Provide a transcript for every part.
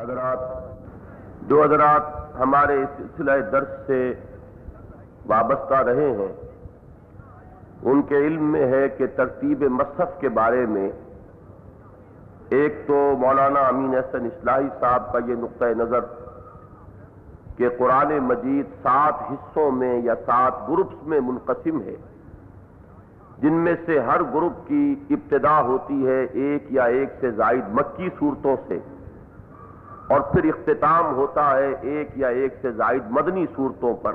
حضرات، جو حضرات ہمارے اس سلسلہ درس سے وابستہ رہے ہیں، ان کے علم میں ہے کہ ترتیب مصحف کے بارے میں ایک تو مولانا امین احسن اصلاحی صاحب کا یہ نقطۂ نظر کہ قرآن مجید سات حصوں میں یا سات گروپس میں منقسم ہے، جن میں سے ہر گروپ کی ابتدا ہوتی ہے ایک یا ایک سے زائد مکی صورتوں سے۔ اور پھر اختتام ہوتا ہے ایک یا ایک سے زائد مدنی صورتوں پر۔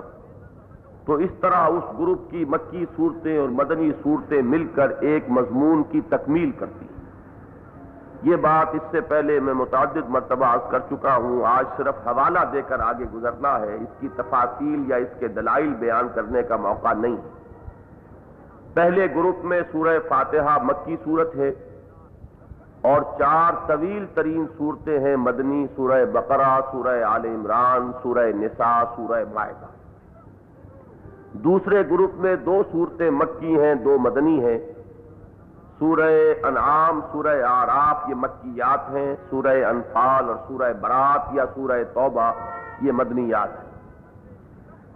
تو اس طرح اس گروپ کی مکی صورتیں اور مدنی صورتیں مل کر ایک مضمون کی تکمیل کرتی یہ بات اس سے پہلے میں متعدد مرتبہ عرض کر چکا ہوں۔ آج صرف حوالہ دے کر آگے گزرنا ہے۔ اس کی تفاصیل یا اس کے دلائل بیان کرنے کا موقع نہیں۔ پہلے گروپ میں سورہ فاتحہ مکی صورت ہے۔ اور چار طویل ترین صورتیں ہیں مدنی، سورہ بقرہ، سورہ آل عمران، سورہ نساء، سورہ معاہدہ دوسرے گروپ میں دو صورتیں مکی ہیں، دو مدنی ہیں۔ سورہ انعام، سورہ آراف یہ مکیات ہیں۔ سورہ انفال اور سورہ برات یا سورہ توبہ، یہ مدنیات ہیں۔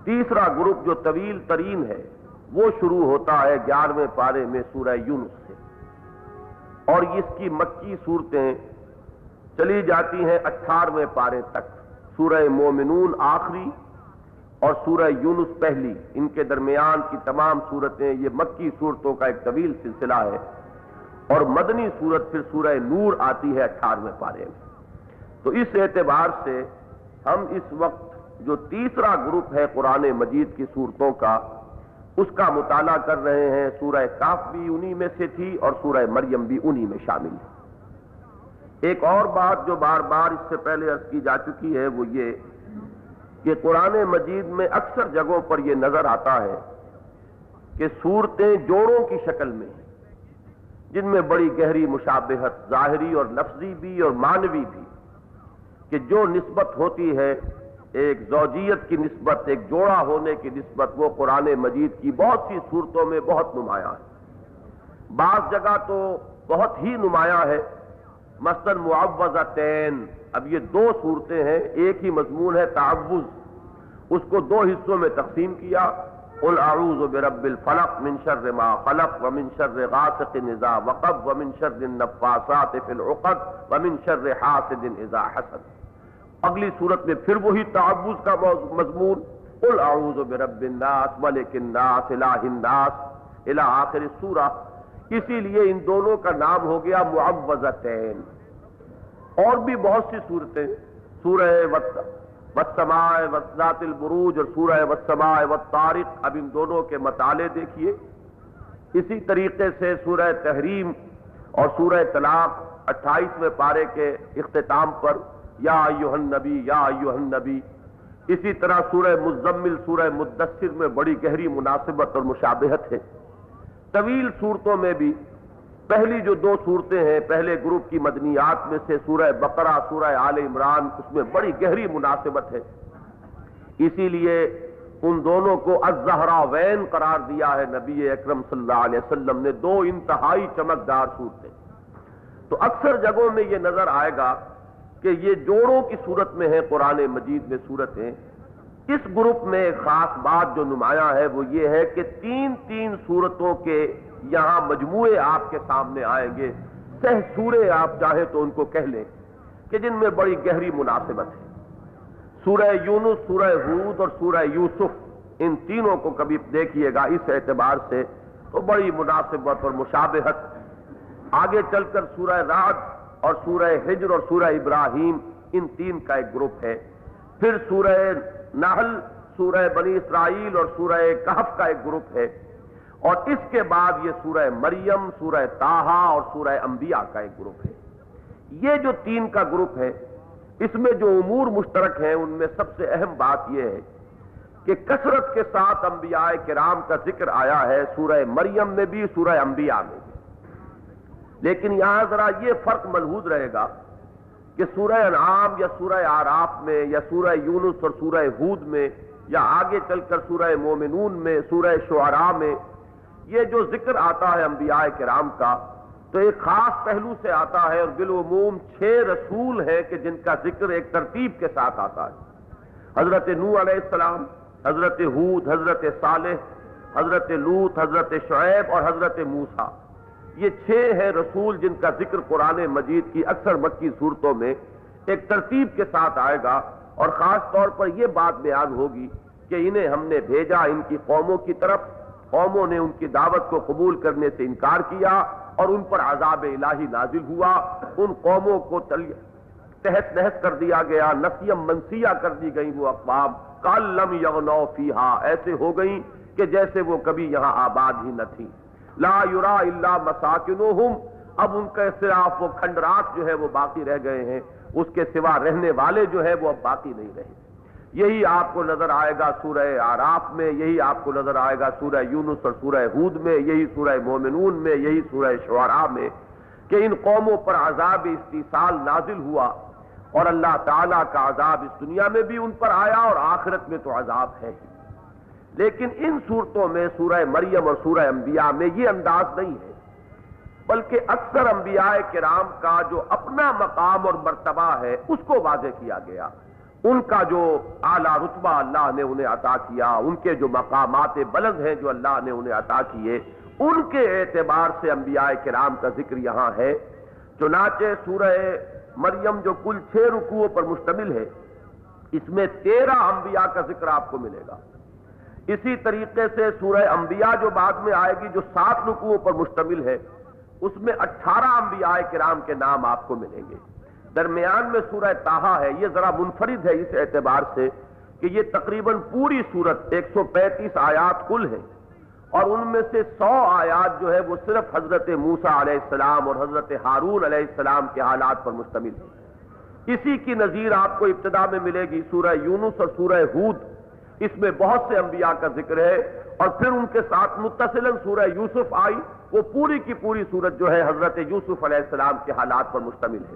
تیسرا گروپ جو طویل ترین ہے، وہ شروع ہوتا ہے گیارہویں پارے میں سورہ یونس۔ سے اور اس کی مکی صورتیں چلی جاتی ہیں اٹھارہویں پارے تک۔ سورہ مومنون آخری اور سورہ یونس پہلی۔ ان کے درمیان کی تمام صورتیں یہ مکی صورتوں کا ایک طویل سلسلہ ہے۔ اور مدنی صورت پھر سورہ نور آتی ہے اٹھارہویں پارے میں۔ تو اس اعتبار سے ہم اس وقت جو تیسرا گروپ ہے قرآن مجید کی صورتوں کا اس کا مطالعہ کر رہے ہیں سورہ کاف بھی انہی میں سے تھی اور سورہ مریم بھی انہی میں شامل ہے۔ ایک اور بات جو بار بار اس سے پہلے عرض کی جا چکی ہے وہ یہ کہ قرآن مجید میں اکثر جگہوں پر یہ نظر آتا ہے کہ صورتیں جوڑوں کی شکل میں جن میں بڑی گہری مشابہت ظاہری اور لفظی بھی اور مانوی بھی، کہ جو نسبت ہوتی ہے ایک زوجیت کی نسبت، ایک جوڑا ہونے کی نسبت وہ قرآن مجید کی بہت سی صورتوں میں بہت نمایاں ہے۔ بعض جگہ تو بہت ہی نمایاں ہے۔ مثلاً معوضہ تین اب یہ دو صورتیں ہیں، ایک ہی مضمون ہے، تعوض۔ اس کو دو حصوں میں تقسیم کیا۔ الاعوذ برب الفلق من شر ما خلق ومن شر غاسق اذا وقب ومن شر النفاسات فی العقد ومن شر حاسد اذا حسد۔ اگلی صورت میں پھر وہی تعوض کا مضمون، قل اعوذ برب الناس، ملک الناس، الہ الناس، الہ آخر سورہ۔ اسی لیے ان دونوں کا نام ہو گیا معوضتین اور بھی بہت سی صورتیں، سورہ وسماء وسلات البروج اور سورہ وسماء والطارق۔ اب ان دونوں کے مطالعے دیکھیے۔ اسی طریقے سے سورہ تحریم اور سورہ طلاق اٹھائیسویں پارے کے اختتام پر یا ایوہ النبی، یا ایوہ النبی۔ اسی طرح سورہ مزمل، سورہ مدثر میں بڑی گہری مناسبت اور مشابہت ہے۔ طویل صورتوں میں بھی پہلی جو دو صورتیں ہیں، پہلے گروپ کی مدنیات میں سے سورہ بقرہ، سورہ آل عمران، اس میں بڑی گہری مناسبت ہے۔ اسی لیے ان دونوں کو الزہرا وین قرار دیا ہے نبی اکرم صلی اللہ علیہ وسلم نے، دو انتہائی چمکدار صورتیں۔ تو اکثر جگہوں میں یہ نظر آئے گا کہ یہ جوڑوں کی صورت میں ہے، قرآن مجید میں صورتیں اس گروپ میں ایک خاص بات جو نمایاں ہے، وہ یہ ہے کہ تین تین صورتوں کے یہاں مجموعے آپ کے سامنے آئیں گے۔ سہ سورے آپ چاہیں تو ان کو کہہ لیں کہ جن میں بڑی گہری مناسبت ہے۔ سورہ یونس، سورہ حود اور سورہ یوسف، ان تینوں کو کبھی دیکھیے گا اس اعتبار سے تو بڑی مناسبت اور مشابہت۔ آگے چل کر سورہ رات اور سورہ ہجر اور سورہ ابراہیم، ان تین کا ایک گروپ ہے۔ پھر سورہ نحل، سورہ بنی اسرائیل اور سورہ کہف کا ایک گروپ ہے۔ اور اس کے بعد یہ سورہ مریم، سورہ تاہا اور سورہ انبیاء کا ایک گروپ ہے۔ یہ جو تین کا گروپ ہے، اس میں جو امور مشترک ہیں، ان میں سب سے اہم بات یہ ہے کہ کثرت کے ساتھ انبیاء کرام کا ذکر آیا ہے۔ سورہ مریم میں بھی، سورہ انبیاء میں۔ لیکن یہاں ذرا یہ فرق ملحوظ رہے گا کہ سورہ انعام یا سورہ آراف میں یا سورہ یونس اور سورہ ہود میں یا آگے چل کر سورہ مومنون میں، سورہ شعراء میں یہ جو ذکر آتا ہے انبیاء کرام کا، تو ایک خاص پہلو سے آتا ہے اور بالعموم چھ رسول ہیں کہ جن کا ذکر ایک ترتیب کے ساتھ آتا ہے۔ حضرت نو علیہ السلام، حضرت حود حضرت صالح، حضرت لوت حضرت شعیب اور حضرت موسا یہ چھ ہیں رسول جن کا ذکر قرآن مجید کی اکثر مکی صورتوں میں ایک ترتیب کے ساتھ آئے گا اور خاص طور پر یہ بات بیان ہوگی کہ انہیں ہم نے بھیجا ان کی قوموں کی طرف، قوموں نے ان کی دعوت کو قبول کرنے سے انکار کیا اور ان پر عذاب الہی نازل ہوا۔ ان قوموں کو تحت نحس کر دیا گیا نفیم منسیہ کر دی گئی وہ اقوام۔ کالم یغنو فیہا۔ ایسے ہو گئی کہ جیسے وہ کبھی یہاں آباد ہی نہ تھی لا یرا الا مساکنہم اب ان کے صرف وہ کھنڈرات جو ہے وہ باقی رہ گئے ہیں۔ اس کے سوا رہنے والے جو ہے وہ اب باقی نہیں رہے۔ یہی آپ کو نظر آئے گا سورہ آراف میں، یہی آپ کو نظر آئے گا سورہ یونس اور سورہ ہود میں، یہی سورہ مومنون میں، یہی سورہ شعراء میں کہ ان قوموں پر عذاب استیصال نازل ہوا اور اللہ تعالیٰ کا عذاب اس دنیا میں بھی ان پر آیا اور آخرت میں تو عذاب ہے ہی۔ لیکن ان صورتوں میں سورہ مریم اور سورہ انبیاء میں یہ انداز نہیں ہے، بلکہ اکثر انبیاء کرام کا جو اپنا مقام اور مرتبہ ہے، اس کو واضح کیا گیا۔ ان کا جو اعلیٰ رتبہ اللہ نے انہیں عطا کیا، ان کے جو مقامات بلند ہیں جو اللہ نے انہیں عطا کیے، ان کے اعتبار سے انبیاء کرام کا ذکر یہاں ہے۔ چنانچہ سورہ مریم جو کل چھ رکوعوں پر مشتمل ہے، اس میں تیرہ انبیاء کا ذکر آپ کو ملے گا۔ اسی طریقے سے سورہ انبیاء جو بعد میں آئے گی، جو سات رکوعوں پر مشتمل ہے، اس میں اٹھارہ انبیاء کرام کے نام آپ کو ملیں گے۔ درمیان میں سورہ تاہا ہے، یہ ذرا منفرد ہے اس اعتبار سے کہ یہ تقریباً پوری صورت ایک سو پینتیس آیات کل ہے۔ اور ان میں سے سو آیات جو ہے وہ صرف حضرت موسا علیہ السلام اور حضرت ہارون علیہ السلام کے حالات پر مشتمل ہے اسی کی نظیر آپ کو ابتدا میں ملے گی، سورہ یونس اور سورہ ہود۔ اس میں بہت سے انبیاء کا ذکر ہے اور پھر ان کے ساتھ متصل سورہ یوسف آئی، وہ پوری کی پوری صورت جو ہے حضرت یوسف علیہ السلام کے حالات پر مشتمل ہے۔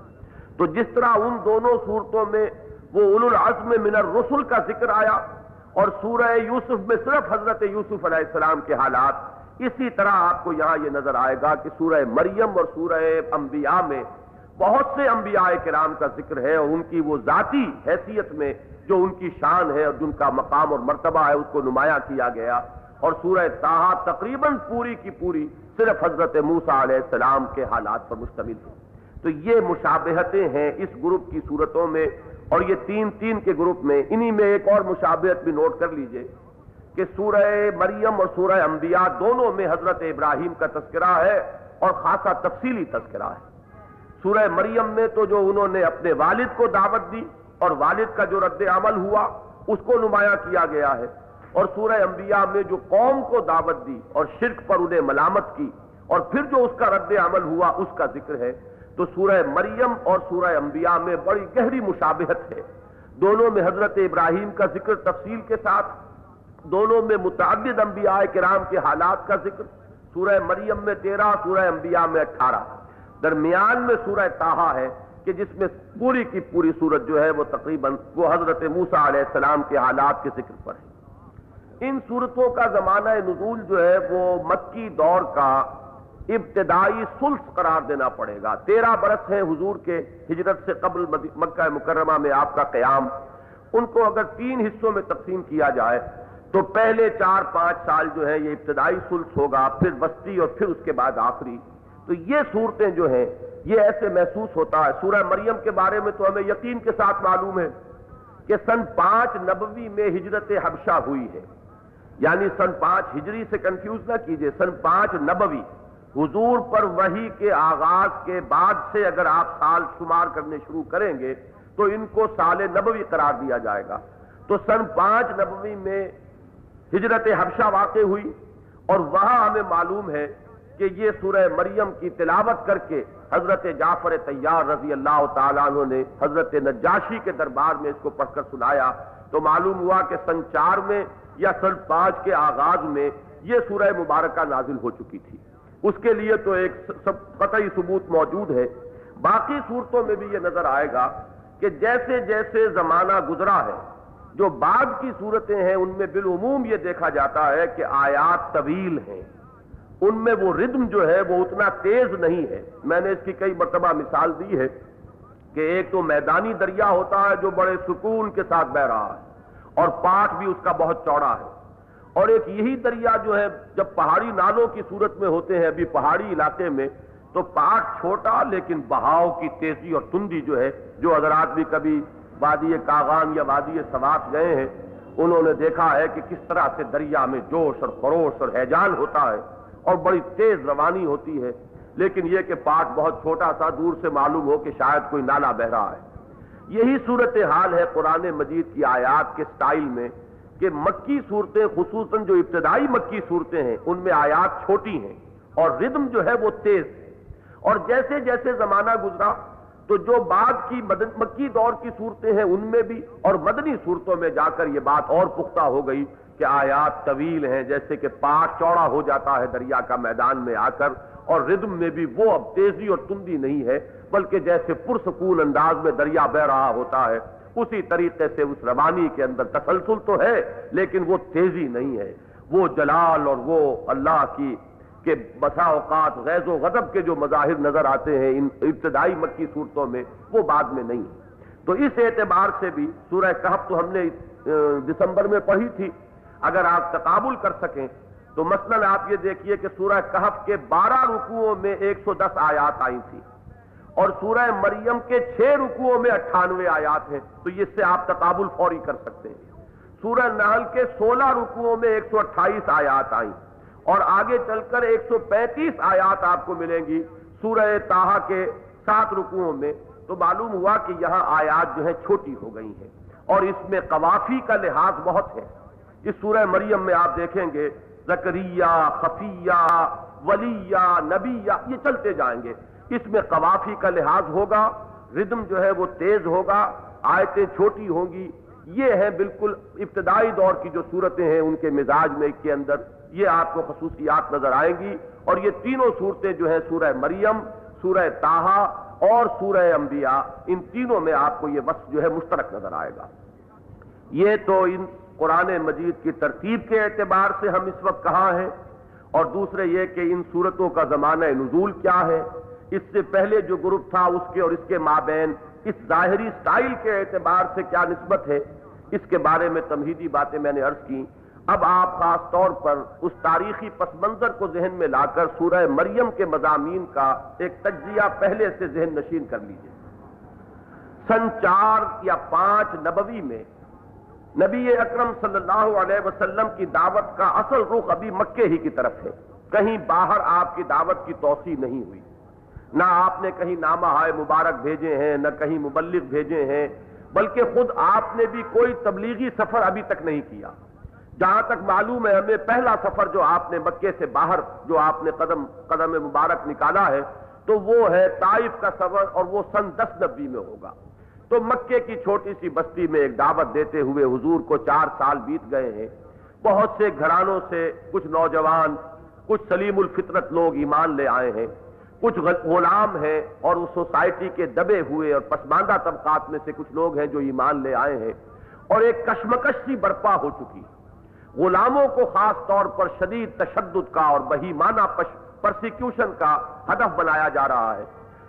تو جس طرح ان دونوں صورتوں میں وہ اول العزم من الرسل کا ذکر آیا اور سورہ یوسف میں صرف حضرت یوسف علیہ السلام کے حالات، اسی طرح آپ کو یہاں یہ نظر آئے گا کہ سورہ مریم اور سورہ انبیاء میں بہت سے انبیاء کرام کا ذکر ہے اور ان کی وہ ذاتی حیثیت میں جو ان کی شان ہے اور جن کا مقام اور مرتبہ ہے، اس کو نمایاں کیا گیا۔ اور سورہ تاہا تقریباً پوری کی پوری صرف حضرت موسا علیہ السلام کے حالات پر مشتمل ہے۔ تو یہ مشابہتیں ہیں اس گروپ کی صورتوں میں اور یہ تین تین کے گروپ میں۔ انہی میں ایک اور مشابہت بھی نوٹ کر لیجیے کہ سورہ مریم اور سورہ انبیاء دونوں میں حضرت ابراہیم کا تذکرہ ہے اور خاصا تفصیلی تذکرہ ہے۔ سورہ مریم میں تو جو انہوں نے اپنے والد کو دعوت دی اور والد کا جو رد عمل ہوا، اس کو نمایاں کیا گیا ہے۔ اور سورہ انبیاء میں جو قوم کو دعوت دی اور شرک پر انہیں ملامت کی اور پھر جو اس کا رد عمل ہوا، اس کا ذکر ہے۔ تو سورہ مریم اور سورہ انبیاء میں بڑی گہری مشابہت ہے۔ دونوں میں حضرت ابراہیم کا ذکر تفصیل کے ساتھ، دونوں میں متعدد انبیاء کرام کے حالات کا ذکر۔ سورہ مریم میں تیرہ، سورہ انبیاء میں اٹھارہ۔ درمیان میں سورہ تاہا ہے کہ جس میں پوری کی پوری صورت جو ہے وہ تقریباً وہ حضرت موسا علیہ السلام کے حالات کے ذکر پر ہے۔ ان صورتوں کا زمانہ نزول جو ہے وہ مکی دور کا ابتدائی سلس قرار دینا پڑے گا۔ تیرہ برس ہیں حضور کے ہجرت سے قبل مکہ مکرمہ میں آپ کا قیام۔ ان کو اگر تین حصوں میں تقسیم کیا جائے تو پہلے چار پانچ سال جو ہے یہ ابتدائی سلس ہوگا، پھر بستی اور پھر اس کے بعد آخری۔ تو یہ صورتیں جو ہیں، یہ ایسے محسوس ہوتا ہے۔ سورہ مریم کے بارے میں تو ہمیں یقین کے ساتھ معلوم ہے کہ سن پانچ نبوی میں ہجرت حبشہ ہوئی ہے۔ یعنی سن پانچ ہجری سے کنفیوز نہ کیجیے، سن پانچ نبوی۔ حضور پر وہی کے آغاز کے بعد سے اگر آپ سال شمار کرنے شروع کریں گے، تو ان کو سال نبوی قرار دیا جائے گا۔ تو سن پانچ نبوی میں ہجرت حبشہ واقع ہوئی اور وہاں ہمیں معلوم ہے کہ یہ سورہ مریم کی تلاوت کر کے حضرت جعفر تیار رضی اللہ تعالیٰ عنہ نے حضرت نجاشی کے دربار میں اس کو پڑھ کر سنایا تو معلوم ہوا کہ سن چار میں یا سن پانچ کے آغاز میں یہ سورہ مبارکہ نازل ہو چکی تھی۔ اس کے لیے تو ایک قطعی ثبوت موجود ہے۔ باقی صورتوں میں بھی یہ نظر آئے گا کہ جیسے جیسے زمانہ گزرا ہے، جو بعد کی صورتیں ہیں، ان میں بالعموم یہ دیکھا جاتا ہے کہ آیات طویل ہیں۔ ان میں وہ ردم جو ہے وہ اتنا تیز نہیں ہے۔ میں نے اس کی کئی مرتبہ مثال دی ہے کہ ایک تو میدانی دریا ہوتا ہے جو بڑے سکون کے ساتھ بہ رہا ہے، اور پاٹ بھی اس کا بہت چوڑا ہے۔ اور ایک یہی دریا جو ہے، جب پہاڑی نالوں کی صورت میں ہوتے ہیں، ابھی پہاڑی علاقے میں، تو پاٹ چھوٹا لیکن بہاؤ کی تیزی اور تندی جو ہے، جو حضرات بھی کبھی وادی کاغان یا وادی سوات گئے ہیں، انہوں نے دیکھا ہے کہ کس طرح سے دریا میں جوش اور خروش اور حیجان ہوتا ہے۔ اور بڑی تیز روانی ہوتی ہے، لیکن یہ کہ پاٹ بہت چھوٹا سا، دور سے معلوم ہو کہ شاید کوئی نالا بہ رہا ہے۔ یہی صورت حال ہے قرآن مجید کی آیات کے سٹائل میں کہ مکی صورتیں، خصوصاً جو ابتدائی مکی صورتیں ہیں، ان میں آیات چھوٹی ہیں اور ردم جو ہے وہ تیز اور جیسے جیسے زمانہ گزرا تو جو بعد کی مکی دور کی صورتیں ہیں ان میں بھی اور مدنی صورتوں میں جا کر یہ بات اور پختہ ہو گئی کہ آیات طویل ہیں، جیسے کہ پاک چوڑا ہو جاتا ہے دریا کا میدان میں آ کر اور ردم میں بھی وہ اب تیزی اور تندی نہیں ہے، بلکہ جیسے پرسکون انداز میں دریا بہ رہا ہوتا ہے۔ اسی طریقے سے اس روانی کے اندر تسلسل تو ہے، لیکن وہ تیزی نہیں ہے۔ وہ جلال اور وہ اللہ کی کہ بسا اوقات غیظ و غضب کے جو مظاہر نظر آتے ہیں ان ابتدائی مکی صورتوں میں، وہ بعد میں نہیں تو اس اعتبار سے بھی سورہ کہف تو ہم نے دسمبر میں پڑھی تھی۔ اگر آپ تقابل کر سکیں، تو مثلا آپ یہ دیکھیے کہ سورہ کہف کے بارہ رکوعوں میں ایک سو دس آیات آئی تھی اور سورہ مریم کے چھ رکوعوں میں اٹھانوے آیات ہیں۔ تو اس سے آپ تقابل فوری کر سکتے ہیں۔ سورہ نحل کے سولہ رکوعوں میں ایک سو اٹھائیس آیات آئیں۔ اور آگے چل کر ایک سو پینتیس آیات آپ کو ملیں گی سورہ تاہا کے سات رکوعوں میں تو معلوم ہوا کہ یہاں آیات جو ہے چھوٹی ہو گئی ہیں اور اس میں قوافی کا لحاظ بہت ہے۔ اس سورہ مریم میں آپ دیکھیں گے زکریہ خفیہ، ولیہ، نبیہ، یہ چلتے جائیں گے۔ اس میں قوافی کا لحاظ ہوگا ردم جو ہے وہ تیز ہوگا، آیتیں چھوٹی ہوں گی۔ یہ ہے بالکل ابتدائی دور کی جو صورتیں ہیں ان کے مزاج میں کے اندر۔ یہ آپ کو خصوصیات نظر آئیں گی اور یہ تینوں صورتیں جو ہیں سورہ مریم، سورہ تاہا اور سورہ انبیاء، ان تینوں میں آپ کو یہ وقت جو ہے مشترک نظر آئے گا۔ یہ تو ان قرآن مجید کی ترتیب کے اعتبار سے ہم اس وقت کہاں ہیں اور دوسرے یہ کہ ان صورتوں کا زمانہ نزول کیا ہے۔ اس سے پہلے جو گروپ تھا اس کے اور اس کے مابین، اس ظاہری سٹائل کے اعتبار سے کیا نسبت ہے، اس کے بارے میں تمہیدی باتیں میں نے عرض کی۔ اب آپ خاص طور پر اس تاریخی پس منظر کو ذہن میں لا کر سورہ مریم کے مضامین کا ایک تجزیہ پہلے سے ذہن نشین کر لیجیے سن چار یا پانچ نبوی میں نبی اکرم صلی اللہ علیہ وسلم کی دعوت کا اصل رخ ابھی مکے ہی کی طرف ہے۔ کہیں باہر آپ کی دعوت کی توسیع نہیں ہوئی۔ نہ آپ نے کہیں نامہ ہائے مبارک بھیجے ہیں، نہ کہیں مبلغ بھیجے ہیں، بلکہ خود آپ نے بھی کوئی تبلیغی سفر ابھی تک نہیں کیا۔ جہاں تک معلوم ہے ہمیں پہلا سفر جو آپ نے مکے سے باہر، جو آپ نے قدم قدم مبارک نکالا ہے، تو وہ ہے طائف کا سفر اور وہ سن دس نبی میں ہوگا۔ تو مکے کی چھوٹی سی بستی میں ایک دعوت دیتے ہوئے حضور کو چار سال بیت گئے ہیں۔ بہت سے گھرانوں سے کچھ نوجوان، کچھ سلیم الفطرت لوگ ایمان لے آئے ہیں۔ کچھ غلام ہیں اور اس سوسائٹی کے دبے ہوئے اور پسماندہ طبقات میں سے کچھ لوگ ہیں جو ایمان لے آئے ہیں۔ اور ایک کشمکش سی برپا ہو چکی۔ غلاموں کو خاص طور پر شدید تشدد کا اور بہی مانا پرسیکیوشن کا ہدف بنایا جا رہا ہے۔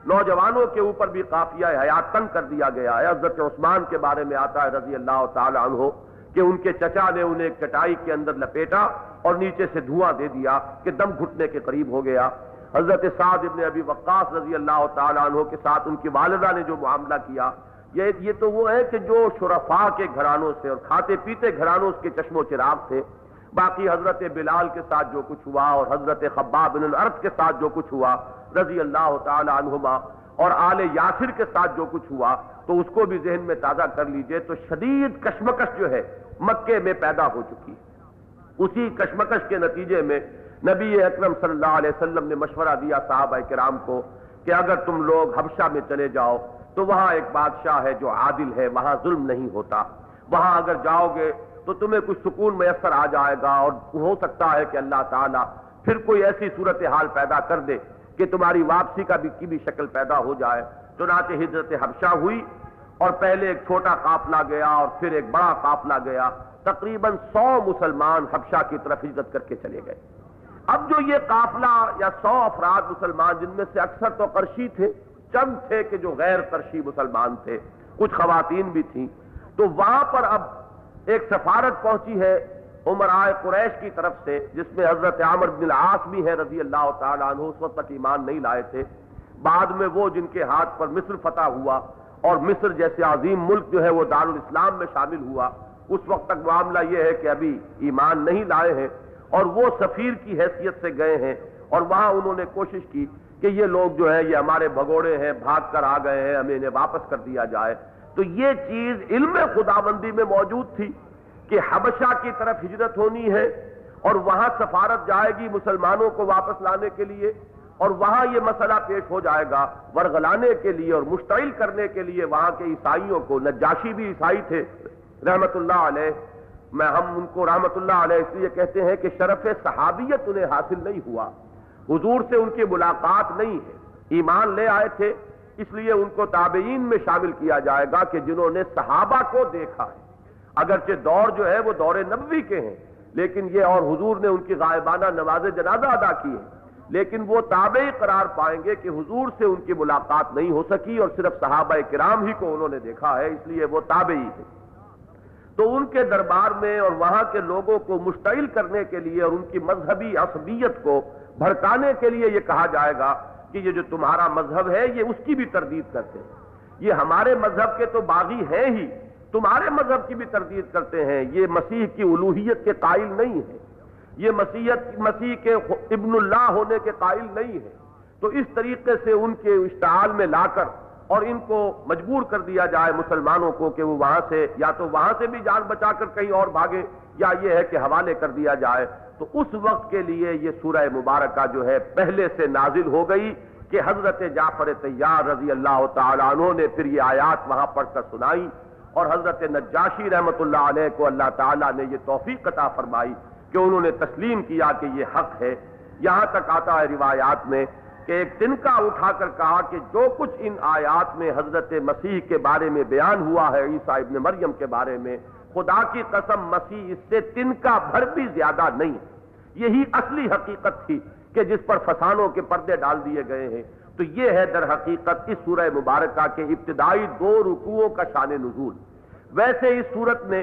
نوجوانوں کے اوپر بھی قافیہ حیات تنگ کر دیا گیا ہے۔ حضرت عثمان کے بارے میں آتا ہے رضی اللہ تعالی عنہ کہ ان کے چچا نے انہیں ایک چٹائی کے اندر لپیٹا اور نیچے سے دھواں دے دیا کہ دم گھٹنے کے قریب ہو گیا۔ حضرت سعد ابن ابی وقاص رضی اللہ تعالی عنہ کے ساتھ ان کی والدہ نے جو معاملہ کیا یہ یہ تو وہ ہے کہ جو شرفا کے گھرانوں سے اور کھاتے پیتے گھرانوں اس کے چشم و چراغ تھے باقی حضرت بلال کے ساتھ جو کچھ ہوا اور حضرت خباب بن العرف کے ساتھ جو کچھ ہوا رضی اللہ تعالی عنہما اور آل یاسر کے ساتھ جو کچھ ہوا، تو اس کو بھی ذہن میں تازہ کر لیجیے تو شدید کشمکش جو ہے مکے میں پیدا ہو چکی۔ ہے اسی کشمکش کے نتیجے میں نبی اکرم صلی اللہ علیہ وسلم نے مشورہ دیا صحابہ کرام کو کہ اگر تم لوگ حبشہ میں چلے جاؤ تو وہاں ایک بادشاہ ہے جو عادل ہے، وہاں ظلم نہیں ہوتا۔ وہاں اگر جاؤ گے تو تمہیں کچھ سکون میسر آ جائے گا اور ہو سکتا ہے کہ اللہ تعالیٰ پھر کوئی ایسی صورتحال پیدا کر دے کہ تمہاری واپسی کا بھی کی بھی شکل پیدا ہو جائے۔ چنانچہ ہجرت حبشہ ہوئی اور پہلے ایک چھوٹا قافلہ گیا اور پھر ایک بڑا قافلہ گیا۔ تقریباً سو مسلمان حبشہ کی طرف ہجرت کر کے چلے گئے۔ اب جو یہ قافلہ یا سو افراد مسلمان، جن میں سے اکثر تو قرشی تھے چند تھے کہ جو غیر قرشی مسلمان تھے، کچھ خواتین بھی تھیں۔ تو وہاں پر اب ایک سفارت پہنچی ہے عمر آئے قریش کی طرف سے، جس میں حضرت عامر بن العاص بھی ہے رضی اللہ تعالیٰ عنہ، اس وقت تک ایمان نہیں لائے تھے۔ بعد میں وہ جن کے ہاتھ پر مصر فتح ہوا اور مصر جیسے عظیم ملک جو ہے وہ دار الاسلام میں شامل ہوا، اس وقت تک معاملہ یہ ہے کہ ابھی ایمان نہیں لائے ہیں اور وہ سفیر کی حیثیت سے گئے ہیں اور وہاں انہوں نے کوشش کی کہ یہ لوگ جو ہے یہ ہمارے بھگوڑے ہیں، بھاگ کر آ گئے ہیں، ہمیں انہیں واپس کر دیا جائے۔ تو یہ چیز علم خدا بندی میں موجود تھی کہ حبشہ کی طرف ہجرت ہونی ہے اور وہاں سفارت جائے گی مسلمانوں کو واپس لانے کے لیے اور وہاں یہ مسئلہ پیش ہو جائے گا ورغلانے کے لیے اور مشتعل کرنے کے لیے وہاں کے عیسائیوں کو۔ نجاشی بھی عیسائی تھے، رحمت اللہ علیہ۔ میں ہم ان کو رحمت اللہ علیہ اس لیے کہتے ہیں کہ شرف صحابیت انہیں حاصل نہیں ہوا۔ حضور سے ان کی ملاقات نہیں ہے۔ ایمان لے آئے تھے، اس لیے ان کو تابعین میں شامل کیا جائے گا کہ جنہوں نے صحابہ کو دیکھا ہے۔ اگرچہ دور جو ہے وہ دور نبوی کے ہیں، لیکن یہ اور حضور نے ان کی غائبانہ نماز جنازہ ادا کی ہے۔ لیکن وہ تابعی قرار پائیں گے کہ حضور سے ان کی ملاقات نہیں ہو سکی اور صرف صحابہ کرام ہی کو انہوں نے دیکھا ہے، اس لیے وہ تابعی تھے تو ان کے دربار میں اور وہاں کے لوگوں کو مشتعل کرنے کے لیے اور ان کی مذہبی عصبیت کو بھڑکانے کے لیے یہ کہا جائے گا کہ یہ جو تمہارا مذہب ہے، یہ اس کی بھی تردید کرتے ہیں۔ یہ ہمارے مذہب کے تو باغی ہیں ہی۔ تمہارے مذہب کی بھی تردید کرتے ہیں۔ یہ مسیح کی الوحیت کے قائل نہیں ہے یہ مسیحت مسیح کے ابن اللہ ہونے کے قائل نہیں ہے تو اس طریقے سے ان کے اشتعال میں لا کر اور ان کو مجبور کر دیا جائے مسلمانوں کو کہ وہ وہاں سے، یا تو وہاں سے بھی جان بچا کر کہیں اور بھاگے، یا یہ ہے کہ حوالے کر دیا جائے۔ تو اس وقت کے لیے یہ سورہ مبارکہ جو ہے پہلے سے نازل ہو گئی کہ حضرت جعفر تیار رضی اللہ تعالیٰ عنہ نے پھر یہ آیات وہاں پڑھ کر سنائی اور حضرت نجاشی رحمت اللہ علیہ کو اللہ تعالیٰ نے یہ توفیق عطا فرمائی کہ انہوں نے تسلیم کیا کہ یہ حق ہے۔ یہاں تک آتا ہے روایات میں کہ ایک تنکا اٹھا کر کہا کہ جو کچھ ان آیات میں حضرت مسیح کے بارے میں بیان ہوا ہے، عیسیٰ ابن مریم کے بارے میں خدا کی قسم مسیح اس سے تنکا بھر بھی زیادہ نہیں یہی اصلی حقیقت تھی کہ جس پر فسانوں کے پردے ڈال دیے گئے ہیں۔ تو یہ ہے در حقیقت اس سورہ مبارکہ کے ابتدائی دو رکوعوں کا شان نزول۔ ویسے اس صورت میں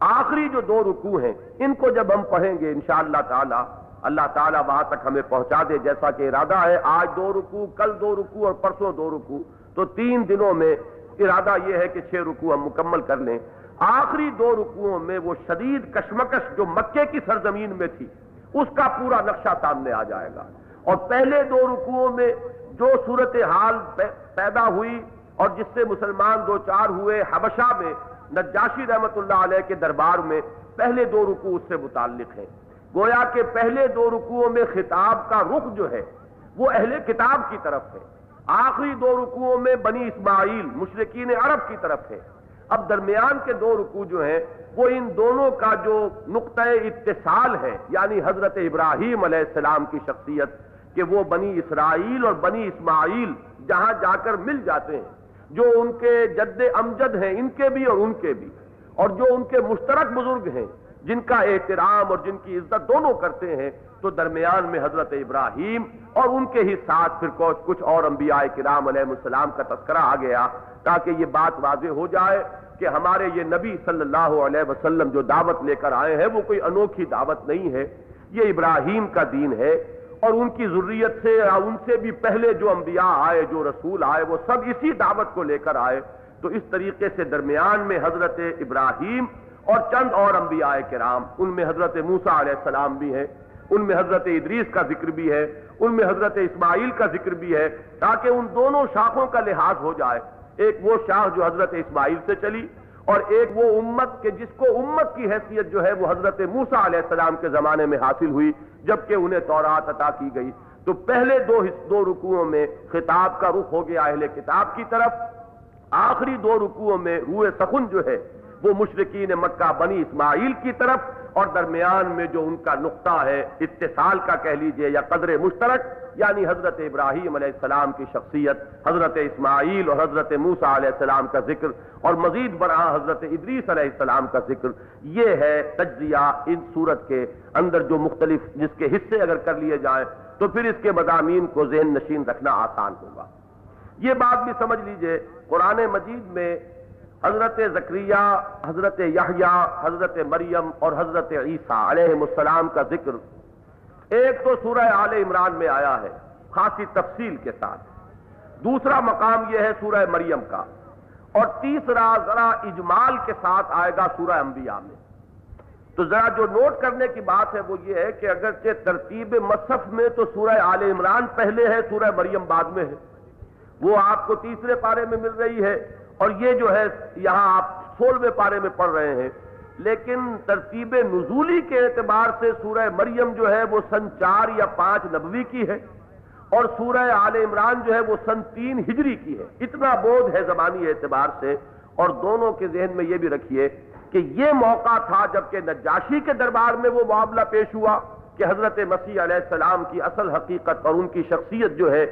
آخری جو دو رکوع ہیں، ان کو جب ہم پڑھیں گے انشاءاللہ تعالی، اللہ تعالیٰ وہاں تک ہمیں پہنچا دے۔ جیسا کہ ارادہ ہے، آج دو رکوع، کل دو رکوع اور پرسوں دو رکوع۔ تو تین دنوں میں ارادہ یہ ہے کہ چھ رکوع ہم مکمل کر لیں۔ آخری دو رکوعوں میں وہ شدید کشمکش جو مکے کی سرزمین میں تھی، اس کا پورا نقشہ سامنے آ جائے گا۔ اور پہلے دو رکوعوں میں جو صورت حال پیدا ہوئی اور جس سے مسلمان دو چار ہوئے حبشہ میں، نجاشی رحمت اللہ علیہ کے دربار میں پہلے دو رکوع اس سے متعلق ہیں۔ گویا کہ پہلے دو رکوعوں میں خطاب کا رخ جو ہے، وہ اہل کتاب کی طرف ہے۔ آخری دو رکوعوں میں بنی اسماعیل مشرقین عرب کی طرف ہے۔ اب درمیان کے دو رکوع جو ہیں، وہ ان دونوں کا جو نقطۂ اتصال ہے یعنی حضرت ابراہیم علیہ السلام کی شخصیت، کہ وہ بنی اسرائیل اور بنی اسماعیل جہاں جا کر مل جاتے ہیں، جو ان کے جد امجد ہیں، ان کے بھی اور ان کے بھی، اور جو ان کے مشترک بزرگ ہیں جن کا احترام اور جن کی عزت دونوں کرتے ہیں، تو درمیان میں حضرت ابراہیم اور ان کے ہی ساتھ پھر کچھ اور انبیاء کرام علیہ السلام کا تذکرہ آ گیا تاکہ یہ بات واضح ہو جائے کہ ہمارے یہ نبی صلی اللہ علیہ وسلم جو دعوت لے کر آئے ہیں، وہ کوئی انوکھی دعوت نہیں ہے۔ یہ ابراہیم کا دین ہے اور ان کی ضروریت سے ان سے بھی پہلے جو انبیاء آئے، جو رسول آئے، وہ سب اسی دعوت کو لے کر آئے۔ تو اس طریقے سے درمیان میں حضرت ابراہیم اور چند اور انبیاء کرام، ان میں حضرت موسا علیہ السلام بھی ہیں، ان میں حضرت ادریس کا ذکر بھی ہے، ان میں حضرت اسماعیل کا ذکر بھی ہے، تاکہ ان دونوں شاخوں کا لحاظ ہو جائے۔ ایک وہ شاخ جو حضرت اسماعیل سے چلی، اور ایک وہ امت کے جس کو امت کی حیثیت جو ہے وہ حضرت موسا علیہ السلام کے زمانے میں حاصل ہوئی، جبکہ انہیں تورات عطا کی گئی۔ تو پہلے دو دو رکوعوں میں خطاب کا رخ ہو گیا اہل کتاب کی طرف، آخری دو رکوعوں میں روح سخن جو ہے وہ مشرقین مکہ بنی اسماعیل کی طرف اور درمیان میں جو ان کا نقطہ ہے، اتصال کا کہہ لیجیے، یا قدر مشترک یعنی حضرت ابراہیم علیہ السلام کی شخصیت، حضرت اسماعیل اور حضرت موسا علیہ السلام کا ذکر، اور مزید برآں حضرت ادریس علیہ السلام کا ذکر۔ یہ ہے تجزیہ ان صورت کے اندر جو مختلف، جس کے حصے اگر کر لیے جائیں، تو پھر اس کے مضامین کو ذہن نشین رکھنا آسان ہوگا۔ یہ بات بھی سمجھ لیجیے، قرآن مجید میں حضرت زکریہ، حضرت یحییٰ، حضرت مریم اور حضرت عیسیٰ علیہ السلام کا ذکر ایک تو سورہ آل عمران میں آیا ہے، خاصی تفصیل کے ساتھ۔ دوسرا مقام یہ ہے سورہ مریم کا۔ اور تیسرا ذرا اجمال کے ساتھ آئے گا سورہ انبیاء میں۔ تو ذرا جو نوٹ کرنے کی بات ہے وہ یہ ہے کہ اگرچہ ترتیب مصحف میں تو سورہ آل عمران پہلے ہے، سورہ مریم بعد میں ہے۔ وہ آپ کو تیسرے پارے میں مل رہی ہے۔ اور یہ جو ہے یہاں آپ سولہویں پارے میں پڑھ رہے ہیں، لیکن ترتیب نزولی کے اعتبار سے سورہ مریم جو ہے وہ سن چار یا پانچ نبوی کی ہے، اور سورہ آل عمران جو ہے وہ سن تین ہجری کی ہے۔ اتنا بودھ ہے زبانی اعتبار سے، اور دونوں کے ذہن میں یہ بھی رکھیے کہ یہ موقع تھا جبکہ نجاشی کے دربار میں وہ معاملہ پیش ہوا کہ حضرت مسیح علیہ السلام کی اصل حقیقت اور ان کی شخصیت جو ہے،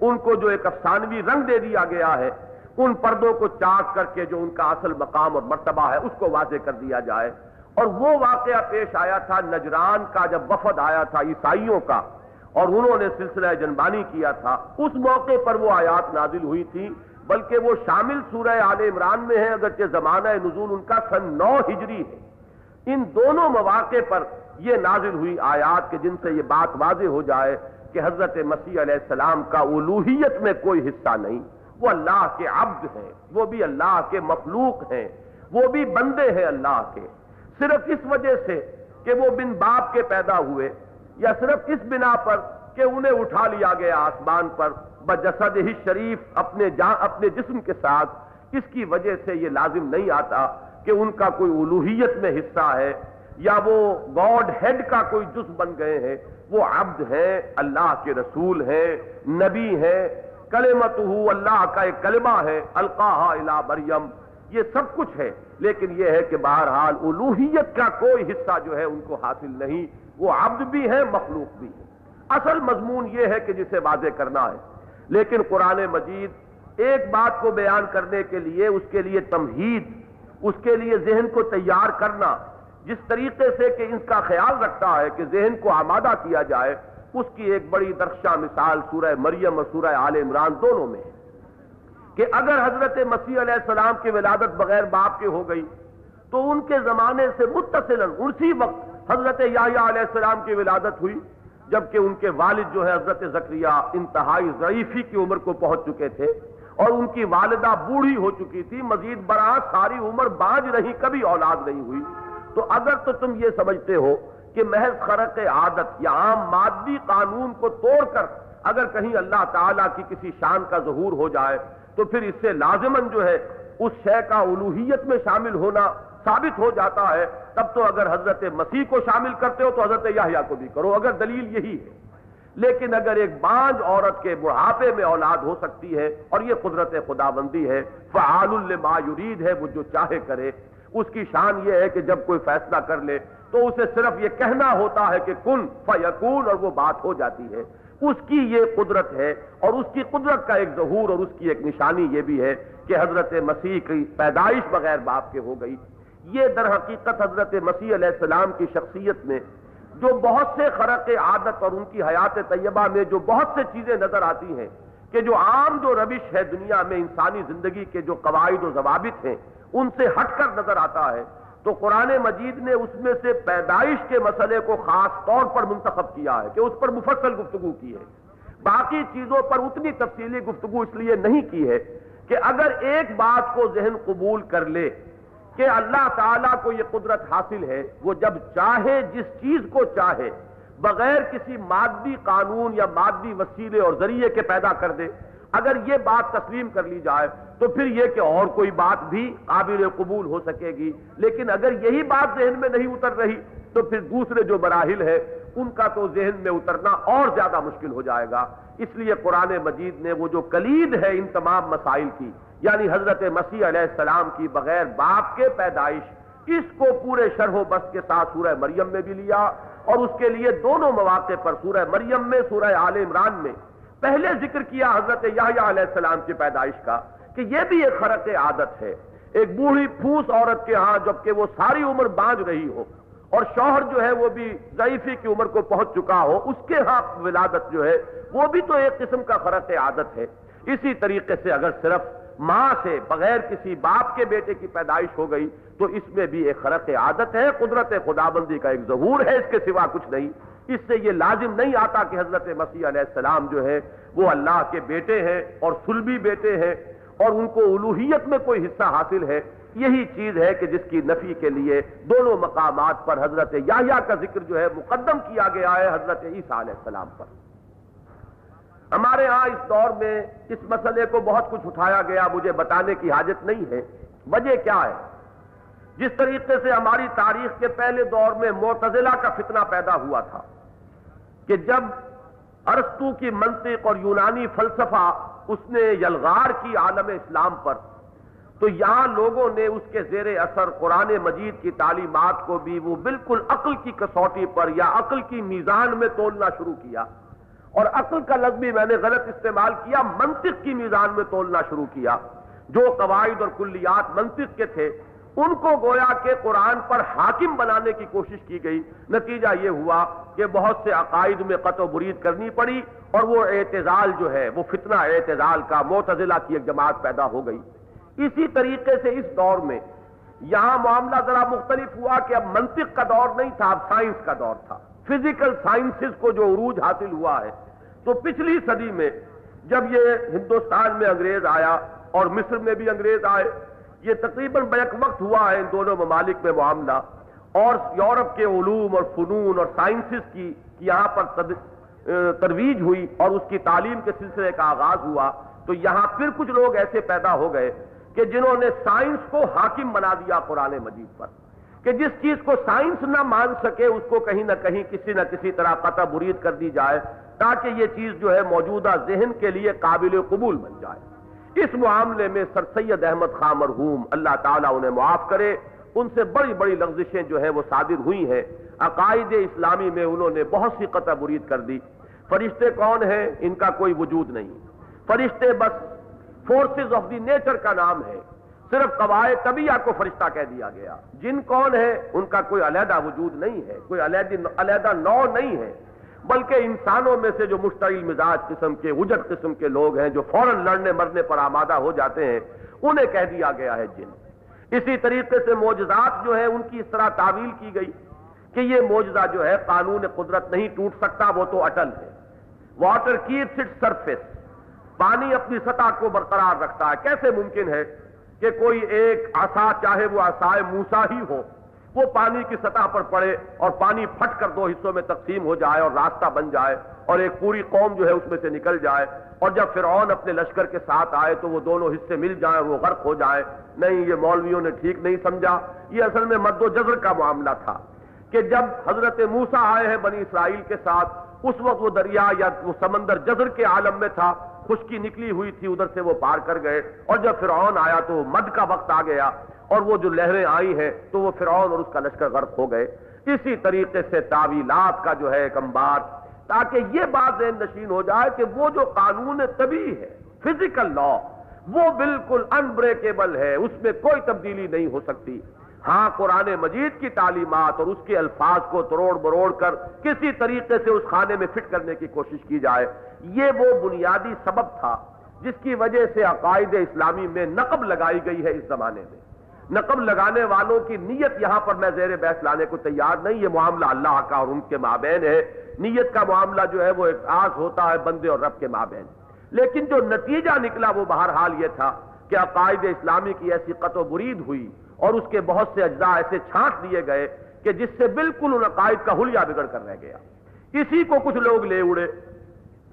ان کو جو ایک افسانوی رنگ دے دیا گیا ہے۔ ان پردوں کو چاک کر کے جو ان کا اصل مقام اور مرتبہ ہے، اس کو واضح کر دیا جائے۔ اور وہ واقعہ پیش آیا تھا نجران کا، جب وفد آیا تھا عیسائیوں کا، اور انہوں نے سلسلہ جنبانی کیا تھا۔ اس موقع پر وہ آیات نازل ہوئی تھی، بلکہ وہ شامل سورہ آل عمران میں ہے اگرچہ زمانہ نزول ان کا سن نو ہجری ہے۔ ان دونوں مواقع پر یہ نازل ہوئی آیات کے جن سے یہ بات واضح ہو جائے کہ حضرت مسیح علیہ السلام کا الوحیت میں کوئی حصہ نہیں۔ وہ اللہ کے عبد ہیں، وہ بھی اللہ کے مخلوق ہیں، وہ بھی بندے ہیں اللہ کے۔ صرف اس وجہ سے کہ وہ بن باپ کے پیدا ہوئے، یا صرف اس بنا پر کہ انہیں اٹھا لیا گیا آسمان پر، بجسد ہی شریف اپنے اپنے جسم کے ساتھ۔ اس کی وجہ سے یہ لازم نہیں آتا کہ ان کا کوئی الوحیت میں حصہ ہے، یا وہ گاڈ ہیڈ کا کوئی جز بن گئے ہیں۔ وہ عبد ہیں، اللہ کے رسول ہیں، نبی ہیں کلمت اللہ کا ایک کلمہ ہے القاہ الا مریم۔ یہ سب کچھ ہے، لیکن یہ ہے کہ بہرحال الوحیت کا کوئی حصہ جو ہے ان کو حاصل نہیں۔ وہ عبد بھی ہے، مخلوق بھی ہے۔ اصل مضمون یہ ہے کہ جسے واضح کرنا ہے۔ لیکن قرآن مجید ایک بات کو بیان کرنے کے لیے، اس کے لیے تمہید، اس کے لیے ذہن کو تیار کرنا۔ جس طریقے سے کہ اس کا خیال رکھتا ہے کہ ذہن کو آمادہ کیا جائے اس کی ایک بڑی درخشاں مثال سورہ مریم اور سورہ آل عمران دونوں میں ہے کہ اگر حضرت مسیح علیہ السلام کی ولادت بغیر باپ کے ہو گئی، تو ان کے زمانے سے متصل اسی وقت حضرت یاہیا علیہ السلام کی ولادت ہوئی، جبکہ ان کے والد جو ہے حضرت زکریہ انتہائی ضعیفی کی عمر کو پہنچ چکے تھے اور ان کی والدہ بوڑھی ہو چکی تھی، مزید برآں ساری عمر باج رہی، کبھی اولاد نہیں ہوئی۔ تو اگر تو تم یہ سمجھتے ہو کہ محض خرق عادت یا عام مادی قانون کو توڑ کر اگر کہیں اللہ تعالیٰ کی کسی شان کا ظہور ہو جائے، تو پھر اس سے لازمن جو ہے اس شے کا الوحیت میں شامل ہونا ثابت ہو جاتا ہے۔ تب تو اگر حضرت مسیح کو شامل کرتے ہو تو حضرت یاہیا کو بھی کرو۔ اگر دلیل یہی ہے۔ لیکن اگر ایک بانج عورت کے بڑھاپے میں اولاد ہو سکتی ہے اور یہ قدرت خدا بندی ہے، فعال لما یرید ہے، وہ جو چاہے کرے۔ اس کی شان یہ ہے کہ جب کوئی فیصلہ کر لے تو اسے صرف یہ کہنا ہوتا ہے کہ کن فیکون اور وہ بات ہو جاتی ہے۔ اس کی یہ قدرت ہے اور اس کی قدرت کا ایک ظہور اور اس کی ایک نشانی یہ بھی ہے کہ حضرت مسیح کی پیدائش بغیر باپ کے ہو گئی۔ یہ در حقیقت حضرت مسیح علیہ السلام کی شخصیت میں جو بہت سے خرق عادت اور ان کی حیات طیبہ میں جو بہت سے چیزیں نظر آتی ہیں کہ جو عام جو روش ہے دنیا میں انسانی زندگی کے جو قواعد و ضوابط ہیں ان سے ہٹ کر نظر آتا ہے، تو قرآن مجید نے اس میں سے پیدائش کے مسئلے کو خاص طور پر منتخب کیا ہے کہ اس پر مفصل گفتگو کی ہے۔ باقی چیزوں پر اتنی تفصیلی گفتگو اس لیے نہیں کی ہے کہ اگر ایک بات کو ذہن قبول کر لے کہ اللہ تعالیٰ کو یہ قدرت حاصل ہے، وہ جب چاہے، جس چیز کو چاہے، بغیر کسی مادی قانون یا مادی وسیلے اور ذریعے کے پیدا کر دے اگر یہ بات تسلیم کر لی جائے تو پھر یہ کہ اور کوئی بات بھی قابل قبول ہو سکے گی۔ لیکن اگر یہی بات ذہن میں نہیں اتر رہی تو پھر دوسرے جو مراحل ہے ان کا تو ذہن میں اترنا اور زیادہ مشکل ہو جائے گا۔ اس لیے قرآن مجید نے وہ جو کلید ہے ان تمام مسائل کی یعنی حضرت مسیح علیہ السلام کی بغیر باپ کے پیدائش، اس کو پورے شرح و بس کے ساتھ سورہ مریم میں بھی لیا اور اس کے لیے دونوں مواقع پر سورہ مریم میں، سورہ عال عمران میں پہلے ذکر کیا حضرت یحییٰ علیہ السلام کی پیدائش کا کہ یہ بھی ایک خرق عادت ہے۔ ایک بوڑھی پھوس عورت کے ہاں جبکہ وہ ساری عمر بانج رہی ہو اور شوہر جو ہے وہ بھی ضعیفی کی عمر کو پہنچ چکا ہو، اس کے ہاں ولادت جو ہے، وہ بھی تو ایک قسم کا فرق عادت ہے۔ اسی طریقے سے اگر صرف ماں سے بغیر کسی باپ کے بیٹے کی پیدائش ہو گئی، تو اس میں بھی ایک خرق عادت ہے۔ قدرت خدا بندی کا ایک ظہور ہے، اس کے سوا کچھ نہیں۔ اس سے یہ لازم نہیں آتا کہ حضرت مسیح علیہ السلام جو ہے وہ اللہ کے بیٹے ہیں اور سلبی بیٹے ہیں اور ان کو الوحیت میں کوئی حصہ حاصل ہے۔ یہی چیز ہے کہ جس کی نفی کے لیے دونوں مقامات پر حضرت یاہیا کا ذکر جو ہے مقدم کیا گیا ہے حضرت عیسیٰ علیہ السلام پر۔ ہمارے ہاں اس دور میں اس مسئلے کو بہت کچھ اٹھایا گیا، مجھے بتانے کی حاجت نہیں ہے۔ وجہ کیا ہے؟ جس طریقے سے ہماری تاریخ کے پہلے دور میں معتزلہ کا فتنہ پیدا ہوا تھا کہ جب ارستو کی منطق اور یونانی فلسفہ اس نے یلغار کی عالم اسلام پر، تو یہاں لوگوں نے اس کے زیر اثر قرآن مجید کی تعلیمات کو بھی وہ بالکل عقل کی کسوٹی پر یا عقل کی میزان میں تولنا شروع کیا۔ اور عقل کا لفظ بھی میں نے غلط استعمال کیا، منطق کی میزان میں تولنا شروع کیا۔ جو قواعد اور کلیات منطق کے تھے ان کو گویا کہ قرآن پر حاکم بنانے کی کوشش کی گئی۔ نتیجہ یہ ہوا کہ بہت سے عقائد میں قطع و برید کرنی پڑی اور وہ اعتزال جو ہے، وہ فتنہ اعتزال کا معتزلہ کی ایک جماعت پیدا ہو گئی۔ اسی طریقے سے اس دور میں یہاں معاملہ ذرا مختلف ہوا کہ اب منطق کا دور نہیں تھا، اب سائنس کا دور تھا۔ فزیکل سائنسز کو جو عروج حاصل ہوا ہے۔ تو پچھلی صدی میں جب یہ ہندوستان میں انگریز آیا اور مصر میں بھی انگریز آئے یہ تقریباً بیک وقت ہوا ہے ان دونوں ممالک میں معاملہ اور یورپ کے علوم اور فنون اور سائنسز کی یہاں پر ترویج ہوئی اور اس کی تعلیم کے سلسلے کا آغاز ہوا۔ تو یہاں پھر کچھ لوگ ایسے پیدا ہو گئے کہ جنہوں نے سائنس کو حاکم بنا دیا قرآن مجید پر۔ کہ جس چیز کو سائنس نہ مان سکے، اس کو کہیں نہ کہیں کسی نہ کسی طرح قطع برید کر دی جائے تاکہ یہ چیز جو ہے موجودہ ذہن کے لیے قابل قبول بن جائے۔ اس معاملے میں سر سید احمد خان مرحوم اللہ تعالیٰ انہیں معاف کرے۔ ان سے بڑی بڑی لغزشیں جو ہیں وہ صادر ہوئی ہیں۔ عقائد اسلامی میں انہوں نے بہت سی قطع برید کر دی۔ فرشتے کون ہیں؟ ان کا کوئی وجود نہیں۔ فرشتے بس فورسز آف دی نیچر کا نام ہے۔ صرف قواعد طبیعہ کو فرشتہ کہہ دیا گیا۔ جن کون ہے ان کا کوئی علیحدہ وجود نہیں ہے۔ کوئی علیحدہ نو نہیں ہے۔ بلکہ انسانوں میں سے جو مشتعل مزاج قسم کے اجٹ قسم کے لوگ ہیں، جو فوراً لڑنے مرنے پر آمادہ ہو جاتے ہیں، انہیں کہہ دیا گیا ہے جن۔ اسی طریقے سے موجزات جو ہے ان کی اس طرح تعویل کی گئی کہ یہ موجزہ جو ہے، قانون قدرت نہیں ٹوٹ سکتا، وہ تو اٹل ہے۔ Water keeps it surface. پانی اپنی سطح کو برقرار رکھتا ہے۔ کیسے ممکن ہے کہ کوئی ایک آسا، چاہے وہ آسائے موسا ہی ہو وہ پانی کی سطح پر پڑے اور پانی پھٹ کر دو حصوں میں تقسیم ہو جائے اور راستہ بن جائے اور ایک پوری قوم جو ہے اس میں سے نکل جائے اور جب فرعون اپنے لشکر کے ساتھ آئے تو وہ دونوں حصے مل جائیں وہ غرق ہو جائے نہیں، یہ مولویوں نے ٹھیک نہیں سمجھا۔ یہ اصل میں مد و جزر کا معاملہ تھا کہ جب حضرت موسا آئے ہیں بنی اسرائیل کے ساتھ، اس وقت وہ دریا یا وہ سمندر جزر کے عالم میں تھا۔ خشکی نکلی ہوئی تھی، ادھر سے وہ پار کر گئے اور جب فرعون آیا تو مد کا وقت آ گیا۔ اور وہ جو لہریں آئی ہیں تو وہ فرعون اور اس کا لشکر غرق ہو گئے۔ اسی طریقے سے تعویلات کا جو ہے ایک امبار تاکہ یہ بات ذہن نشین ہو جائے کہ وہ جو قانون طبی ہے فزیکل لا وہ بالکل انبریکیبل ہے، اس میں کوئی تبدیلی نہیں ہو سکتی۔ ہاں قرآن مجید کی تعلیمات اور اس کے الفاظ کو تروڑ بروڑ کر کسی طریقے سے اس خانے میں فٹ کرنے کی کوشش کی جائے۔ یہ وہ بنیادی سبب تھا جس کی وجہ سے عقائد اسلامی میں نقب لگائی گئی ہے اس زمانے میں۔ نقب لگانے والوں کی نیت یہاں پر میں زیر بحث لانے کو تیار نہیں، یہ معاملہ اللہ کا اور ان کے مابین ہے۔ نیت کا معاملہ جو ہے وہ احساس ہوتا ہے بندے اور رب کے مابین۔ لیکن جو نتیجہ نکلا وہ بہرحال یہ تھا کہ عقائد اسلامی کی ایسی قط و برید ہوئی اور اس کے بہت سے اجزاء ایسے چھانٹ دیے گئے کہ جس سے بالکل ان عقائد کا حلیہ بگڑ کر رہ گیا۔ اسی کو کچھ لوگ لے اڑے۔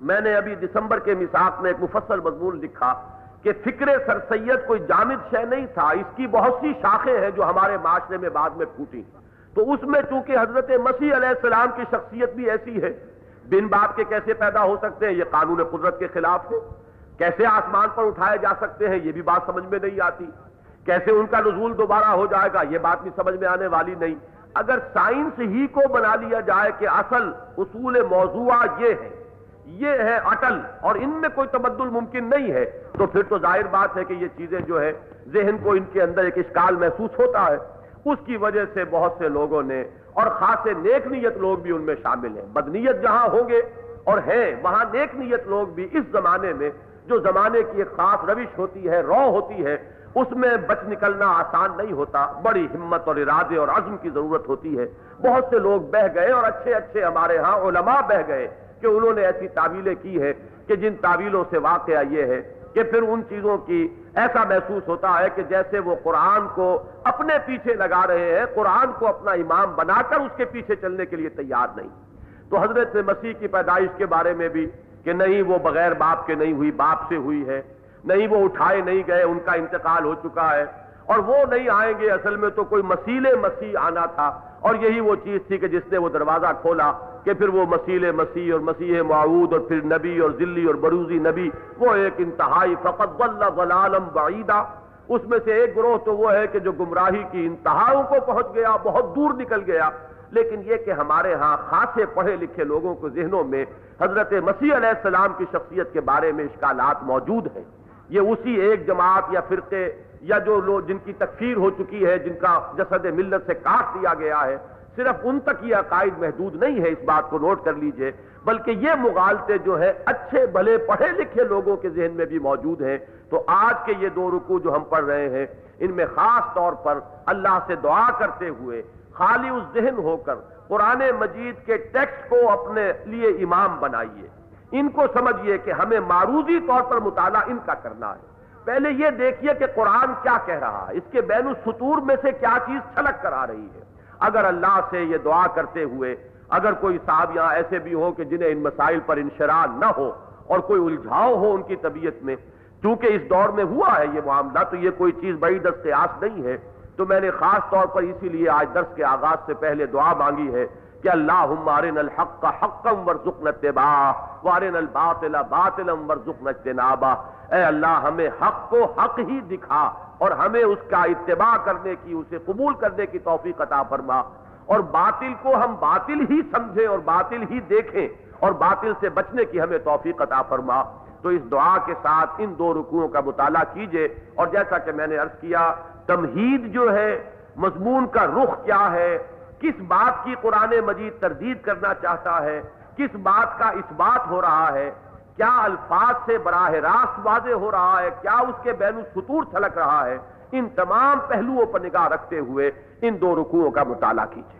میں نے ابھی دسمبر کے مساق میں ایک مفصل مضمون لکھا۔ کہ فکر سر سید کوئی جامد شے نہیں تھا، اس کی بہت سی شاخیں ہیں جو ہمارے معاشرے میں بعد میں پھوٹی تو اس میں چونکہ حضرت مسیح علیہ السلام کی شخصیت بھی ایسی ہے، بن باپ کے کیسے پیدا ہو سکتے ہیں؟ یہ قانون قدرت کے خلاف ہے۔ کیسے آسمان پر اٹھائے جا سکتے ہیں؟ یہ بھی بات سمجھ میں نہیں آتی۔ کیسے ان کا نزول دوبارہ ہو جائے گا؟ یہ بات بھی سمجھ میں آنے والی نہیں۔ اگر سائنس ہی کو بنا لیا جائے کہ اصل اصول موضوع یہ ہے یہ ہے اٹل اور ان میں کوئی تبدل ممکن نہیں ہے۔ تو پھر تو ظاہر بات ہے کہ یہ چیزیں جو ہے ذہن کو ان کے اندر ایک اشکال محسوس ہوتا ہے۔ اس کی وجہ سے بہت سے لوگوں نے اور خاصے نیک نیت لوگ بھی ان میں شامل ہیں۔ بدنیت جہاں ہوں گے اور ہیں، وہاں نیک نیت لوگ بھی اس زمانے میں جو زمانے کی ایک خاص روش ہوتی ہے رو ہوتی ہے، اس میں بچ نکلنا آسان نہیں ہوتا۔ بڑی ہمت اور ارادے اور عزم کی ضرورت ہوتی ہے۔ بہت سے لوگ بہ گئے اور اچھے اچھے ہمارے ہاں علماء بہ گئے۔ کہ انہوں نے ایسی تعویلیں کی ہے کہ جن تعویلوں سے واقعہ یہ ہے کہ پھر ان چیزوں کی ایسا محسوس ہوتا ہے کہ جیسے وہ قرآن کو اپنے پیچھے لگا رہے ہیں، قرآن کو اپنا امام بنا کر اس کے پیچھے چلنے کے لیے تیار نہیں۔ تو حضرت مسیح کی پیدائش کے بارے میں بھی کہ نہیں وہ بغیر باپ کے نہیں ہوئی، باپ سے ہوئی ہے، نہیں وہ اٹھائے نہیں گئے، ان کا انتقال ہو چکا ہے۔ اور وہ نہیں آئیں گے، اصل میں تو کوئی مسیل مسیح آنا تھا۔ اور یہی وہ چیز تھی کہ جس نے وہ دروازہ کھولا کہ پھر وہ مسیل مسیح اور مسیح معود اور پھر نبی اور ذلی اور بروزی نبی، وہ ایک انتہائی فقط ولالم بعیدہ۔ اس میں سے ایک گروہ تو وہ ہے کہ جو گمراہی کی انتہاؤں کو پہنچ گیا، بہت دور نکل گیا۔ لیکن یہ کہ ہمارے ہاں خاصے پڑھے لکھے لوگوں کو ذہنوں میں حضرت مسیح علیہ السلام کی شخصیت کے بارے میں اشکالات موجود ہیں۔ یہ اسی ایک جماعت یا فرقے یا جو لوگ جن کی تکفیر ہو چکی ہے، جن کا جسد ملت سے کاٹ دیا گیا ہے، صرف ان تک یہ عقائد محدود نہیں ہے۔ اس بات کو نوٹ کر لیجیے، بلکہ یہ مغالطے جو ہے اچھے، بھلے، پڑھے لکھے لوگوں کے ذہن میں بھی موجود ہیں۔ تو آج کے یہ دو رکو جو ہم پڑھ رہے ہیں، ان میں خاص طور پر اللہ سے دعا کرتے ہوئے خالی اس ذہن ہو کر قرآن مجید کے ٹیکسٹ کو اپنے لیے امام بنائیے۔ ان کو سمجھیے کہ ہمیں معروضی طور پر مطالعہ ان کا کرنا ہے۔ پہلے یہ دیکھیے کہ قرآن کیا کہہ رہا ہے۔ اس کے بین السطور میں سے کیا چیز چھلک کر آ رہی ہے۔ اگر اللہ سے یہ دعا کرتے ہوئے اگر کوئی صاحب یہاں ایسے بھی ہو کہ جنہیں ان مسائل پر انشراح نہ ہو اور کوئی الجھاؤ ہو ان کی طبیعت میں، چونکہ اس دور میں ہوا ہے یہ معاملہ، تو یہ کوئی چیز بڑی دست آس نہیں ہے۔ تو میں نے خاص طور پر اسی لیے آج درس کے آغاز سے پہلے دعا مانگی ہے کہ اللہ مارن الحق کا حقم ورژن اتباع وارن الباطل باطلم ورژن اجتنابا اے اللہ، ہمیں حق کو حق ہی دکھا اور ہمیں اس کا اتباع کرنے کی، اسے قبول کرنے کی توفیق عطا فرما۔ اور باطل کو ہم باطل ہی سمجھیں اور باطل ہی دیکھیں اور باطل سے بچنے کی ہمیں توفیق عطا فرما۔ تو اس دعا کے ساتھ ان دو رکوعوں کا مطالعہ کیجیے۔ اور جیسا کہ میں نے عرض کیا، تمہید جو ہے، مضمون کا رخ کیا ہے کس بات کی قرآن مجید تردید کرنا چاہتا ہے؟ کس بات کا اس بات ہو رہا ہے؟ کیا الفاظ سے براہ راست واضح ہو رہا ہے؟ کیا اس کے بین السطور چھلک رہا ہے؟ ان تمام پہلوؤں پر نگاہ رکھتے ہوئے ان دو رکوعوں کا مطالعہ کیجیے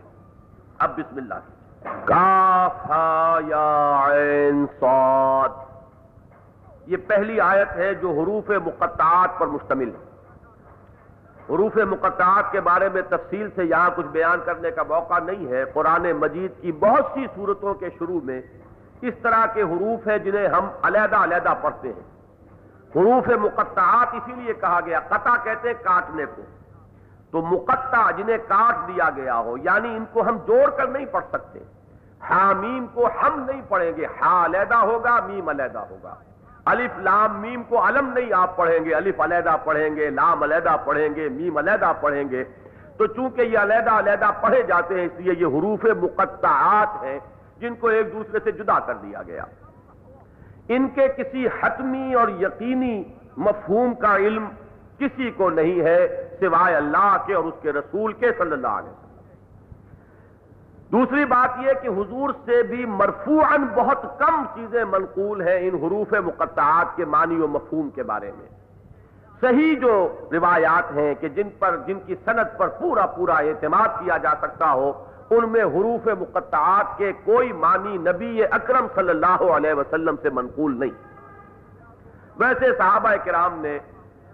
اب بسم اللہ۔ یا، عین، صاد۔ یہ پہلی آیت ہے جو حروف مقطعات پر مشتمل ہے۔ حروف مقطعات کے بارے میں تفصیل سے یہاں کچھ بیان کرنے کا موقع نہیں ہے۔ قرآن مجید کی بہت سی صورتوں کے شروع میں اس طرح کے حروف ہیں جنہیں ہم علیحدہ علیحدہ پڑھتے ہیں۔ حروف مقطعات اسی لیے کہا گیا، قطع کہتے ہیں کاٹنے کو۔ تو مقطع جنہیں کاٹ دیا گیا ہو یعنی ان کو ہم جوڑ کر نہیں پڑھ سکتے۔ حامیم کو ہم نہیں پڑھیں گے، ہا علیحدہ ہوگا، میم علیحدہ ہوگا۔ الف لام میم کو علم نہیں آپ پڑھیں گے، الف علیحدہ پڑھیں گے، لام علیحدہ پڑھیں گے، میم علیحدہ پڑھیں گے۔ تو چونکہ یہ علیحدہ علیحدہ پڑھے جاتے ہیں، اس لیے یہ حروف مقطعات ہیں جن کو ایک دوسرے سے جدا کر دیا گیا۔ ان کے کسی حتمی اور یقینی مفہوم کا علم کسی کو نہیں ہے، سوائے اللہ کے اور اس کے رسول کے صلی اللہ علیہ وسلم۔ دوسری بات یہ کہ حضور سے بھی مرفوعاً بہت کم چیزیں منقول ہیں ان حروف مقطعات کے معنی و مفہوم کے بارے میں۔ صحیح جو روایات ہیں کہ جن پر جن کی صنعت پر پورا پورا اعتماد کیا جا سکتا ہو، ان میں حروف مقطعات کے کوئی معنی نبی اکرم صلی اللہ علیہ وسلم سے منقول نہیں۔ ویسے صحابہ کرام نے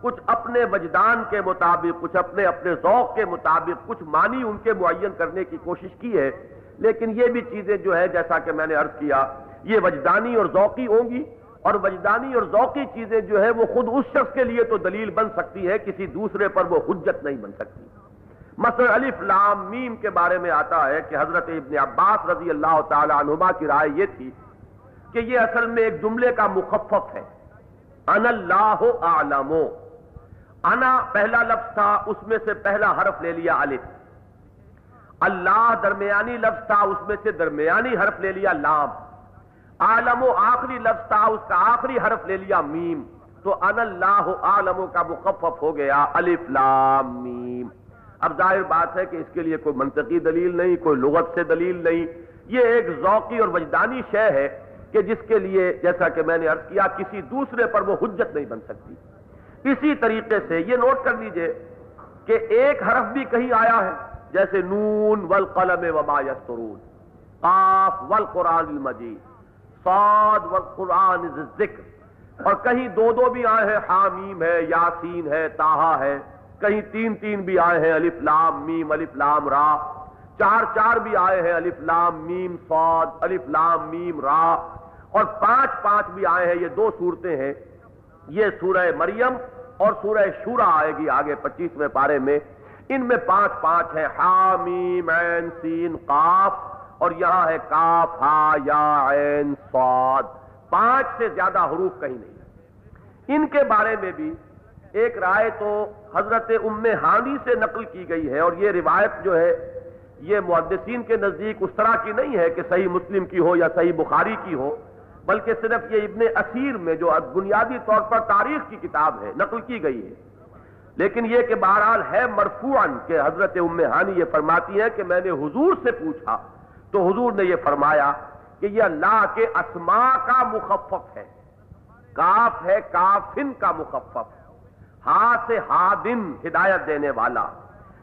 کچھ اپنے وجدان کے مطابق، کچھ اپنے اپنے ذوق کے مطابق، کچھ معنی ان کے معین کرنے کی کوشش کی ہے۔ لیکن یہ بھی چیزیں جو ہے جیسا کہ میں نے عرض کیا، یہ وجدانی اور ذوقی ہوں گی۔ اور وجدانی اور ذوقی چیزیں جو ہے وہ خود اس شخص کے لیے تو دلیل بن سکتی ہے کسی دوسرے پر وہ حجت نہیں بن سکتی۔ مثلا الف لام میم کے بارے میں آتا ہے کہ حضرت ابن عباس رضی اللہ تعالی عنہما کی رائے یہ تھی کہ یہ اصل میں ایک جملے کا مخفف ہے۔ ان اللہ انا پہلا لفظ تھا، اس میں سے پہلا حرف لے لیا الف۔ اللہ درمیانی لفظ تھا، اس میں سے درمیانی حرف لے لیا لام۔ عالم و آخری لفظ تھا، اس کا آخری حرف لے لیا میم۔ تو ان اللہ عالم کا مخفف ہو گیا الف، لام، میم۔ اب ظاہر بات ہے کہ اس کے لیے کوئی منطقی دلیل نہیں، کوئی لغت سے دلیل نہیں۔ یہ ایک ذوقی اور وجدانی شے ہے کہ جس کے لیے جیسا کہ میں نے عرض کیا، کسی دوسرے پر وہ حجت نہیں بن سکتی۔ اسی طریقے سے یہ نوٹ کر لیجیے کہ ایک حرف بھی کہیں آیا ہے، جیسے نون والقلم وما یسترون قاف والقرآن المجید، صاد والقرآن ذکر اور کہیں دو دو بھی آئے ہیں، حامیم ہے، یاسین ہے تاہا ہے، کہیں تین تین بھی آئے ہیں، الف لام میم، الف لام را، چار چار بھی آئے ہیں، الف لام میم صاد، الف لام میم را، اور پانچ پانچ بھی آئے ہیں، یہ دو صورتیں ہیں، یہ سورہ مریم اور سورہ شورا آئے گی آگے پچیسویں پارے میں۔ ان میں پانچ پانچ ہیں، حامیم، عین، سین، قاف، اور یہاں ہے کاف، ہا، یا، عین، صاد۔ پانچ سے زیادہ حروف کہیں نہیں۔ ہے ان کے بارے میں بھی ایک رائے تو حضرت ام ہانی سے نقل کی گئی ہے، اور یہ روایت جو ہے، یہ محدثین کے نزدیک اس طرح کی نہیں ہے کہ صحیح مسلم کی ہو یا صحیح بخاری کی ہو۔ بلکہ صرف یہ ابن اسیر میں جو بنیادی طور پر تاریخ کی کتاب ہے، نقل کی گئی ہے۔ لیکن یہ کہ بہرحال ہے مرفوعن کہ حضرت ام ہانی یہ فرماتی ہے کہ میں نے حضور سے پوچھا، تو حضور نے یہ فرمایا کہ یہ اللہ کے اسماء کا مخفف ہے۔ کاف ہے کافن کا مخفف۔ ہا سے ہادن ہدایت دینے والا۔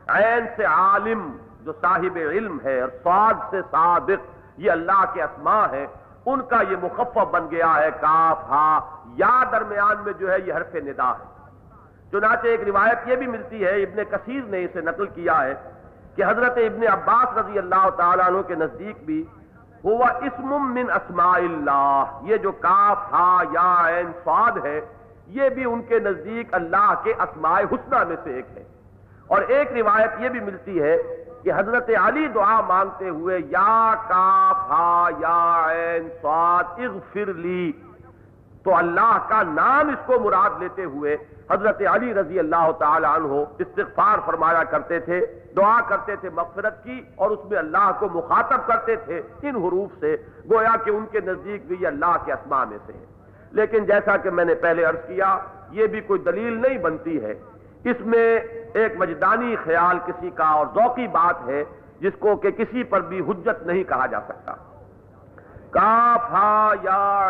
عین سے عالم جو صاحب علم ہے اور سعد سے صادق۔ یہ اللہ کے اسماء ہے ان کا یہ مخفف بن گیا ہے کاف ہا یا درمیان میں جو ہے یہ حرف ندا ہے۔ چنانچہ ایک روایت یہ بھی ملتی ہے، ابن کثیر نے اسے نقل کیا ہے کہ حضرت ابن عباس رضی اللہ تعالیٰ عنہ کے نزدیک بھی ہوا اسم من اسماء اللہ۔ یہ جو کاف ہا یا عین، فاد ہے، یہ بھی ان کے نزدیک اللہ کے اسماء حسنہ میں سے ایک ہے۔ اور ایک روایت یہ بھی ملتی ہے کہ حضرت علی دعا مانگتے ہوئے، یا کاف ہا، یا عین فاد اغفر لی۔ تو اللہ کا نام اس کو مراد لیتے ہوئے حضرت علی رضی اللہ تعالی عنہ استغفار فرمایا کرتے تھے، دعا کرتے تھے مغفرت کی، اور اس میں اللہ کو مخاطب کرتے تھے۔ ان حروف سے گویا کہ ان کے نزدیک بھی یہ اللہ کے اسماء میں سے ہے لیکن جیسا کہ میں نے پہلے عرض کیا، یہ بھی کوئی دلیل نہیں بنتی ہے۔ اس میں ایک مجدانی خیال کسی کا اور ذوقی بات ہے جس کو کہ کسی پر بھی حجت نہیں کہا جا سکتا۔ کافا یا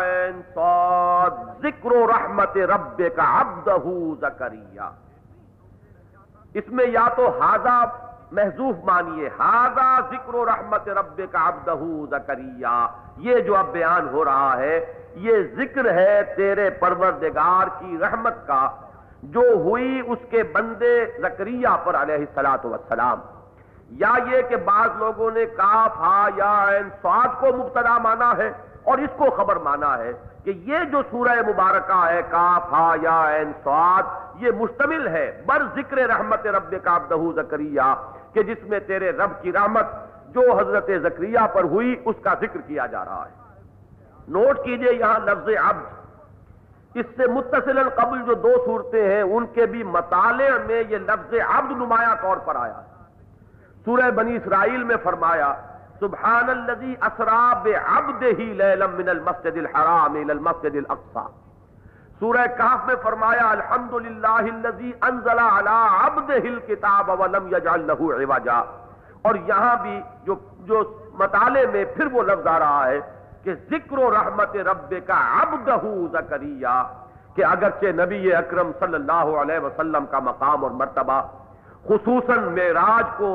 ذکر و رحمت رب کا عبدہ زکریہ اس میں یا تو ہاضا محضوف مانیے ہاضا ذکر و رحمت رب کا عبدہ زکریہ یہ جو اب بیان ہو رہا ہے، یہ ذکر ہے تیرے پروردگار کی رحمت کا۔ جو ہوئی اس کے بندے زکریہ پر علیہ السلاۃ وسلام یا یہ کہ بعض لوگوں نے کاف، ہا، یا عین سواد کو مبتدا مانا ہے اور اس کو خبر مانا ہے کہ یہ جو سورہ مبارکہ ہے، کاف، ہا، یا عین سواد، یہ مشتمل ہے۔ بر ذکر رحمت رب کا دہو زکریہ، کہ جس میں تیرے رب کی رحمت جو حضرت زکریہ پر ہوئی، اس کا ذکر کیا جا رہا ہے۔ نوٹ کیجیے یہاں لفظ عبد۔ اس سے متصل قبل جو دو صورتیں ہیں، ان کے بھی مطالعے میں یہ لفظ عبد نمایاں طور پر آیا۔ ہے سورہ بنی اسرائیل میں فرمایا سبحان الذي اسرا بعبده ليلا من المسجد الحرام الى المسجد الاقصى سورہ کاف میں فرمایا الحمد للہ الذي انزل على عبده الكتاب ولم يجعل له عوجا اور یہاں بھی جو جو مطالعے میں پھر وہ لفظ آ رہا ہے کہ ذکر و رحمت رب کا عبدہ زکریہ کہ اگرچہ نبی اکرم صلی اللہ علیہ وسلم کا مقام اور مرتبہ، خصوصاً معراج کو،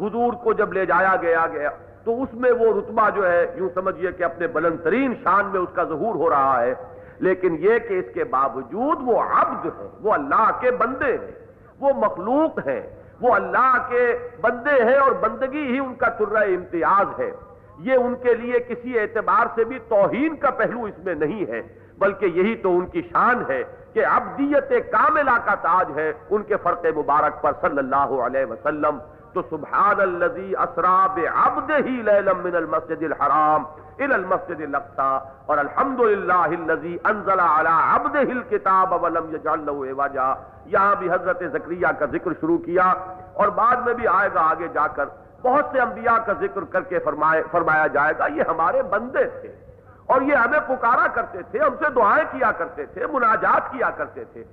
حضور کو جب لے جایا گیا گیا، تو اس میں وہ رتبہ جو ہے، یوں سمجھئے کہ اپنے بلند ترین شان میں اس کا ظہور ہو رہا ہے، لیکن یہ کہ اس کے باوجود وہ عبد ہے، وہ اللہ کے بندے ہیں، وہ مخلوق ہیں، وہ اللہ کے بندے ہیں اور بندگی ہی ان کا ترہ امتیاز ہے۔ یہ ان کے لیے کسی اعتبار سے بھی توہین کا پہلو اس میں نہیں ہے، بلکہ یہی تو ان کی شان ہے کہ عبدیت کاملہ کا تاج ہے ان کے فرق مبارک پر صلی اللہ علیہ وسلم۔ تو سبحان الذي اسرا بعبده ليلا من المسجد الحرام الى المسجد الاقصى اور الحمد للہ الذي انزل على عبده الكتاب ولم يجعل له عوجا۔ یہاں بھی حضرت زکریہ کا ذکر شروع کیا اور بعد میں بھی آئے گا آگے جا کر۔ بہت سے انبیاء کا ذکر کر کے فرمایا جائے گا، یہ ہمارے بندے تھے۔ اور یہ ہمیں پکارا کرتے تھے، ہم سے دعائیں کیا کرتے تھے، مناجات کیا کرتے تھے۔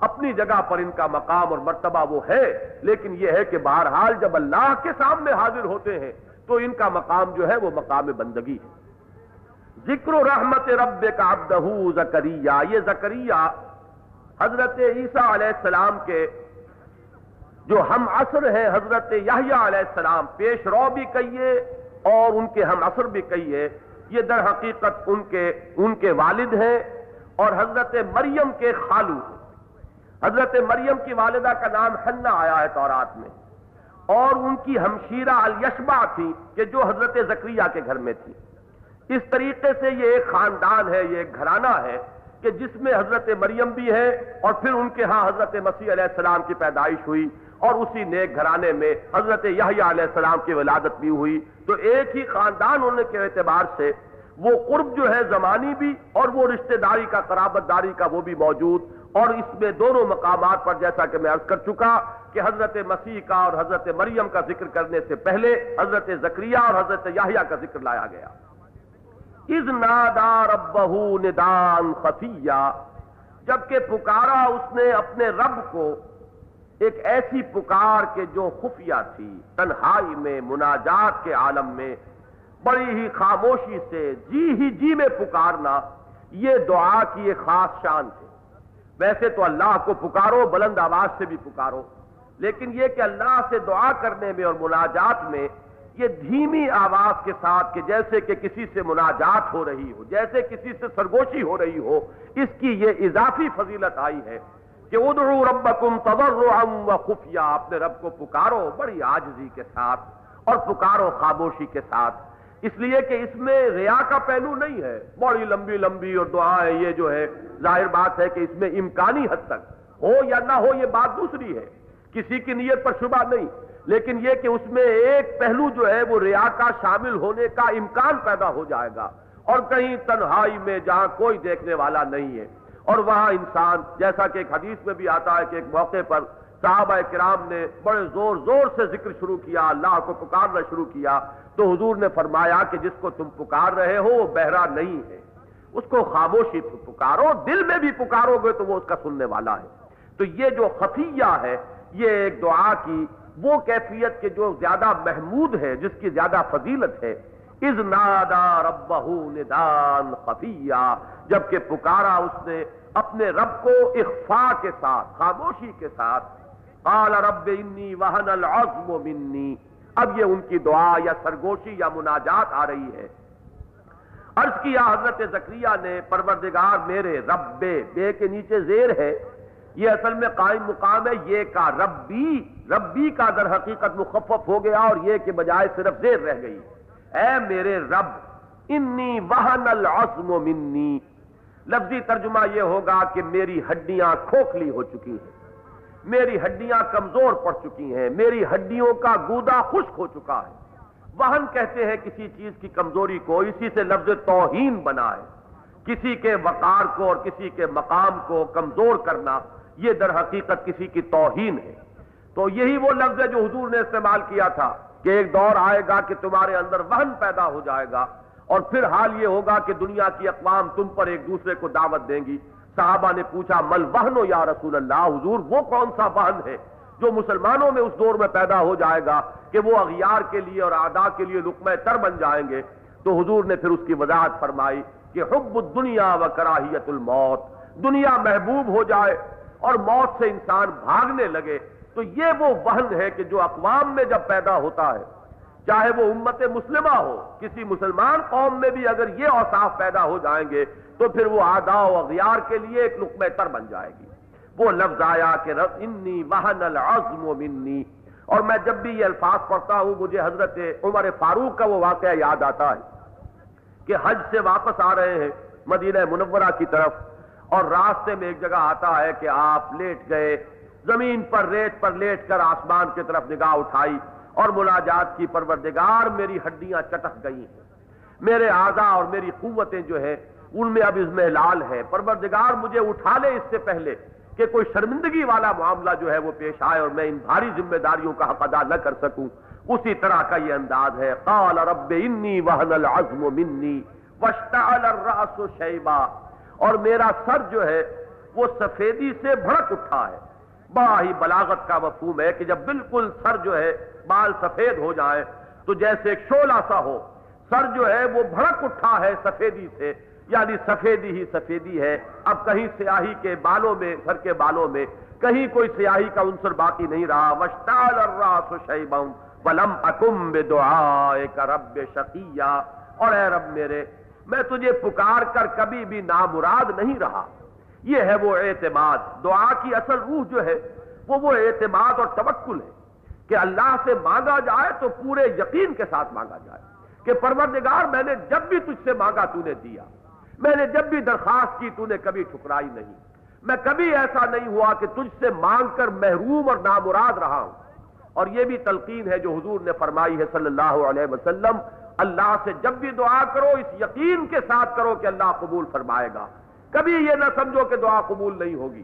اپنی جگہ پر ان کا مقام اور مرتبہ وہ ہے، لیکن یہ ہے کہ بہرحال جب اللہ کے سامنے حاضر ہوتے ہیں، تو ان کا مقام جو ہے وہ مقام بندگی ہے۔ ذکر و رحمت رب کا عبدہ زکریہ، یہ زکریہ حضرت عیسیٰ علیہ السلام کے جو ہم عصر ہیں حضرت یحییٰ علیہ السلام، پیش رو بھی کہیے اور ان کے ہم عصر بھی کہیے یہ در حقیقت ان کے ان کے والد ہیں اور حضرت مریم کے خالو حضرت مریم کی والدہ کا نام حنا آیا ہے تورات میں۔ اور ان کی ہمشیرہ الیشبا تھی کہ جو حضرت زکریہ کے گھر میں تھی۔ اس طریقے سے یہ ایک خاندان ہے، یہ ایک گھرانہ ہے کہ جس میں حضرت مریم بھی ہے اور پھر ان کے ہاں حضرت مسیح علیہ السلام کی پیدائش ہوئی۔ اور اسی نیک گھرانے میں حضرت یحییٰ علیہ السلام کی ولادت بھی ہوئی تو ایک ہی خاندان ہونے کے اعتبار سے، وہ قرب جو ہے زمانی بھی اور وہ رشتہ داری کا، قرابت داری کا وہ بھی موجود۔ اور اس میں دونوں مقامات پر جیسا کہ میں عرض کر چکا کہ حضرت مسیح کا اور حضرت مریم کا ذکر کرنے سے پہلے حضرت زکریہ اور حضرت یاہیا کا ذکر لایا گیا۔ از نادا ربہ ندان خفیہ، جبکہ پکارا اس نے اپنے رب کو ایک ایسی پکار کے جو خفیہ تھی، تنہائی میں، مناجات کے عالم میں، بڑی ہی خاموشی سے جی ہی جی میں پکارنا، یہ دعا کی ایک خاص شان تھی۔ ویسے تو اللہ کو پکارو، بلند آواز سے بھی پکارو، لیکن یہ کہ اللہ سے دعا کرنے میں اور مناجات میں، یہ دھیمی آواز کے ساتھ کہ جیسے کہ کسی سے مناجات ہو رہی ہو، جیسے کسی سے سرگوشی ہو رہی ہو، اس کی یہ اضافی فضیلت آئی ہے۔ کہ ادعو ربکم تضرعا و خفیہ۔ اپنے رب کو پکارو بڑی آجزی کے ساتھ اور پکارو خاموشی کے ساتھ۔ اس لیے کہ اس میں ریا کا پہلو نہیں ہے۔ بڑی لمبی لمبی اور دعائیں یہ جو ہے، ظاہر بات ہے کہ اس میں امکانی حد تک ہو یا نہ ہو، یہ بات دوسری ہے۔ کسی کی نیت پر شبہ نہیں، لیکن یہ کہ اس میں ایک پہلو جو ہے، وہ ریا کا شامل ہونے کا امکان پیدا ہو جائے گا۔ اور کہیں تنہائی میں جہاں کوئی دیکھنے والا نہیں ہے۔ اور وہاں انسان، جیسا کہ ایک حدیث میں بھی آتا ہے کہ ایک موقع پر صحابہ کرام نے بڑے زور زور سے ذکر شروع کیا، اللہ کو پکارنا شروع کیا، تو حضور نے فرمایا کہ جس کو تم پکار رہے ہو وہ بہرا نہیں ہے۔ اس کو خاموشی پکارو، دل میں بھی پکارو گے تو وہ اس کا سننے والا ہے۔ تو یہ جو خفیہ ہے، یہ ایک دعا کی، وہ کیفیت کے جو زیادہ محمود ہے، جس کی زیادہ فضیلت ہے۔ از نادا ربہ ندان خفیہ، جبکہ پکارا اس نے اپنے رب کو اخفا کے ساتھ، خاموشی کے ساتھ۔ قال رب انی وہن العظم منی۔ اب یہ ان کی دعا یا سرگوشی یا مناجات آ رہی ہے۔ عرض کیا حضرت زکریہ نے، پروردگار میرے رب بے کے نیچے زیر ہے۔ یہ اصل میں قائم مقام ہے، یہ کا ربی ربی کا در حقیقت مخفف ہو گیا اور یہ کے بجائے صرف زیر رہ گئی۔ اے میرے رب، انی وہن العظم منی۔ لفظی ترجمہ یہ ہوگا کہ میری ہڈیاں کھوکھلی ہو چکی ہیں۔ میری ہڈیاں کمزور پڑ چکی ہیں۔ میری ہڈیوں کا گودا خشک ہو چکا ہے۔ وہن کہتے ہیں کسی چیز کی کمزوری کو اسی سے لفظ توہین بنا ہے کسی کے وقار کو اور کسی کے مقام کو کمزور کرنا، یہ در حقیقت کسی کی توہین ہے۔ تو یہی وہ لفظ ہے جو حضور نے استعمال کیا تھا کہ ایک دور آئے گا کہ تمہارے اندر وہن پیدا ہو جائے گا۔ اور پھر حال یہ ہوگا کہ دنیا کی اقوام تم پر ایک دوسرے کو دعوت دیں گی۔ صحابہ نے پوچھا، مل وہن یا رسول اللہ؟ حضور، وہ کون سا وہن ہے جو مسلمانوں میں اس دور میں پیدا ہو جائے گا کہ وہ اغیار کے لیے اور ادا کے لیے لکمہ تر بن جائیں گے؟ تو حضور نے پھر اس کی وضاحت فرمائی کہ حب الدنیا و کراہیت الموت، دنیا محبوب ہو جائے اور موت سے انسان بھاگنے لگے۔ تو یہ وہ وہن ہے کہ جو اقوام میں جب پیدا ہوتا ہے چاہے وہ امت مسلمہ ہو، کسی مسلمان قوم میں بھی اگر یہ اوصاف پیدا ہو جائیں گے، تو پھر وہ آدا و اغیار کے لیے ایک لقمہ تر بن جائے گی۔ وہ لفظ آیا کہ انی وہن العظم منی۔ اور میں جب بھی یہ الفاظ پڑھتا ہوں، مجھے حضرت عمر فاروق کا وہ واقعہ یاد آتا ہے کہ حج سے واپس آ رہے ہیں مدینہ منورہ کی طرف، اور راستے میں ایک جگہ آتا ہے کہ آپ لیٹ گئے، زمین پر ریت پر لیٹ کر آسمان کی طرف نگاہ اٹھائی۔ اور ملاجات کی پروردگار میری ہڈیاں چٹک گئی ہیں۔ میرے آزا اور میری قوتیں جو ہیں، ان میں اب اس میں لال ہے۔ پروردگار مجھے اٹھا لے اس سے پہلے کہ کوئی شرمندگی والا معاملہ جو ہے وہ پیش آئے اور میں ان بھاری ذمہ داریوں کا حق ادا نہ کر سکوں۔ اسی طرح کا یہ انداز ہے۔ قال رب انی وحن العظم منی واشتعل الراس شیبا۔ اور میرا سر جو ہے، وہ سفیدی سے بھڑک اٹھا ہے۔ بڑا ہی بلاغت کا مفہوم ہے کہ جب بالکل سر جو ہے بال سفید ہو جائے تو جیسے ایک شولہ سا ہو۔ سر جو ہے وہ بھڑک اٹھا ہے سفیدی سے۔ یعنی سفیدی ہی سفیدی ہے۔ اب کہیں سیاہی کے بالوں میں سر کے بالوں میں کہیں کوئی سیاہی کا عنصر باقی نہیں رہا۔ وشتال الراس شیبم ولم اکم بدعائک رب شقیہ اور اے رب میرے، میں تجھے پکار کر کبھی بھی نامراد نہیں رہا۔ یہ ہے وہ اعتماد۔ دعا کی اصل روح جو ہے، وہ وہ اعتماد اور توکل ہے۔ کہ اللہ سے مانگا جائے تو پورے یقین کے ساتھ مانگا جائے کہ پروردگار میں نے جب بھی تجھ سے مانگا تو نے دیا، میں نے جب بھی درخواست کی تو نے کبھی ٹھکرائی نہیں۔ میں کبھی ایسا نہیں ہوا کہ تجھ سے مانگ کر محروم اور نامراد رہا ہوں۔ اور یہ بھی تلقین ہے جو حضور نے فرمائی ہے صلی اللہ علیہ وسلم، اللہ سے جب بھی دعا کرو، اس یقین کے ساتھ کرو کہ اللہ قبول فرمائے گا۔ کبھی یہ نہ سمجھو کہ دعا قبول نہیں ہوگی۔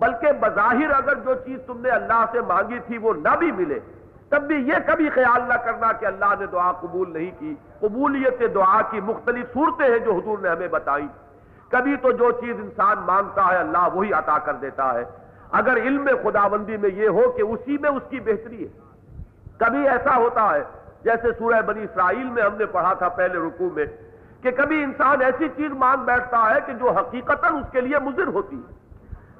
بلکہ بظاہر اگر جو چیز تم نے اللہ سے مانگی تھی وہ نہ بھی ملے، تب بھی یہ کبھی خیال نہ کرنا کہ اللہ نے دعا قبول نہیں کی۔ قبولیت دعا کی مختلف صورتیں ہیں جو حضور نے ہمیں بتائی کبھی تو جو چیز انسان مانگتا ہے اللہ وہی عطا کر دیتا ہے۔ اگر علم خداوندی میں یہ ہو کہ اسی میں اس کی بہتری ہے۔ کبھی ایسا ہوتا ہے، جیسے سورہ بنی اسرائیل میں ہم نے پڑھا تھا پہلے رکوع میں، کہ کبھی انسان ایسی چیز مانگ بیٹھتا ہے کہ جو حقیقت اس کے لیے مضر ہوتی ہے۔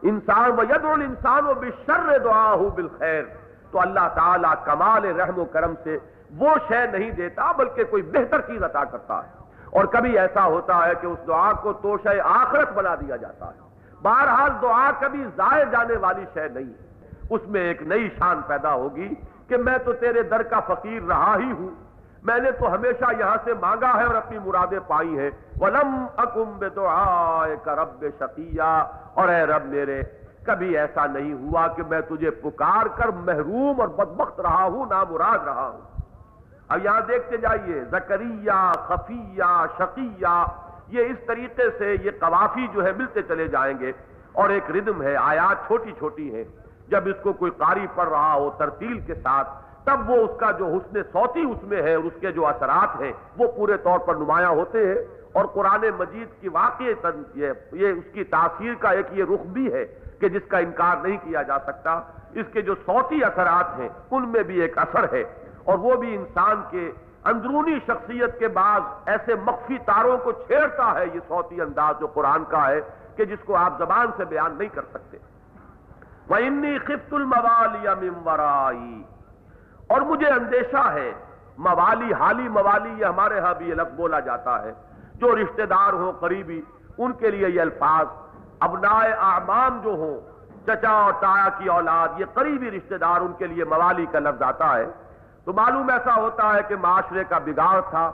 انسان و ید انسان و بشر دعا ہو بالخیر۔ تو اللہ تعالیٰ کمال رحم و کرم سے وہ شے نہیں دیتا بلکہ کوئی بہتر چیز عطا کرتا ہے۔ اور کبھی ایسا ہوتا ہے کہ اس دعا کو توشہ آخرت بنا دیا جاتا ہے۔ بہرحال دعا کبھی ضائع جانے والی شے نہیں۔ ہے اس میں ایک نئی شان پیدا ہوگی کہ میں تو تیرے در کا فقیر رہا ہی ہوں۔ میں نے تو ہمیشہ یہاں سے مانگا ہے اور اپنی مرادیں پائی ہیں۔ ولم اکم بے رب شقیہ اور اے رب میرے، کبھی ایسا نہیں ہوا کہ میں تجھے پکار کر محروم اور بدبخت رہا ہوں نہ مراد رہا ہوں۔ اب یہاں دیکھتے جائیے، زکریہ، خفیہ، شقیہ، یہ اس طریقے سے یہ قوافی جو ہے ملتے چلے جائیں گے۔ اور ایک ردم ہے، آیات چھوٹی چھوٹی ہے جب اس کو کوئی قاری پڑھ رہا ہو ترتیل کے ساتھ تب وہ اس کا جو حسن صوتی اس میں ہے اور اس کے جو اثرات ہیں، وہ پورے طور پر نمایاں ہوتے ہیں۔ اور قرآن مجید کی واقع یہ اس کی تاثیر کا ایک یہ رخ بھی ہے کہ جس کا انکار نہیں کیا جا سکتا۔ اس کے جو صوتی اثرات ہیں، ان میں بھی ایک اثر ہے۔ اور وہ بھی انسان کے اندرونی شخصیت کے بعد ایسے مخفی تاروں کو چھیڑتا ہے، یہ صوتی انداز جو قرآن کا ہے، کہ جس کو آپ زبان سے بیان نہیں کر سکتے۔ وہ خفت الموالی ممورائی اور مجھے اندیشہ ہے، موالی، حالی موالی، یہ ہمارے ہاں بھی یہ لفظ بولا جاتا ہے۔ جو رشتہ دار ہو قریبی، ان کے لیے یہ الفاظ ابنائے اعمام جو ہوں، چچا اور تایا کی اولاد، یہ قریبی رشتہ دار ان کے لیے موالی کا لفظ آتا ہے۔ تو معلوم ایسا ہوتا ہے کہ معاشرے کا بگاڑ تھا۔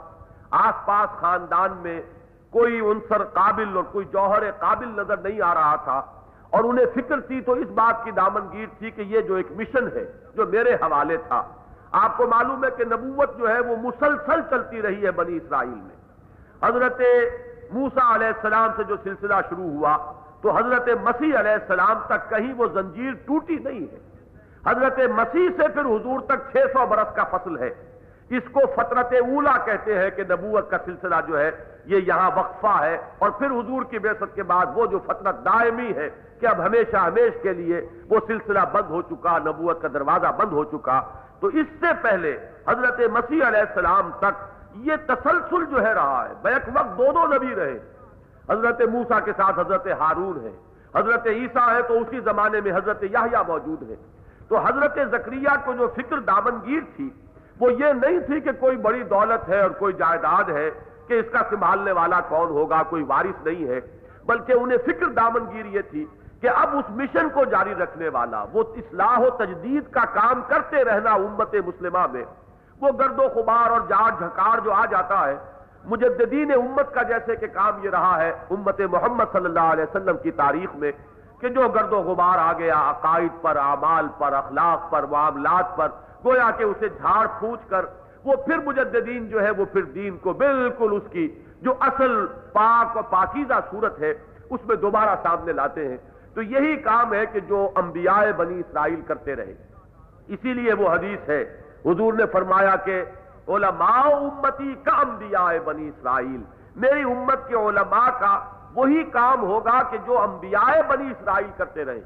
آس پاس خاندان میں کوئی عنصر قابل اور کوئی جوہر قابل نظر نہیں آ رہا تھا۔ اور انہیں فکر تھی تو اس بات کی دامنگیر تھی کہ یہ جو ایک مشن ہے، جو میرے حوالے تھا۔ آپ کو معلوم ہے کہ نبوت جو ہے وہ مسلسل چلتی رہی ہے بنی اسرائیل میں۔ حضرت موسا علیہ السلام سے جو سلسلہ شروع ہوا، تو حضرت مسیح علیہ السلام تک کہیں وہ زنجیر ٹوٹی نہیں ہے۔ حضرت مسیح سے پھر حضور تک چھ سو برس کا فصل ہے۔ اس کو فطرت اولا کہتے ہیں کہ نبوت کا سلسلہ جو ہے، یہ یہاں وقفہ ہے۔ اور پھر حضور کی بیست کے بعد وہ جو فطرت دائمی ہے کہ اب ہمیشہ ہمیش کے لیے وہ سلسلہ بند ہو چکا، نبوت کا دروازہ بند ہو چکا۔ تو اس سے پہلے حضرت مسیح علیہ السلام تک یہ تسلسل جو ہے رہا ہے بیک وقت دو دو نبی رہے۔ حضرت موسا کے ساتھ حضرت ہارون ہے، حضرت عیسیٰ ہے تو اسی زمانے میں حضرت یاہیا موجود ہے۔ تو حضرت زکریہ کو جو فکر دامنگیر تھی، وہ یہ نہیں تھی کہ کوئی بڑی دولت ہے اور کوئی جائیداد ہے کہ اس کا سنبھالنے والا کون ہوگا، کوئی وارث نہیں ہے، بلکہ انہیں فکر دامنگیر یہ تھی کہ اب اس مشن کو جاری رکھنے والا، وہ اصلاح و تجدید کا کام کرتے رہنا امت مسلمہ میں، وہ گرد و خبار اور جاڑ جھکار جو آ جاتا ہے، مجددین امت کا جیسے کہ کام یہ رہا ہے، امت محمد صلی اللہ علیہ وسلم کی تاریخ میں، کہ جو گرد و غبار آ گیا، عقائد پر، اعمال پر، اخلاق پر، معاملات پر، گویا کہ اسے جھاڑ پھونچ کر، وہ پھر مجددین جو ہے، وہ پھر دین کو بالکل اس کی جو اصل پاک و پاکیزہ صورت ہے، اس میں دوبارہ سامنے لاتے ہیں۔ تو یہی کام ہے کہ جو انبیاء بنی اسرائیل کرتے رہے۔ اسی لیے وہ حدیث ہے، حضور نے فرمایا کہ علماء امتی کا انبیاء بنی اسرائیل۔ میری امت کے علماء کا وہی کام ہوگا کہ جو انبیاء بنی اسرائیل کرتے رہے۔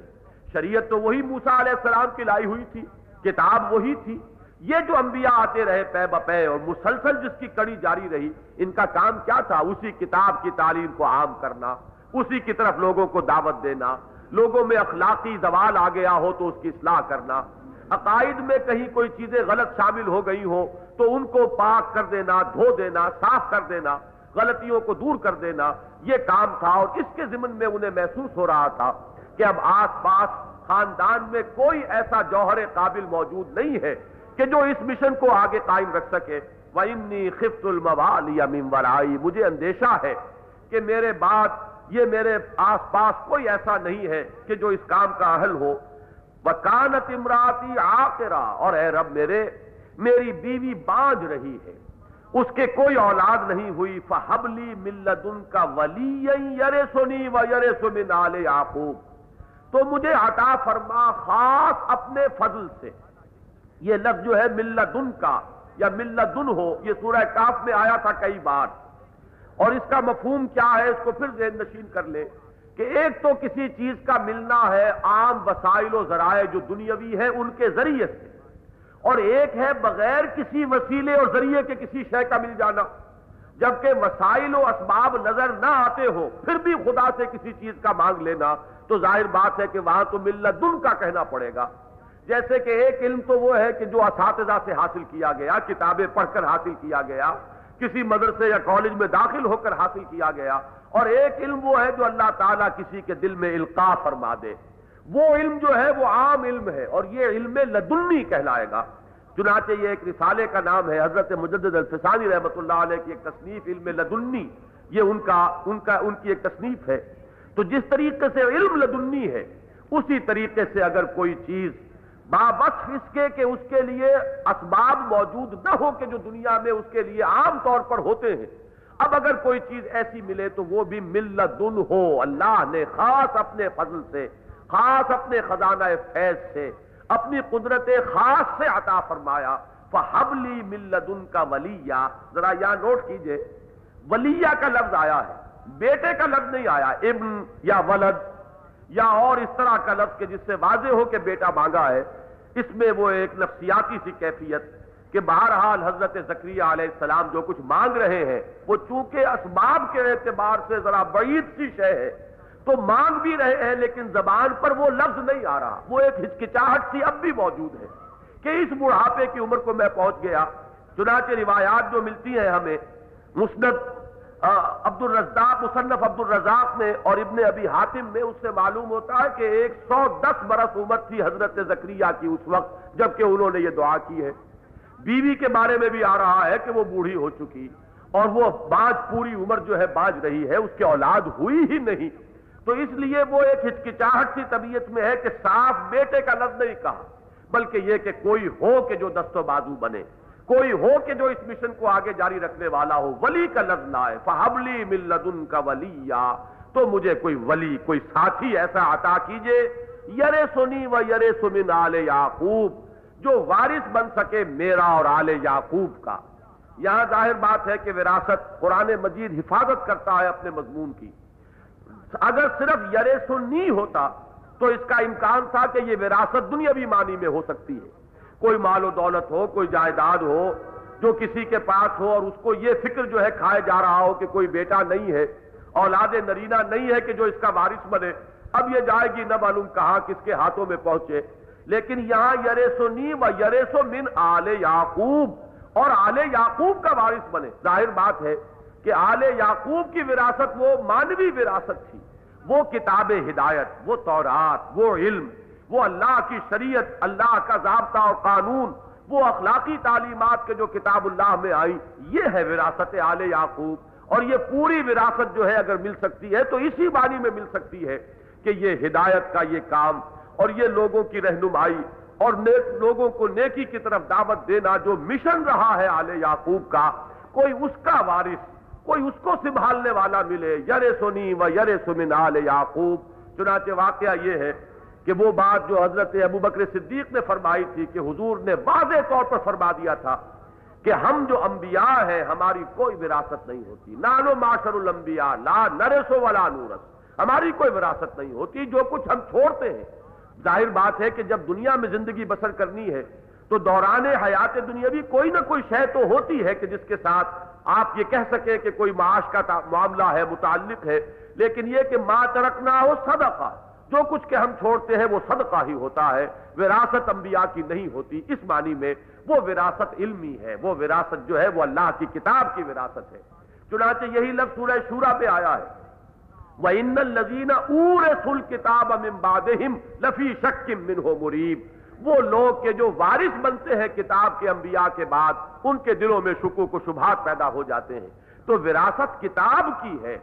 شریعت تو وہی موسا علیہ السلام کی لائی ہوئی تھی، کتاب وہی تھی۔ یہ جو انبیاء آتے رہے پے بپے اور مسلسل جس کی کڑی جاری رہی، ان کا کام کیا تھا؟ اسی کتاب کی تعلیم کو عام کرنا، اسی کی طرف لوگوں کو دعوت دینا۔ لوگوں میں اخلاقی زوال آ گیا ہو تو اس کی اصلاح کرنا۔ عقائد میں کہیں کوئی چیزیں غلط شامل ہو گئی ہو تو ان کو پاک کر دینا، دھو دینا، صاف کر دینا، غلطیوں کو دور کر دینا۔ یہ کام تھا اور اس کے ضمن میں انہیں محسوس ہو رہا تھا کہ اب آس پاس خاندان میں کوئی ایسا جوہر قابل موجود نہیں ہے کہ جو اس مشن کو آگے قائم رکھ سکے۔ وَإِنِّي خِفْتُ الْمَوَالِيَ مِنْ وَرَائِي۔ مجھے اندیشہ ہے کہ میرے بعد یہ میرے آس پاس کوئی ایسا نہیں ہے کہ جو اس کام کا اہل ہو۔ وکانت امراتی آکرا اور اے رب میرے، میری بیوی بانج رہی ہے۔ اس کے کوئی اولاد نہیں ہوئی۔ فہبلی ملدن کا ولی یرے سنی و یرے سمن آل یعقوب۔ تو مجھے عطا فرما خاص اپنے فضل سے۔ یہ لفظ جو ہے ملدن کا یا ملدن ہو، یہ سورہ کاف میں آیا تھا کئی بار۔ اور اس کا مفہوم کیا ہے اس کو پھر ذہن نشین کر لے کہ ایک تو کسی چیز کا ملنا ہے عام وسائل و ذرائع جو دنیاوی ہے ان کے ذریعے سے، اور ایک ہے بغیر کسی وسیلے اور ذریعے کے کسی شے کا مل جانا۔ جبکہ وسائل و اسباب نظر نہ آتے ہو، پھر بھی خدا سے کسی چیز کا مانگ لینا، تو ظاہر بات ہے کہ وہاں تو ملت دن کا کہنا پڑے گا۔ جیسے کہ ایک علم تو وہ ہے کہ جو اساتذہ سے حاصل کیا گیا، کتابیں پڑھ کر حاصل کیا گیا کسی مدرسے یا کالج میں داخل ہو کر حاصل کیا گیا اور ایک علم وہ ہے جو اللہ تعالیٰ کسی کے دل میں القاع فرما دے۔ وہ علم جو ہے وہ عام علم ہے اور یہ علم لدنی کہلائے گا۔ چنانچہ یہ ایک رسالے کا نام ہے، حضرت مجدد الفسانی رحمت اللہ علیہ کی ایک تصنیف علم لدنی۔ یہ ان کا ان کا، ان کی ایک تصنیف ہے۔ تو جس طریقے سے علم لدنی ہے، اسی طریقے سے اگر کوئی چیز بابس اس کے کہ اس کے لیے اسباب موجود نہ ہو کہ جو دنیا میں اس کے لیے عام طور پر ہوتے ہیں۔ اب اگر کوئی چیز ایسی ملے تو وہ بھی ملدن ہو۔ اللہ نے خاص اپنے فضل سے، خاص اپنے خزانہ فیض سے اپنی قدرت خاص سے عطا فرمایا۔ فحبلی ملدن کا ولیہ ذرا یہاں نوٹ کیجیے۔ ولیہ کا لفظ آیا ہے۔ بیٹے کا لفظ نہیں آیا۔ ابن یا ولد یا اور اس طرح کا لفظ کہ جس سے واضح ہو کہ بیٹا مانگا ہے۔ اس میں وہ ایک نفسیاتی سی کیفیت کہ بہرحال حضرت ذکریہ علیہ السلام جو کچھ مانگ رہے ہیں، وہ چونکہ اسباب کے اعتبار سے ذرا بعید سی شے ہے، تو مانگ بھی رہے ہیں، لیکن زبان پر وہ لفظ نہیں آ رہا۔ وہ ایک ہچکچاہٹ سی اب بھی موجود ہے کہ اس بڑھاپے کی عمر کو میں پہنچ گیا۔ چنانچہ روایات جو ملتی ہیں ہمیں، مسند عبد الرزاق مصنف عبد الرزاق میں اور ابن ابی حاتم میں اس سے معلوم ہوتا ہے کہ ایک سو دس برس عمر تھی حضرت زکریہ کی اس وقت جبکہ انہوں نے یہ دعا کی ہے۔ بیوی کے بارے میں بھی آ رہا ہے کہ وہ بوڑھی ہو چکی اور وہ باج پوری عمر جو ہے باج رہی ہے، اس کے اولاد ہوئی ہی نہیں۔ تو اس لیے وہ ایک ہچکچاہٹ سی طبیعت میں ہے کہ صاف بیٹے کا لفظ نہیں کہا، بلکہ یہ کہ کوئی ہو کہ جو دست و بازو بنے۔ کوئی ہو کہ جو اس مشن کو آگے جاری رکھنے والا ہو، ولی کا لفظ لائے فہبلی ملدن کا ولی تو مجھے کوئی ولی، کوئی ساتھی ایسا عطا کیجیے۔ یرے سنی و یرے سمن آل یعقوب۔ جو وارث بن سکے میرا اور آل یعقوب کا۔ یہاں ظاہر بات ہے کہ وراثت قرآن مجید حفاظت کرتا ہے اپنے مضمون کی۔ اگر صرف یرے سنی ہوتا تو اس کا امکان تھا کہ یہ وراثت دنیاوی معنی میں ہو سکتی ہے۔ کوئی مال و دولت ہو، کوئی جائیداد ہو، جو کسی کے پاس ہو اور اس کو یہ فکر جو ہے کھائے جا رہا ہو کہ کوئی بیٹا نہیں ہے، اولاد نرینا نہیں ہے کہ جو اس کا وارث بنے۔ اب یہ جائے گی، نہ معلوم کہاں کس کے ہاتھوں میں پہنچے۔ لیکن یہاں یریسو نیم و یریسو من آل یعقوب اور آل یعقوب کا وارث بنے۔ ظاہر بات ہے کہ آل یعقوب کی وراثت وہ مانوی وراثت تھی۔ وہ کتاب ہدایت، وہ تورات، وہ علم۔ وہ اللہ کی شریعت، اللہ کا ضابطہ اور قانون، وہ اخلاقی تعلیمات کے جو کتاب اللہ میں آئی، یہ ہے وراثت آل یعقوب۔ اور یہ پوری وراثت جو ہے اگر مل سکتی ہے، تو اسی بانی میں مل سکتی ہے کہ یہ ہدایت کا یہ کام اور یہ لوگوں کی رہنمائی اور نیک، لوگوں کو نیکی کی طرف دعوت دینا جو مشن رہا ہے آل یعقوب کا، کوئی اس کا وارث، کوئی اس کو سنبھالنے والا ملے یر سنی و یر سمن آل یعقوب۔ چنانچہ واقعہ یہ ہے کہ وہ بات جو حضرت ابو بکر صدیق نے فرمائی تھی کہ حضور نے واضح طور پر فرما دیا تھا کہ ہم جو انبیاء ہیں، ہماری کوئی وراثت نہیں ہوتی۔ نانو معاشر الانبیاء، لا نرسو ولا نورس ہماری کوئی وراثت نہیں ہوتی، جو کچھ ہم چھوڑتے ہیں۔ ظاہر بات ہے کہ جب دنیا میں زندگی بسر کرنی ہے، تو دوران حیات دنیاوی کوئی نہ کوئی شے تو ہوتی ہے کہ جس کے ساتھ آپ یہ کہہ سکیں کہ کوئی معاش کا معاملہ ہے، متعلق ہے، لیکن یہ کہ ماں ترکنا ہو صدقہ۔ جو کچھ کہ ہم چھوڑتے ہیں وہ صدقہ ہی ہوتا ہے، وراثت انبیاء کی نہیں ہوتی۔ اس معنی میں وہ وراثت علمی ہے، وہ وراثت جو ہے وہ اللہ کی کتاب کی وراثت ہے۔ چنانچہ یہی لفظ سورہ شورا پہ آیا ہے۔ وَإِنَّ الَّذِينَ أُورِثُوا الْكِتَابَ مِن بَعْدِهِمْ لَفِي شَكٍّ مِّنْهُ مُرِيبٍ۔ وہ لوگ کہ جو وارث بنتے ہیں کتاب کے انبیاء کے بعد، ان کے دلوں میں شکوک و شبہات پیدا ہو جاتے ہیں۔ تو وراثت کتاب کی ہے،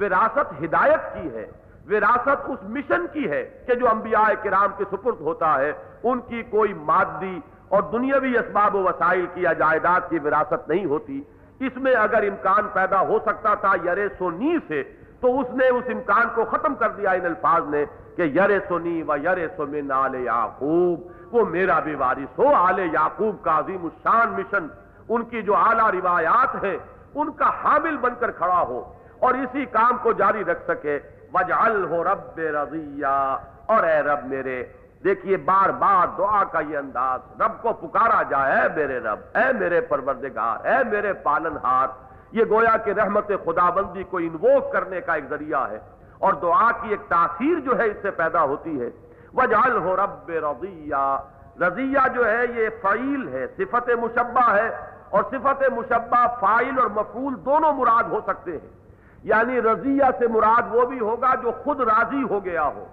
وراثت ہدایت کی ہے۔ وراثت اس مشن کی ہے کہ جو انبیاء کرام کے سپرد ہوتا ہے، ان کی کوئی مادی اور دنیاوی اسباب و وسائل کی یا جائیداد کی وراثت نہیں ہوتی۔ اس میں اگر امکان پیدا ہو سکتا تھا یرے سونی سے، تو اس نے اس امکان کو ختم کر دیا ان الفاظ نے کہ یر سونی و یر سمن آل یعقوب۔ وہ میرا بھی وارث ہو، آل یعقوب کا عظیم الشان مشن۔ ان کی جو اعلیٰ روایات ہیں، ان کا حامل بن کر کھڑا ہو اور اسی کام کو جاری رکھ سکے۔ وجعل ہو رب رضیہ۔ اور اے رب میرے، دیکھیے بار بار دعا کا یہ انداز، رب کو پکارا جائے اے میرے رب، اے میرے پروردگار، اے میرے پالن ہار۔ یہ گویا کہ رحمت خدا بندی کو انووک کرنے کا ایک ذریعہ ہے۔ اور دعا کی ایک تاثیر جو ہے اس سے پیدا ہوتی ہے۔ وجعل ہو رب رضیہ۔ رضیہ جو ہے یہ فعیل ہے، صفت مشبہ ہے۔ اور صفت مشبہ فائل اور مفول دونوں مراد ہو سکتے ہیں۔ یعنی رضیہ سے مراد وہ بھی ہوگا جو خود راضی ہو گیا ہو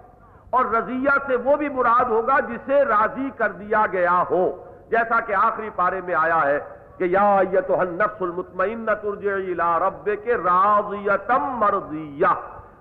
اور رضیہ سے وہ بھی مراد ہوگا جسے راضی کر دیا گیا ہو۔ جیسا کہ آخری پارے میں آیا ہے کہ یا النفس المطمئن ترجعی الى رب کے راضیتم مرضیہ۔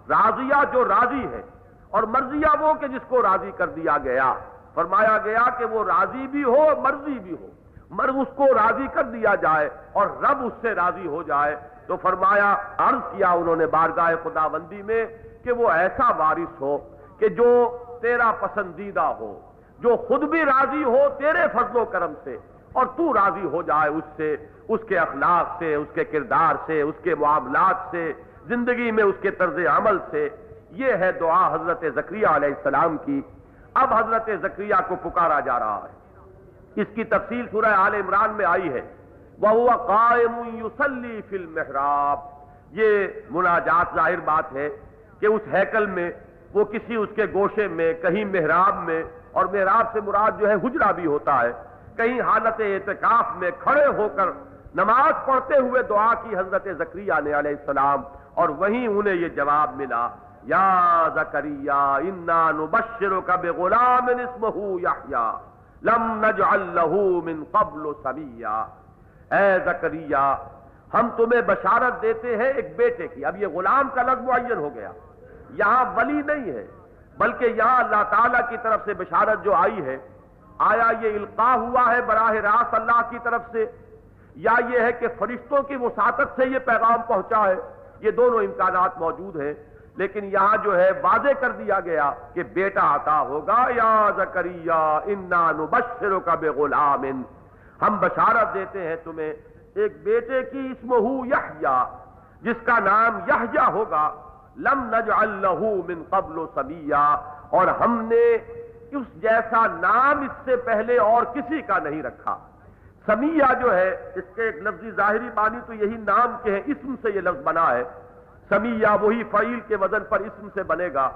راضیہ جو راضی ہے اور مرضیہ وہ کہ جس کو راضی کر دیا گیا۔ فرمایا گیا کہ وہ راضی بھی ہو، مرضی بھی ہو۔ مرض اس کو راضی کر دیا جائے اور رب اس سے راضی ہو جائے۔ تو فرمایا، عرض کیا انہوں نے بارگاہ خدا بندی میں کہ وہ ایسا وارث ہو کہ جو تیرا پسندیدہ ہو، جو خود بھی راضی ہو تیرے فضل و کرم سے، اور تو راضی ہو جائے اس سے، اس کے اخلاق سے، اس کے کردار سے، اس کے معاملات سے، زندگی میں اس کے طرز عمل سے۔ یہ ہے دعا حضرت زکریہ علیہ السلام کی۔ اب حضرت زکریہ کو پکارا جا رہا ہے۔ اس کی تفصیل سورہ آل عمران میں آئی ہے۔ وہ قائم یوسلی فل محراب یہ مناجات ظاہر بات ہے کہ اس ہیکل میں، وہ کسی اس کے گوشے میں، کہیں محراب میں، اور محراب سے مراد جو ہے حجرا بھی ہوتا ہے۔ کہیں حالت اعتکاف میں کھڑے ہو کر نماز پڑھتے ہوئے دعا کی حضرت زکریہ نے علیہ السلام، اور وہیں انہیں یہ جواب ملا، یا زکریہ، انا نبشرک بغلام اسمہ یحییٰ لم نجعل له من قبل سمیہ اے زکریہ ہم تمہیں بشارت دیتے ہیں ایک بیٹے کی۔ اب یہ غلام کا لفظ معین ہو گیا۔ یہاں ولی نہیں ہے، بلکہ یہاں اللہ تعالی کی طرف سے بشارت جو آئی ہے، آیا یہ القاع ہوا ہے براہ راست اللہ کی طرف سے، یا یہ ہے کہ فرشتوں کی وساطت سے یہ پیغام پہنچا ہے۔ یہ دونوں امکانات موجود ہیں، لیکن یہاں جو ہے واضح کر دیا گیا کہ بیٹا آتا ہوگا۔ یا زکریہ انا نبشرک بے غلام ہم بشارت دیتے ہیں تمہیں، ایک بیٹے کی اسم یحییٰ جس کا نام یحییٰ ہوگا، لم نجعل له من قبل سمیہ اور ہم نے اس جیسا نام اس سے پہلے اور کسی کا نہیں رکھا۔ سمیہ جو ہے، اس کے ایک لفظی ظاہری معنی تو یہی نام کے ہیں، اسم سے یہ لفظ بنا ہے۔ سمیہ وہی فعیل کے وزن پر اسم سے بنے گا۔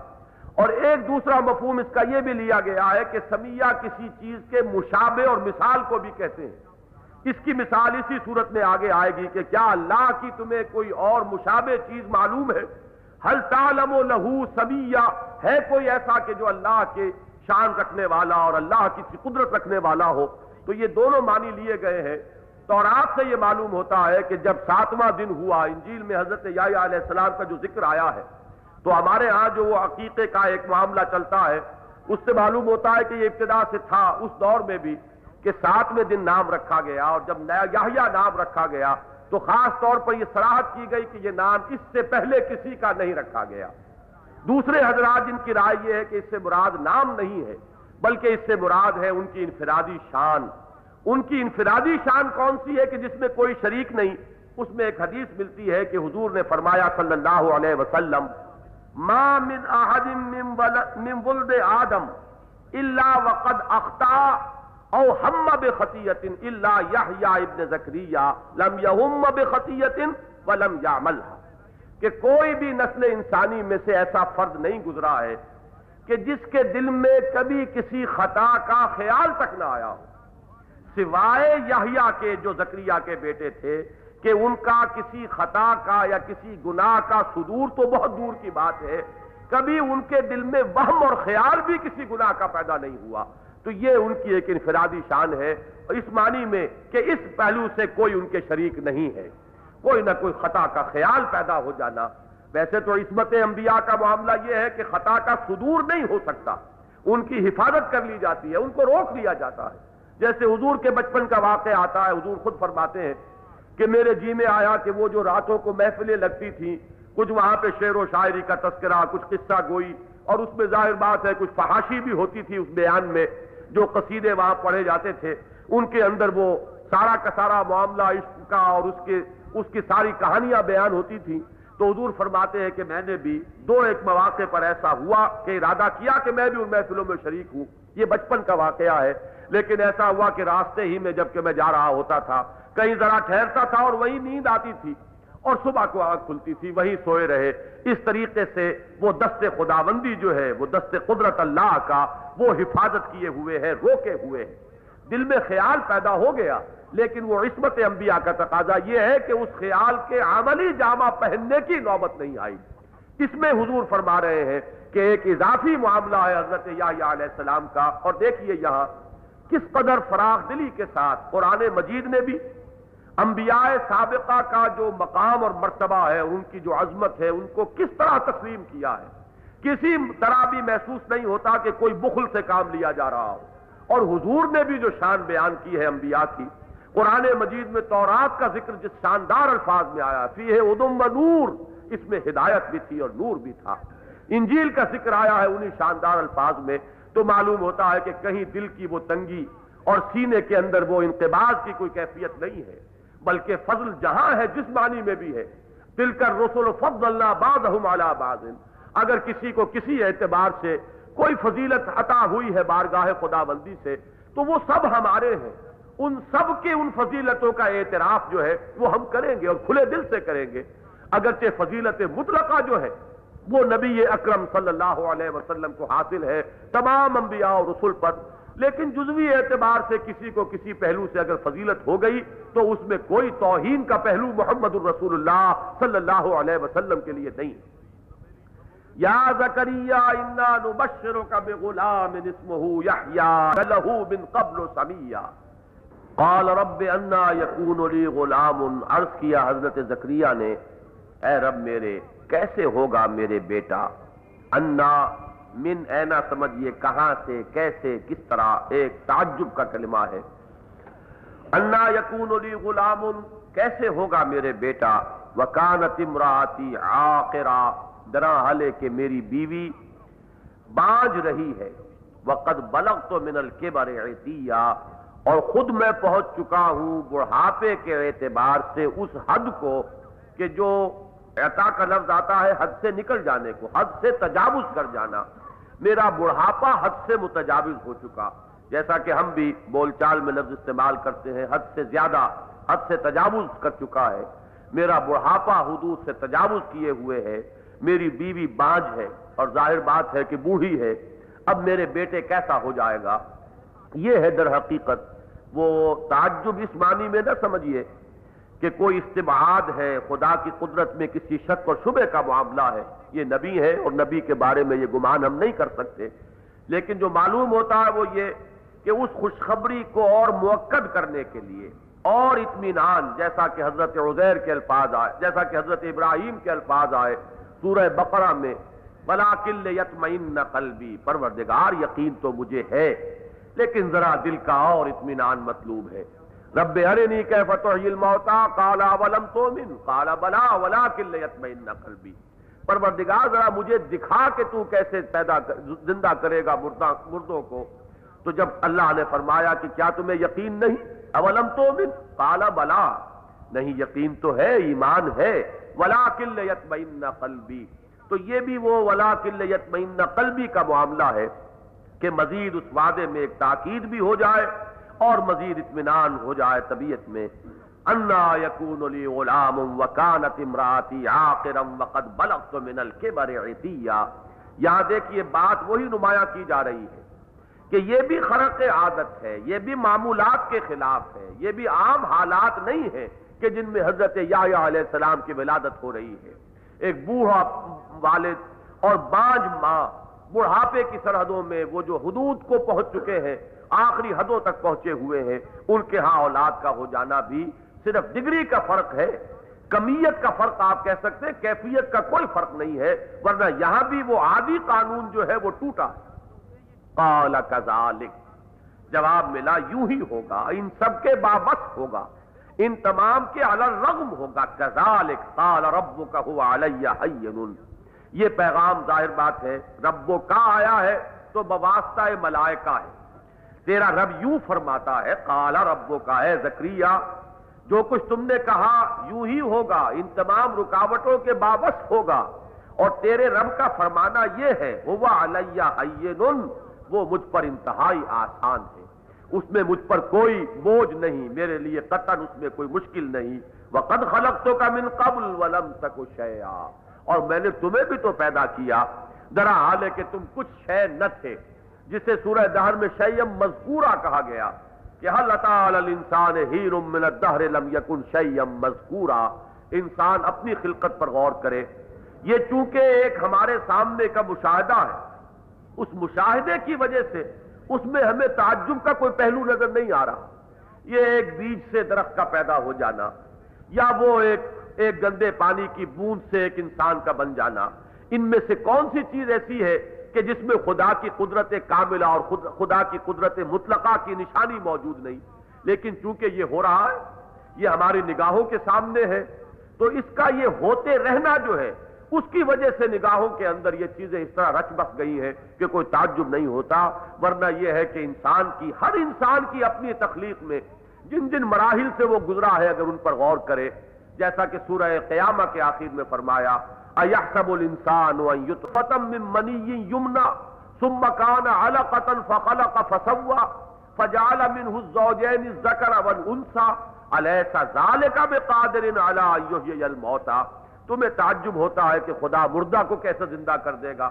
اور ایک دوسرا مفہوم اس کا یہ بھی لیا گیا ہے کہ سمیہ کسی چیز کے مشابے اور مثال کو بھی کہتے ہیں۔ اس کی مثال اسی صورت میں آگے آئے گی کہ کیا اللہ کی تمہیں کوئی اور مشابہ چیز معلوم ہے؟ ہل تالم و لہو سمیہ ہے کوئی ایسا کہ جو اللہ کے شان رکھنے والا اور اللہ کی قدرت رکھنے والا ہو؟ تو یہ دونوں معنی لیے گئے ہیں۔ تو آپ سے یہ معلوم ہوتا ہے کہ جب ساتواں دن ہوا، انجیل میں حضرت یا علیہ السلام کا جو ذکر آیا ہے تو ہمارے ہاں جو وہ عقیقے کا ایک معاملہ چلتا ہے، اس سے معلوم ہوتا ہے کہ یہ ابتدا سے تھا، اس دور میں بھی کہ ساتویں دن نام رکھا گیا اور جب نیا نام رکھا گیا تو خاص طور پر یہ سراہد کی گئی کہ یہ نام اس سے پہلے کسی کا نہیں رکھا گیا۔ دوسرے حضرات جن کی رائے یہ ہے کہ اس سے مراد نام نہیں ہے، بلکہ اس سے مراد ہے ان کی انفرادی شان۔ ان کی انفرادی شان کون سی ہے کہ جس میں کوئی شریک نہیں؟ اس میں ایک حدیث ملتی ہے کہ حضور نے فرمایا صلی اللہ علیہ وسلم ما من احد من ولد آدم الا وقد اخطا او ہم بخطیت الا یحییٰ ابن زکریہ لم یہم بخطیت ولم یعملها کہ کوئی بھی نسل انسانی میں سے ایسا فرد نہیں گزرا ہے کہ جس کے دل میں کبھی کسی خطا کا خیال تک نہ آیا ہو. سوائے یحییٰ کے جو زکریہ کے بیٹے تھے کہ ان کا کسی خطا کا یا کسی گناہ کا صدور تو بہت دور کی بات ہے۔ کبھی ان کے دل میں وہم اور خیال بھی کسی گناہ کا پیدا نہیں ہوا۔ تو یہ ان کی ایک انفرادی شان ہے۔ اور اس معنی میں کہ اس پہلو سے کوئی ان کے شریک نہیں ہے۔ کوئی نہ کوئی خطا کا خیال پیدا ہو جانا۔ ویسے تو عصمت انبیاء کا معاملہ یہ ہے کہ خطا کا صدور نہیں ہو سکتا۔ ان کی حفاظت کر لی جاتی ہے، ان کو روک لیا جاتا ہے۔ جیسے حضور کے بچپن کا واقعہ آتا ہے، حضور خود فرماتے ہیں کہ میرے جی میں آیا کہ وہ جو راتوں کو محفلیں لگتی تھیں، کچھ وہاں پہ شعر و شاعری کا تذکرہ، کچھ قصہ گوئی، اور اس میں ظاہر بات ہے کچھ فحاشی بھی ہوتی تھی اس بیان میں جو قصیدے وہاں پڑھے جاتے تھے۔ ان کے اندر وہ سارا کا سارا معاملہ، عشق کا اور اس کے، اس کی ساری کہانیاں بیان ہوتی تھیں۔ تو حضور فرماتے ہیں کہ میں نے بھی دو ایک مواقع پر ایسا ہوا کہ ارادہ کیا کہ میں بھی ان محفلوں میں شریک ہوں۔ یہ بچپن کا واقعہ ہے، لیکن ایسا ہوا کہ راستے ہی میں جبکہ میں جا رہا ہوتا تھا کہیں ذرا ٹھہرتا تھا اور وہی نیند آتی تھی اور صبح کو آگ کھلتی تھی، وہی سوئے رہے۔ اس طریقے سے وہ دست خداوندی جو ہے، وہ دست قدرت اللہ کا وہ حفاظت کیے ہوئے ہے روکے ہوئے ہیں۔ دل میں خیال پیدا ہو گیا، لیکن وہ عصمت انبیاء کا تقاضا یہ ہے کہ اس خیال کے عملی جامع پہننے کی نوبت نہیں آئی۔ اس میں حضور فرما رہے ہیں کہ ایک اضافی معاملہ ہے حضرت علیہ السلام کا۔ اور دیکھیے یہاں کس قدر فراغ دلی کے ساتھ، قرآن مجید نے بھی انبیاء سابقہ کا جو مقام اور مرتبہ ہے، ان کی جو عظمت ہے، ان کو کس طرح تسلیم کیا ہے؟ کسی طرح بھی محسوس نہیں ہوتا کہ کوئی بخل سے کام لیا جا رہا ہو۔ اور حضور نے بھی جو شان بیان کی ہے انبیاء کی، قرآن مجید میں تورات کا ذکر جس شاندار الفاظ میں آیا، فی ہے ادم و نور، اس میں ہدایت بھی تھی اور نور بھی تھا۔ انجیل کا ذکر آیا ہے انہی شاندار الفاظ میں، تو معلوم ہوتا ہے کہ کہیں دل کی وہ تنگی اور سینے کے اندر وہ انتباز کی کوئی کیفیت نہیں ہے۔ بلکہ فضل جہاں ہے جس معنی میں بھی ہے۔ دل کر رسول فضل اللہ باد باز اگر کسی کو کسی اعتبار سے کوئی فضیلت عطا ہوئی ہے بارگاہ خدا بندی سے، تو وہ سب ہمارے ہیں۔ ان سب کے ان فضیلتوں کا اعتراف جو ہے، وہ ہم کریں گے اور کھلے دل سے کریں گے۔ اگرچہ فضیلت مطلقہ جو ہے، وہ نبی اکرم صلی اللہ علیہ وسلم کو حاصل ہے، تمام انبیاء اور رسول پر لیکن جزوی اعتبار سے کسی کو کسی پہلو سے اگر فضیلت ہو گئی تو اس میں کوئی توہین کا پہلو محمد الرسول اللہ صلی اللہ علیہ وسلم کے لیے نہیں۔ یا زکریہ انا نبشرک بغلام اسمہ یحییٰ لہو من قبل سمیہ۔ قال رب انا یکون لی غلام، عرض کیا حضرت زکریہ نے، اے رب میرے، کیسے ہوگا میرے بیٹا؟ انا من اینا سمجھئے کہاں سے، کیسے، کس طرح ایک تعجب کا کلمہ ہے۔ انا یقون علی غلام کیسے ہوگا میرے بیٹا؟ وکانت امراتی آخرا درا حلے کہ میری بیوی بانج رہی ہے۔ وقد بلغ تو من الکبر عتیا اور خود میں پہنچ چکا ہوں بڑھاپے کے اعتبار سے اس حد کو کہ جو عطا کا لفظ آتا ہے، حد سے نکل جانے کو، حد سے تجاوز کر جانا۔ میرا بڑھاپا حد سے متجاوز ہو چکا۔ جیسا کہ ہم بھی بول چال میں لفظ استعمال کرتے ہیں، حد سے زیادہ، حد سے تجاوز کر چکا ہے۔ میرا بڑھاپا حدود سے تجاوز کیے ہوئے ہے۔ میری بیوی بانج ہے اور ظاہر بات ہے کہ بوڑھی ہے۔ اب میرے بیٹے کیسا ہو جائے گا؟ یہ ہے در حقیقت۔ وہ تعجب اس معنی میں نہ سمجھیے کہ کوئی استبعاد ہے، خدا کی قدرت میں کسی شک اور شبے کا معاملہ ہے۔ یہ نبی ہے اور نبی کے بارے میں یہ گمان ہم نہیں کر سکتے۔ لیکن جو معلوم ہوتا ہے وہ یہ کہ اس خوشخبری کو اور موقع کرنے کے لیے اور اطمینان، جیسا کہ حضرت عزیر کے الفاظ آئے، جیسا کہ حضرت ابراہیم کے الفاظ آئے سورہ بقرہ میں بلا کل یتمین قلبی پروردگار یقین تو مجھے ہے، لیکن ذرا دل کا اور اطمینان مطلوب ہے۔ رب ارنی کیف الموتا قال ولم تؤمن قال بلا، ولكن يطمئن قلبی پروردگار ذرا مجھے دکھا کہ تو کیسے پیدا زندہ کرے گا مردوں کو۔ تو جب اللہ نے فرمایا کہ کیا تمہیں یقین نہیں؟ اولم تو من کالا بلا۔ نہیں، یقین تو ہے، ایمان ہے۔ ولا کل یتمین قلبی تو یہ بھی وہ ولا کل یتمین قلبی کا معاملہ ہے کہ مزید اس وعدے میں ایک تاکید بھی ہو جائے اور مزید اطمینان ہو جائے طبیعت میں۔ انا یقون علی غلام وکانت امراتی آخرم وقت بلغت من الکبر عتیہ یہاں دیکھیے بات وہی نمایاں کی جا رہی ہے کہ یہ بھی خرق عادت ہے، یہ بھی معمولات کے خلاف ہے، یہ بھی عام حالات نہیں ہے کہ جن میں حضرت یا علیہ السلام کی ولادت ہو رہی ہے۔ ایک بوڑھا والد اور بانج ماں بڑھاپے کی سرحدوں میں وہ جو حدود کو پہنچ چکے ہیں، آخری حدوں تک پہنچے ہوئے ہیں، ان کے ہاں اولاد کا ہو جانا بھی صرف ڈگری کا فرق ہے، کمیت کا فرق آپ کہہ سکتے ہیں، کیفیت کا کوئی فرق نہیں ہے، ورنہ یہاں بھی وہ عادی قانون جو ہے وہ ٹوٹا قال کذالک۔ جواب ملا، یوں ہی ہوگا، ان سب کے بابس ہوگا، ان تمام کے رغم ہوگا۔ کذالک، قال ربک ہوا علیہ حین۔ یہ پیغام ظاہر بات ہے ربو کا آیا ہے تو بواسطہ ملائکہ ہے۔ تیرا رب یوں فرماتا ہے کالا ربو کا ہے زکریہ جو کچھ تم نے کہا یوں ہی ہوگا، ان تمام رکاوٹوں کے بابس ہوگا۔ اور تیرے رب کا فرمانا یہ ہے، ہوا علیہ حین، وہ مجھ پر انتہائی آسان ہے۔ اس میں مجھ پر کوئی بوجھ نہیں، میرے لیے قطن اس میں کوئی مشکل نہیں۔ وہ خلق تو کا من قبل ولم تک اور میں نے تمہیں بھی تو پیدا کیا۔ ذرا حال ہے کہ تم کچھ شے نہ تھے، جسے سورہ دہر میں شیم مذکورہ کہا گیا۔ کہ حل الانسان ہیر من الدہر لم یکن شیم مذکورہ انسان اپنی خلقت پر غور کرے۔ یہ چونکہ ایک ہمارے سامنے کا مشاہدہ ہے، اس مشاہدے کی وجہ سے اس میں ہمیں تعجب کا کوئی پہلو نظر نہیں آ رہا۔ یہ ایک بیج سے درخت کا پیدا ہو جانا، یا وہ ایک ایک گندے پانی کی بوند سے ایک انسان کا بن جانا۔ ان میں سے کون سی چیز ایسی ہے کہ جس میں خدا کی قدرت کاملہ اور خدا کی قدرت مطلقہ کی نشانی موجود نہیں، لیکن چونکہ یہ ہو رہا ہے، یہ ہماری نگاہوں کے سامنے ہے، تو اس کا یہ ہوتے رہنا جو ہے، اس کی وجہ سے نگاہوں کے اندر یہ چیزیں اس طرح رچ بس گئی ہیں کہ کوئی تعجب نہیں ہوتا، ورنہ یہ ہے کہ انسان کی ہر انسان کی اپنی تخلیق میں جن جن مراحل سے وہ گزرا ہے، اگر ان پر غور کرے، جیسا کہ سورہ قیامہ کے آخر میں فرمایا اَيَحْسَبُ الْإِنسَانُ أَن يُتْفَتَم مِّن مَنِيٍّ يُمْنَا ثُمَّ كَانَ عَلَقَةً فَخَلَقَ فَسَوَّا، فَجَعَلَ مِنْهُ الزَّوْجَيْنِ الذَّكَرَ وَالْأُنثَى أَلَيْسَ ذَلِكَ بِقَادِرٍ عَلَىٰ أَن يُحْيِيَ الْمَوْتَىٰ تمہیں تعجب ہوتا ہے کہ خدا مردہ کو کیسے زندہ کر دے گا؟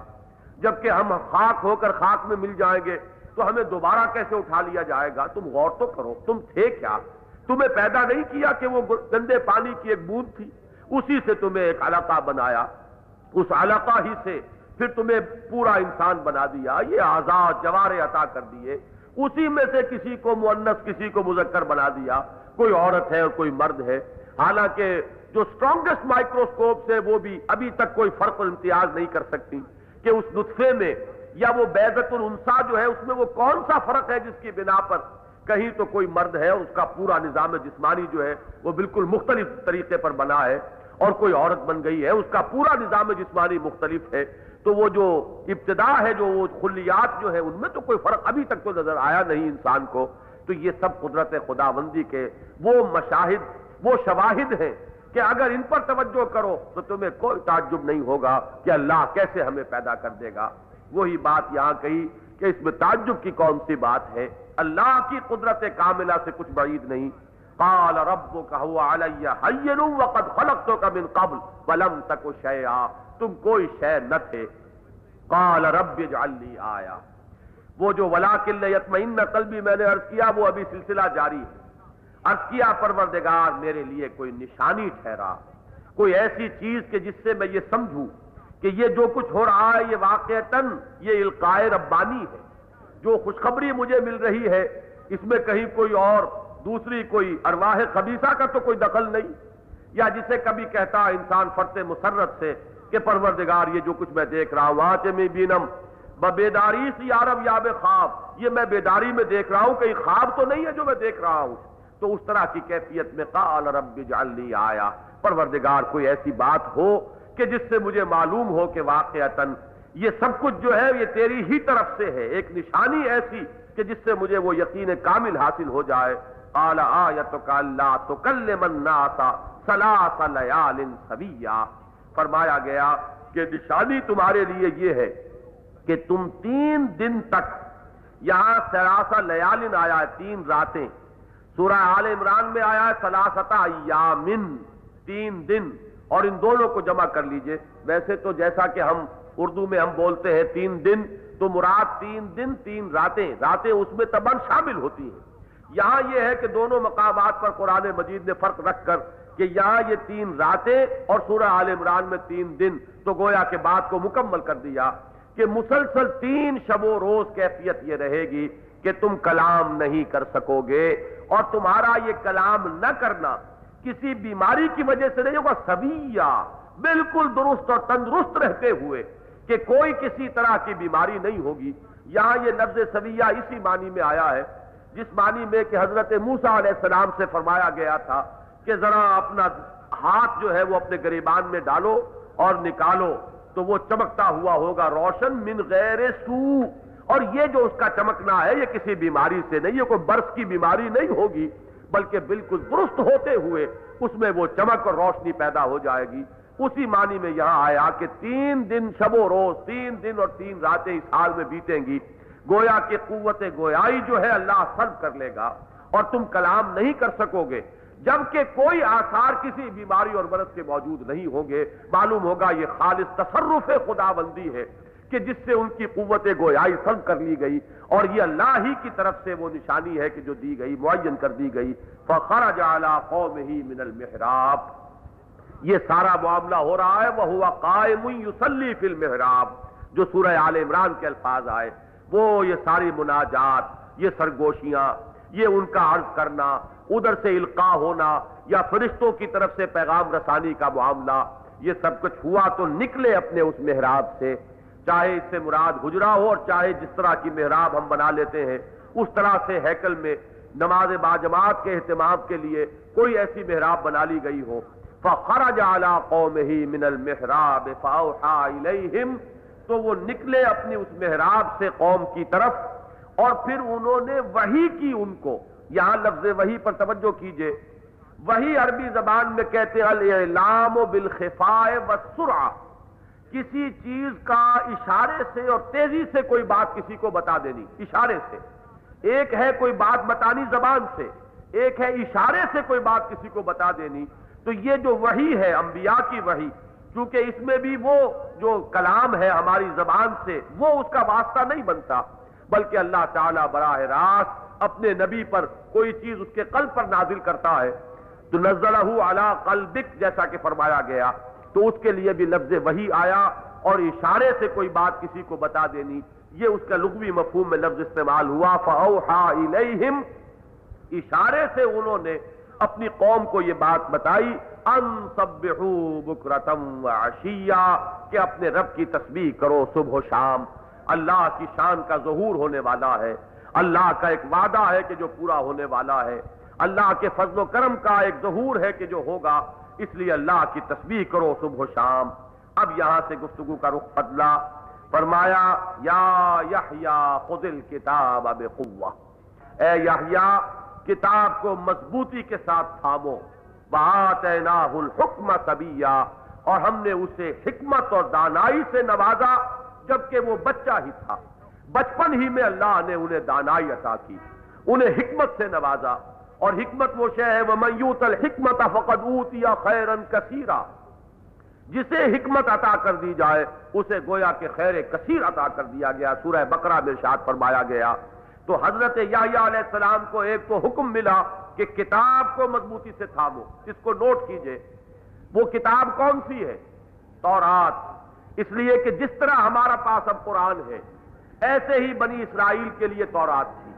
جبکہ ہم خاک ہو کر خاک میں مل جائیں گے، تو ہمیں دوبارہ کیسے اٹھا لیا جائے گا؟ تم غور تو کرو، تم تھے کیا؟ تمہیں پیدا نہیں کیا کہ وہ گندے پانی کی ایک بوند تھی؟ اسی سے تمہیں ایک علاقہ بنایا۔ اس علاقہ ہی سے پھر تمہیں پورا انسان بنا دیا۔ یہ آزاد جوارے عطا کر دیے۔ اسی میں سے کسی کو مونس کسی کو مذکر بنا دیا۔ کوئی عورت ہے اور کوئی مرد ہے۔ حالانکہ جو اسٹرانگسٹ مائکروسکوپ سے وہ بھی ابھی تک کوئی فرق اور امتیاز نہیں کر سکتی کہ اس نطفے میں یا وہ بیزت الانسا جو ہے، اس میں وہ کون سا فرق ہے جس کی بنا پر کہیں تو کوئی مرد ہے اس کا پورا نظام جسمانی جو ہے، وہ بالکل مختلف طریقے پر بنا ہے۔ اور کوئی عورت بن گئی ہے، اس کا پورا نظام جسمانی مختلف ہے۔ تو وہ جو ابتدا ہے، جو وہ خلیات جو ہے، ان میں تو کوئی فرق ابھی تک تو نظر آیا نہیں انسان کو۔ تو یہ سب قدرت خداوندی کے وہ مشاہد، وہ شواہد ہیں کہ اگر ان پر توجہ کرو تو تمہیں کوئی تعجب نہیں ہوگا کہ اللہ کیسے ہمیں پیدا کر دے گا۔ وہی بات یہاں کہی کہ اس میں تعجب کی کون سی بات ہے؟ اللہ کی قدرت کاملہ سے کچھ بعید نہیں۔ قال ربك هو علي حين وقد خلقتك من قبل ولم تك شيئا، تم کوئی شے نہ تھے۔ قال رب اجعل لي آیا وہ جو ولكن يطمئن قلبي میں نے عرض کیا، وہ ابھی سلسلہ جاری ہے۔ عرض کیا، پروردگار میرے لیے کوئی نشانی ٹھہرا۔ کوئی ایسی چیز کہ جس سے میں یہ سمجھوں کہ یہ جو کچھ ہو رہا ہے، یہ واقع یہ القائے ربانی ہے۔ جو خوشخبری مجھے مل رہی ہے، اس میں کہیں کوئی اور دوسری کوئی ارواح خبیصہ کا تو کوئی دخل نہیں، یا جسے کبھی کہتا انسان فرتے مسرت سے کہ پروردگار یہ جو کچھ میں دیکھ رہا ہوں وہاں میں بینم بیداری سی یارب یاب خواب، یہ میں بیداری میں دیکھ رہا ہوں، کہیں خواب تو نہیں ہے جو میں دیکھ رہا ہوں۔ تو اس طرح کی کیفیت میں قال رب جعلی آیا۔ پروردگار، کوئی ایسی بات ہو کہ جس سے مجھے معلوم ہو کہ واقعتاً یہ سب کچھ جو ہے، یہ تیری ہی طرف سے ہے، ایک نشانی ایسی کہ جس سے مجھے وہ یقین کامل حاصل ہو جائے۔ قال آیتک اللہ تکلم الناس سلاس لیال سبیہ فرمایا گیا کہ نشانی تمہارے لیے یہ ہے کہ تم تین دن تک یہاں سراسا لیالن آیا ہے، تین راتیں۔ سورہ آل عمران میں آیا ہے سلاستا یامن تین دن۔ اور ان دونوں کو جمع کر لیجیے۔ ویسے تو جیسا کہ ہم اردو میں ہم بولتے ہیں تین دن، تو مراد تین دن، تین راتیں۔ راتیں اس میں تبن شامل ہوتی ہیں۔ یہاں یہ ہے کہ دونوں مقامات پر قرآن مجید نے فرق رکھ کر کہ یہاں یہ تین راتیں اور سورہ آل عمران میں تین دن، تو گویا کے بات کو مکمل کر دیا کہ مسلسل تین شب و روز کیفیت یہ رہے گی کہ تم کلام نہیں کر سکو گے اور تمہارا یہ کلام نہ کرنا کسی بیماری کی وجہ سے نہیں ہوگا سبیا بالکل درست اور تندرست رہتے ہوئے کہ کوئی کسی طرح کی بیماری نہیں ہوگی۔ یہاں یہ لفظ سویہ اسی معنی میں آیا ہے جس معنی میں کہ حضرت موسا علیہ السلام سے فرمایا گیا تھا کہ ذرا اپنا ہاتھ جو ہے وہ اپنے گریبان میں ڈالو اور نکالو، تو وہ چمکتا ہوا ہوگا روشن من غیر سو اور یہ جو اس کا چمکنا ہے، یہ کسی بیماری سے نہیں، یہ کوئی برف کی بیماری نہیں ہوگی، بلکہ بالکل درست ہوتے ہوئے اس میں وہ چمک اور روشنی پیدا ہو جائے گی۔ اسی معنی میں یہاں آیا کہ تین دن شب و روز، تین دن اور تین راتیں اس حال میں بیتیں گی۔ گویا کہ قوت گویائی جو ہے اللہ سلب کر لے گا اور تم کلام نہیں کر سکو گے، جبکہ کوئی آثار کسی بیماری اور مرض کے موجود نہیں ہوں گے، معلوم ہوگا یہ خالص تصرف خدا بندی ہے کہ جس سے ان کی قوت گویائی سلب کر لی گئی اور یہ اللہ ہی کی طرف سے وہ نشانی ہے کہ جو دی گئی، معین کر دی گئی۔ فخرج على قومه من المحراب۔ یہ سارا معاملہ ہو رہا ہے وہ ہوا قائم یصلی فی المحراب، جو سورہ آل عمران کے الفاظ آئے۔ وہ یہ ساری مناجات، یہ سرگوشیاں، یہ ان کا عرض کرنا، ادھر سے القاع ہونا یا فرشتوں کی طرف سے پیغام رسانی کا معاملہ، یہ سب کچھ ہوا تو نکلے اپنے اس محراب سے۔ چاہے اس سے مراد گجرا ہو اور چاہے جس طرح کی محراب ہم بنا لیتے ہیں، اس طرح سے ہیکل میں نماز باجماعت کے اہتمام کے لیے کوئی ایسی محراب بنا لی گئی ہو۔ فخرج على قومه من المحراب فاوحى اليهم تو وہ نکلے اپنی اس محراب سے قوم کی طرف اور پھر انہوں نے وہی کی ان کو۔ یہاں لفظ وہی پر توجہ کیجیے۔ وہی عربی زبان میں کہتے ہیں الاعلام بالخفاء والسرعہ۔ کسی چیز کا اشارے سے اور تیزی سے کوئی بات کسی کو بتا دینی، اشارے سے۔ ایک ہے کوئی بات بتانی زبان سے، ایک ہے اشارے سے کوئی بات کسی کو بتا دینی۔ تو یہ جو وہی ہے، انبیاء کی وہی کیونکہ اس میں بھی وہ جو کلام ہے ہماری زبان سے، وہ اس کا واسطہ نہیں بنتا۔ بلکہ اللہ تعالیٰ براہ راست اپنے نبی پر کوئی چیز اس کے قلب پر نازل کرتا ہے۔ تو نزلہ علی قلبک جیسا کہ فرمایا گیا۔ تو اس کے لیے بھی لفظ وہی آیا اور اشارے سے کوئی بات کسی کو بتا دینی۔ یہ اس کا لغوی مفہوم میں لفظ استعمال ہوا۔ الیہم اشارے سے انہوں نے اپنی قوم کو یہ بات بتائی۔ ان بکرتم عشیہ کہ اپنے رب کی تسبیح کرو صبح و شام۔ اللہ کی شان کا ظہور ہونے والا ہے۔ اللہ کا ایک وعدہ ہے کہ جو پورا ہونے والا ہے۔ اللہ کے فضل و کرم کا ایک ظہور ہے کہ جو ہوگا۔ اس لیے اللہ کی تسبیح کرو صبح و شام۔ اب یہاں سے گفتگو کا رخ بدلا۔ فرمایا، یا خود الکتاب اب قوہ اے یحییٰ کتاب کو مضبوطی کے ساتھ تھامو۔ بات الحکم طبیہ اور ہم نے اسے حکمت اور دانائی سے نوازا، جبکہ وہ بچہ ہی تھا۔ بچپن ہی میں اللہ نے انہیں دانائی عطا کی، انہیں حکمت سے نوازا۔ اور حکمت وہ شے ہے وہ میوت الحکمت فقدوت یا خیرن کثیرا۔ جسے حکمت عطا کر دی جائے، اسے گویا کہ خیر کثیر عطا کر دیا گیا۔ سورہ بقرہ میں شاد فرمایا گیا۔ تو حضرت یحییٰ علیہ السلام کو ایک تو حکم ملا۔ کہ کتاب کو مضبوطی سے تھامو، اس کو نوٹ کیجیے۔ وہ کتاب کون سی ہے؟ تورات۔ اس لیے کہ جس طرح ہمارا پاس اب قرآن ہے، ایسے ہی بنی اسرائیل کے لیے تورات تھی۔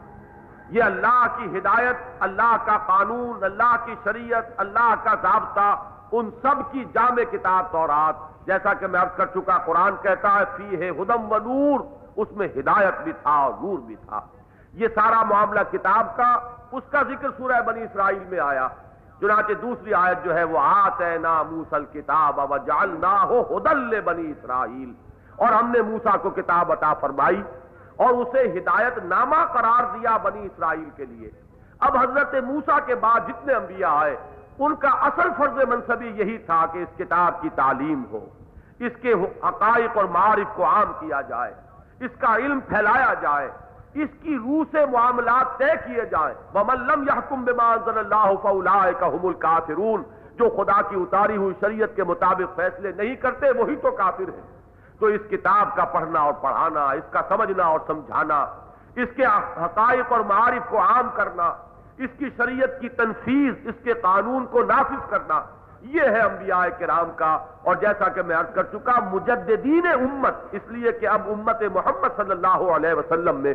یہ اللہ کی ہدایت، اللہ کا قانون، اللہ کی شریعت، اللہ کا ضابطہ، ان سب کی جامع کتاب تورات۔ جیسا کہ میں عرض کر چکا، قرآن کہتا ہے، فی ہے ہدم و نور۔ اس میں ہدایت بھی تھا اور نور بھی تھا۔ یہ سارا معاملہ کتاب کا اس کا ذکر سورہ بنی اسرائیل میں آیا۔ چنانچہ دوسری آیت جو ہے وہ آتے نا موسل کتاب اب جال نہ ہو ہدل بنی اسرائیل۔ اور ہم نے موسا کو کتاب عطا فرمائی اور اسے ہدایت نامہ قرار دیا بنی اسرائیل کے لیے۔ اب حضرت موسا کے بعد جتنے انبیاء آئے، ان کا اصل فرض منصبی یہی تھا کہ اس کتاب کی تعلیم ہو، اس کے حقائق اور معارف کو عام کیا جائے، اس کا علم پھیلایا جائے۔ اس کی روح سے معاملات طے کیے جائیں۔ وملم یحکم بما انزل اللہ فاولئک هم الکافرون جو خدا کی اتاری ہوئی شریعت کے مطابق فیصلے نہیں کرتے، وہی تو کافر ہیں۔ تو اس کتاب کا پڑھنا اور پڑھانا، اس کا سمجھنا اور سمجھانا، اس کے حقائق اور معارف کو عام کرنا، اس کی شریعت کی تنفیذ، اس کے قانون کو نافذ کرنا، یہ ہے انبیاء کرام کا۔ اور جیسا کہ میں عرض کر چکا، مجددین امت، اس لیے کہ اب امت محمد صلی اللہ علیہ وسلم میں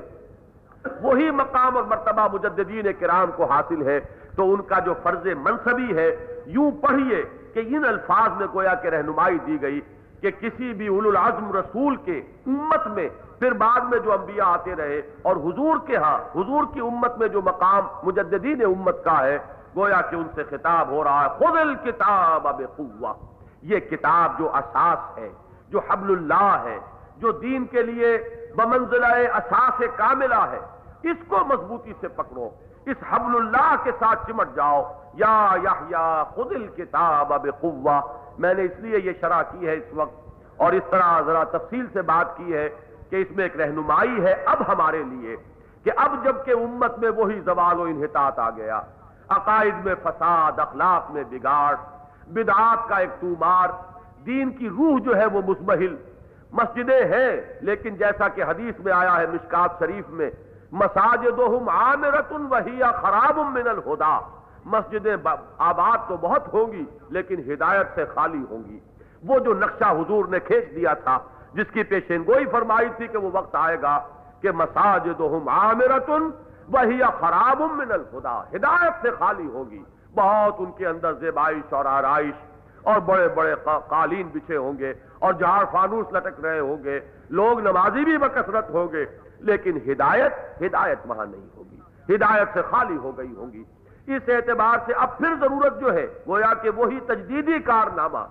وہی مقام اور مرتبہ مجددین کرام کو حاصل ہے تو ان کا جو فرض منصبی ہے، یوں پڑھیے کہ ان الفاظ میں گویا کہ رہنمائی دی گئی کہ کسی بھی اول العظم رسول کے امت میں پھر بعد میں جو انبیاء آتے رہے اور حضور کے ہاں حضور کی امت میں جو مقام مجددین امت کا ہے، گویا کہ ان سے خطاب ہو رہا ہے خود الکتاب اب قوہ۔ یہ کتاب جو اساس ہے، جو حبل اللہ ہے، جو دین کے لیے بمنزلہ اساس کاملہ ہے۔ اس کو مضبوطی سے پکڑو۔ اس حبل اللہ کے ساتھ چمٹ جاؤ۔ یا یا خود الکتاب اب میں نے اس لیے یہ شرح کی ہے اس وقت۔ اور اس طرح ذرا تفصیل سے بات کی ہے کہ اس میں ایک رہنمائی ہے اب ہمارے لیے۔ کہ اب جبکہ امت میں وہی زوال و انحطاط آ گیا۔ عقائد میں فساد، اخلاق میں بگاڑ۔ بدعات کا ایک تومار دین کی روح جو ہے وہ مزمحل۔ مسجدیں ہیں، لیکن جیسا کہ حدیث میں آیا ہے مشکات شریف میں، مساجدہم عامرتن وہی خراب من الہدا۔ مسجدیں آباد تو بہت ہوں گی، لیکن ہدایت سے خالی ہوں گی۔ وہ جو نقشہ حضور نے کھینچ دیا تھا، جس کی پیشین گوئی فرمائی تھی کہ وہ وقت آئے گا کہ مساجدہم عامرتن وہی خراب من الخدا ہدایت سے خالی ہوگی بہت ان کے اندر زیبائش اور آرائش اور بڑے بڑے قالین بچھے ہوں گے اور جہاں فانوس لٹک رہے ہوں گے، لوگ نمازی بھی بکثرت ہوں گے، لیکن ہدایت ہدایت وہاں نہیں ہوگی۔ ہدایت سے خالی ہو گئی ہوں گی۔ اس اعتبار سے اب پھر ضرورت جو ہے، گویا کہ وہی تجدیدی کارنامہ،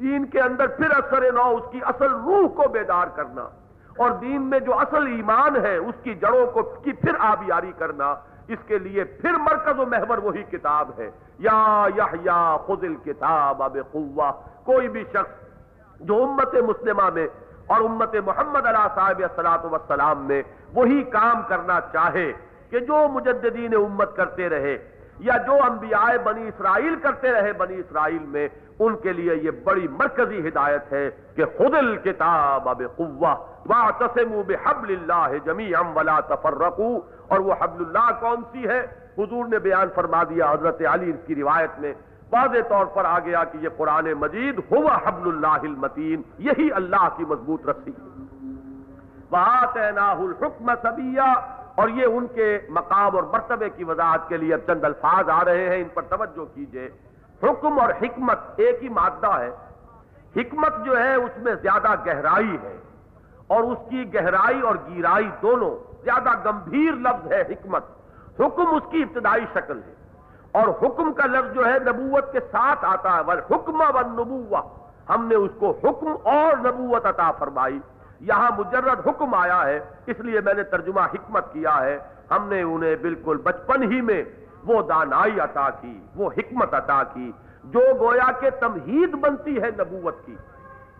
دین کے اندر پھر اثر نو، اس کی اصل روح کو بیدار کرنا اور دین میں جو اصل ایمان ہے، اس کی جڑوں کو کی پھر آبیاری کرنا اس کے لیے پھر مرکز و محور وہی کتاب ہے۔ یا یا خود الکتاب اب قوہ کوئی بھی شخص جو امت مسلمہ میں اور امت محمد علیہ صاحب صلاحت وسلام میں وہی کام کرنا چاہے کہ جو مجددین امت کرتے رہے یا جو انبیاء بنی اسرائیل کرتے رہے بنی اسرائیل میں، ان کے لیے یہ بڑی مرکزی ہدایت ہے کہ خود الکتاب اب قوہ واعتصموا بحبل اللہ جمیعا ولا تفرقوا۔ اور وہ حبل اللہ کون سی ہے؟ حضور نے بیان فرما دیا حضرت علی کی روایت میں۔ واضح طور پر آ گیا کہ یہ قرآن مجید ہوا حبل اللہ المتین، یہی اللہ کی مضبوط رسی۔ وَآتَيْنَاهُ الْحُكْمَ سَبِيًّا اور یہ ان کے مقام اور مرتبے کی وضاحت کے لیے چند الفاظ آ رہے ہیں، ان پر توجہ کیجیے۔ حکم اور حکمت ایک ہی مادہ ہے۔ حکمت جو ہے اس میں زیادہ گہرائی ہے۔ اور اس کی گہرائی اور گیرائی دونوں زیادہ گمبھیر لفظ ہے حکمت۔ حکم اس کی ابتدائی شکل ہے۔ اور حکم کا لفظ جو ہے نبوت کے ساتھ آتا ہے۔ حکم و نبوا ہم نے اس کو حکم اور نبوت عطا فرمائی۔ یہاں مجرد حکم آیا ہے۔ اس لیے میں نے ترجمہ حکمت کیا ہے۔ ہم نے انہیں بالکل بچپن ہی میں وہ دانائی عطا کی، وہ حکمت عطا کی، جو گویا کے تمہید بنتی ہے نبوت کی۔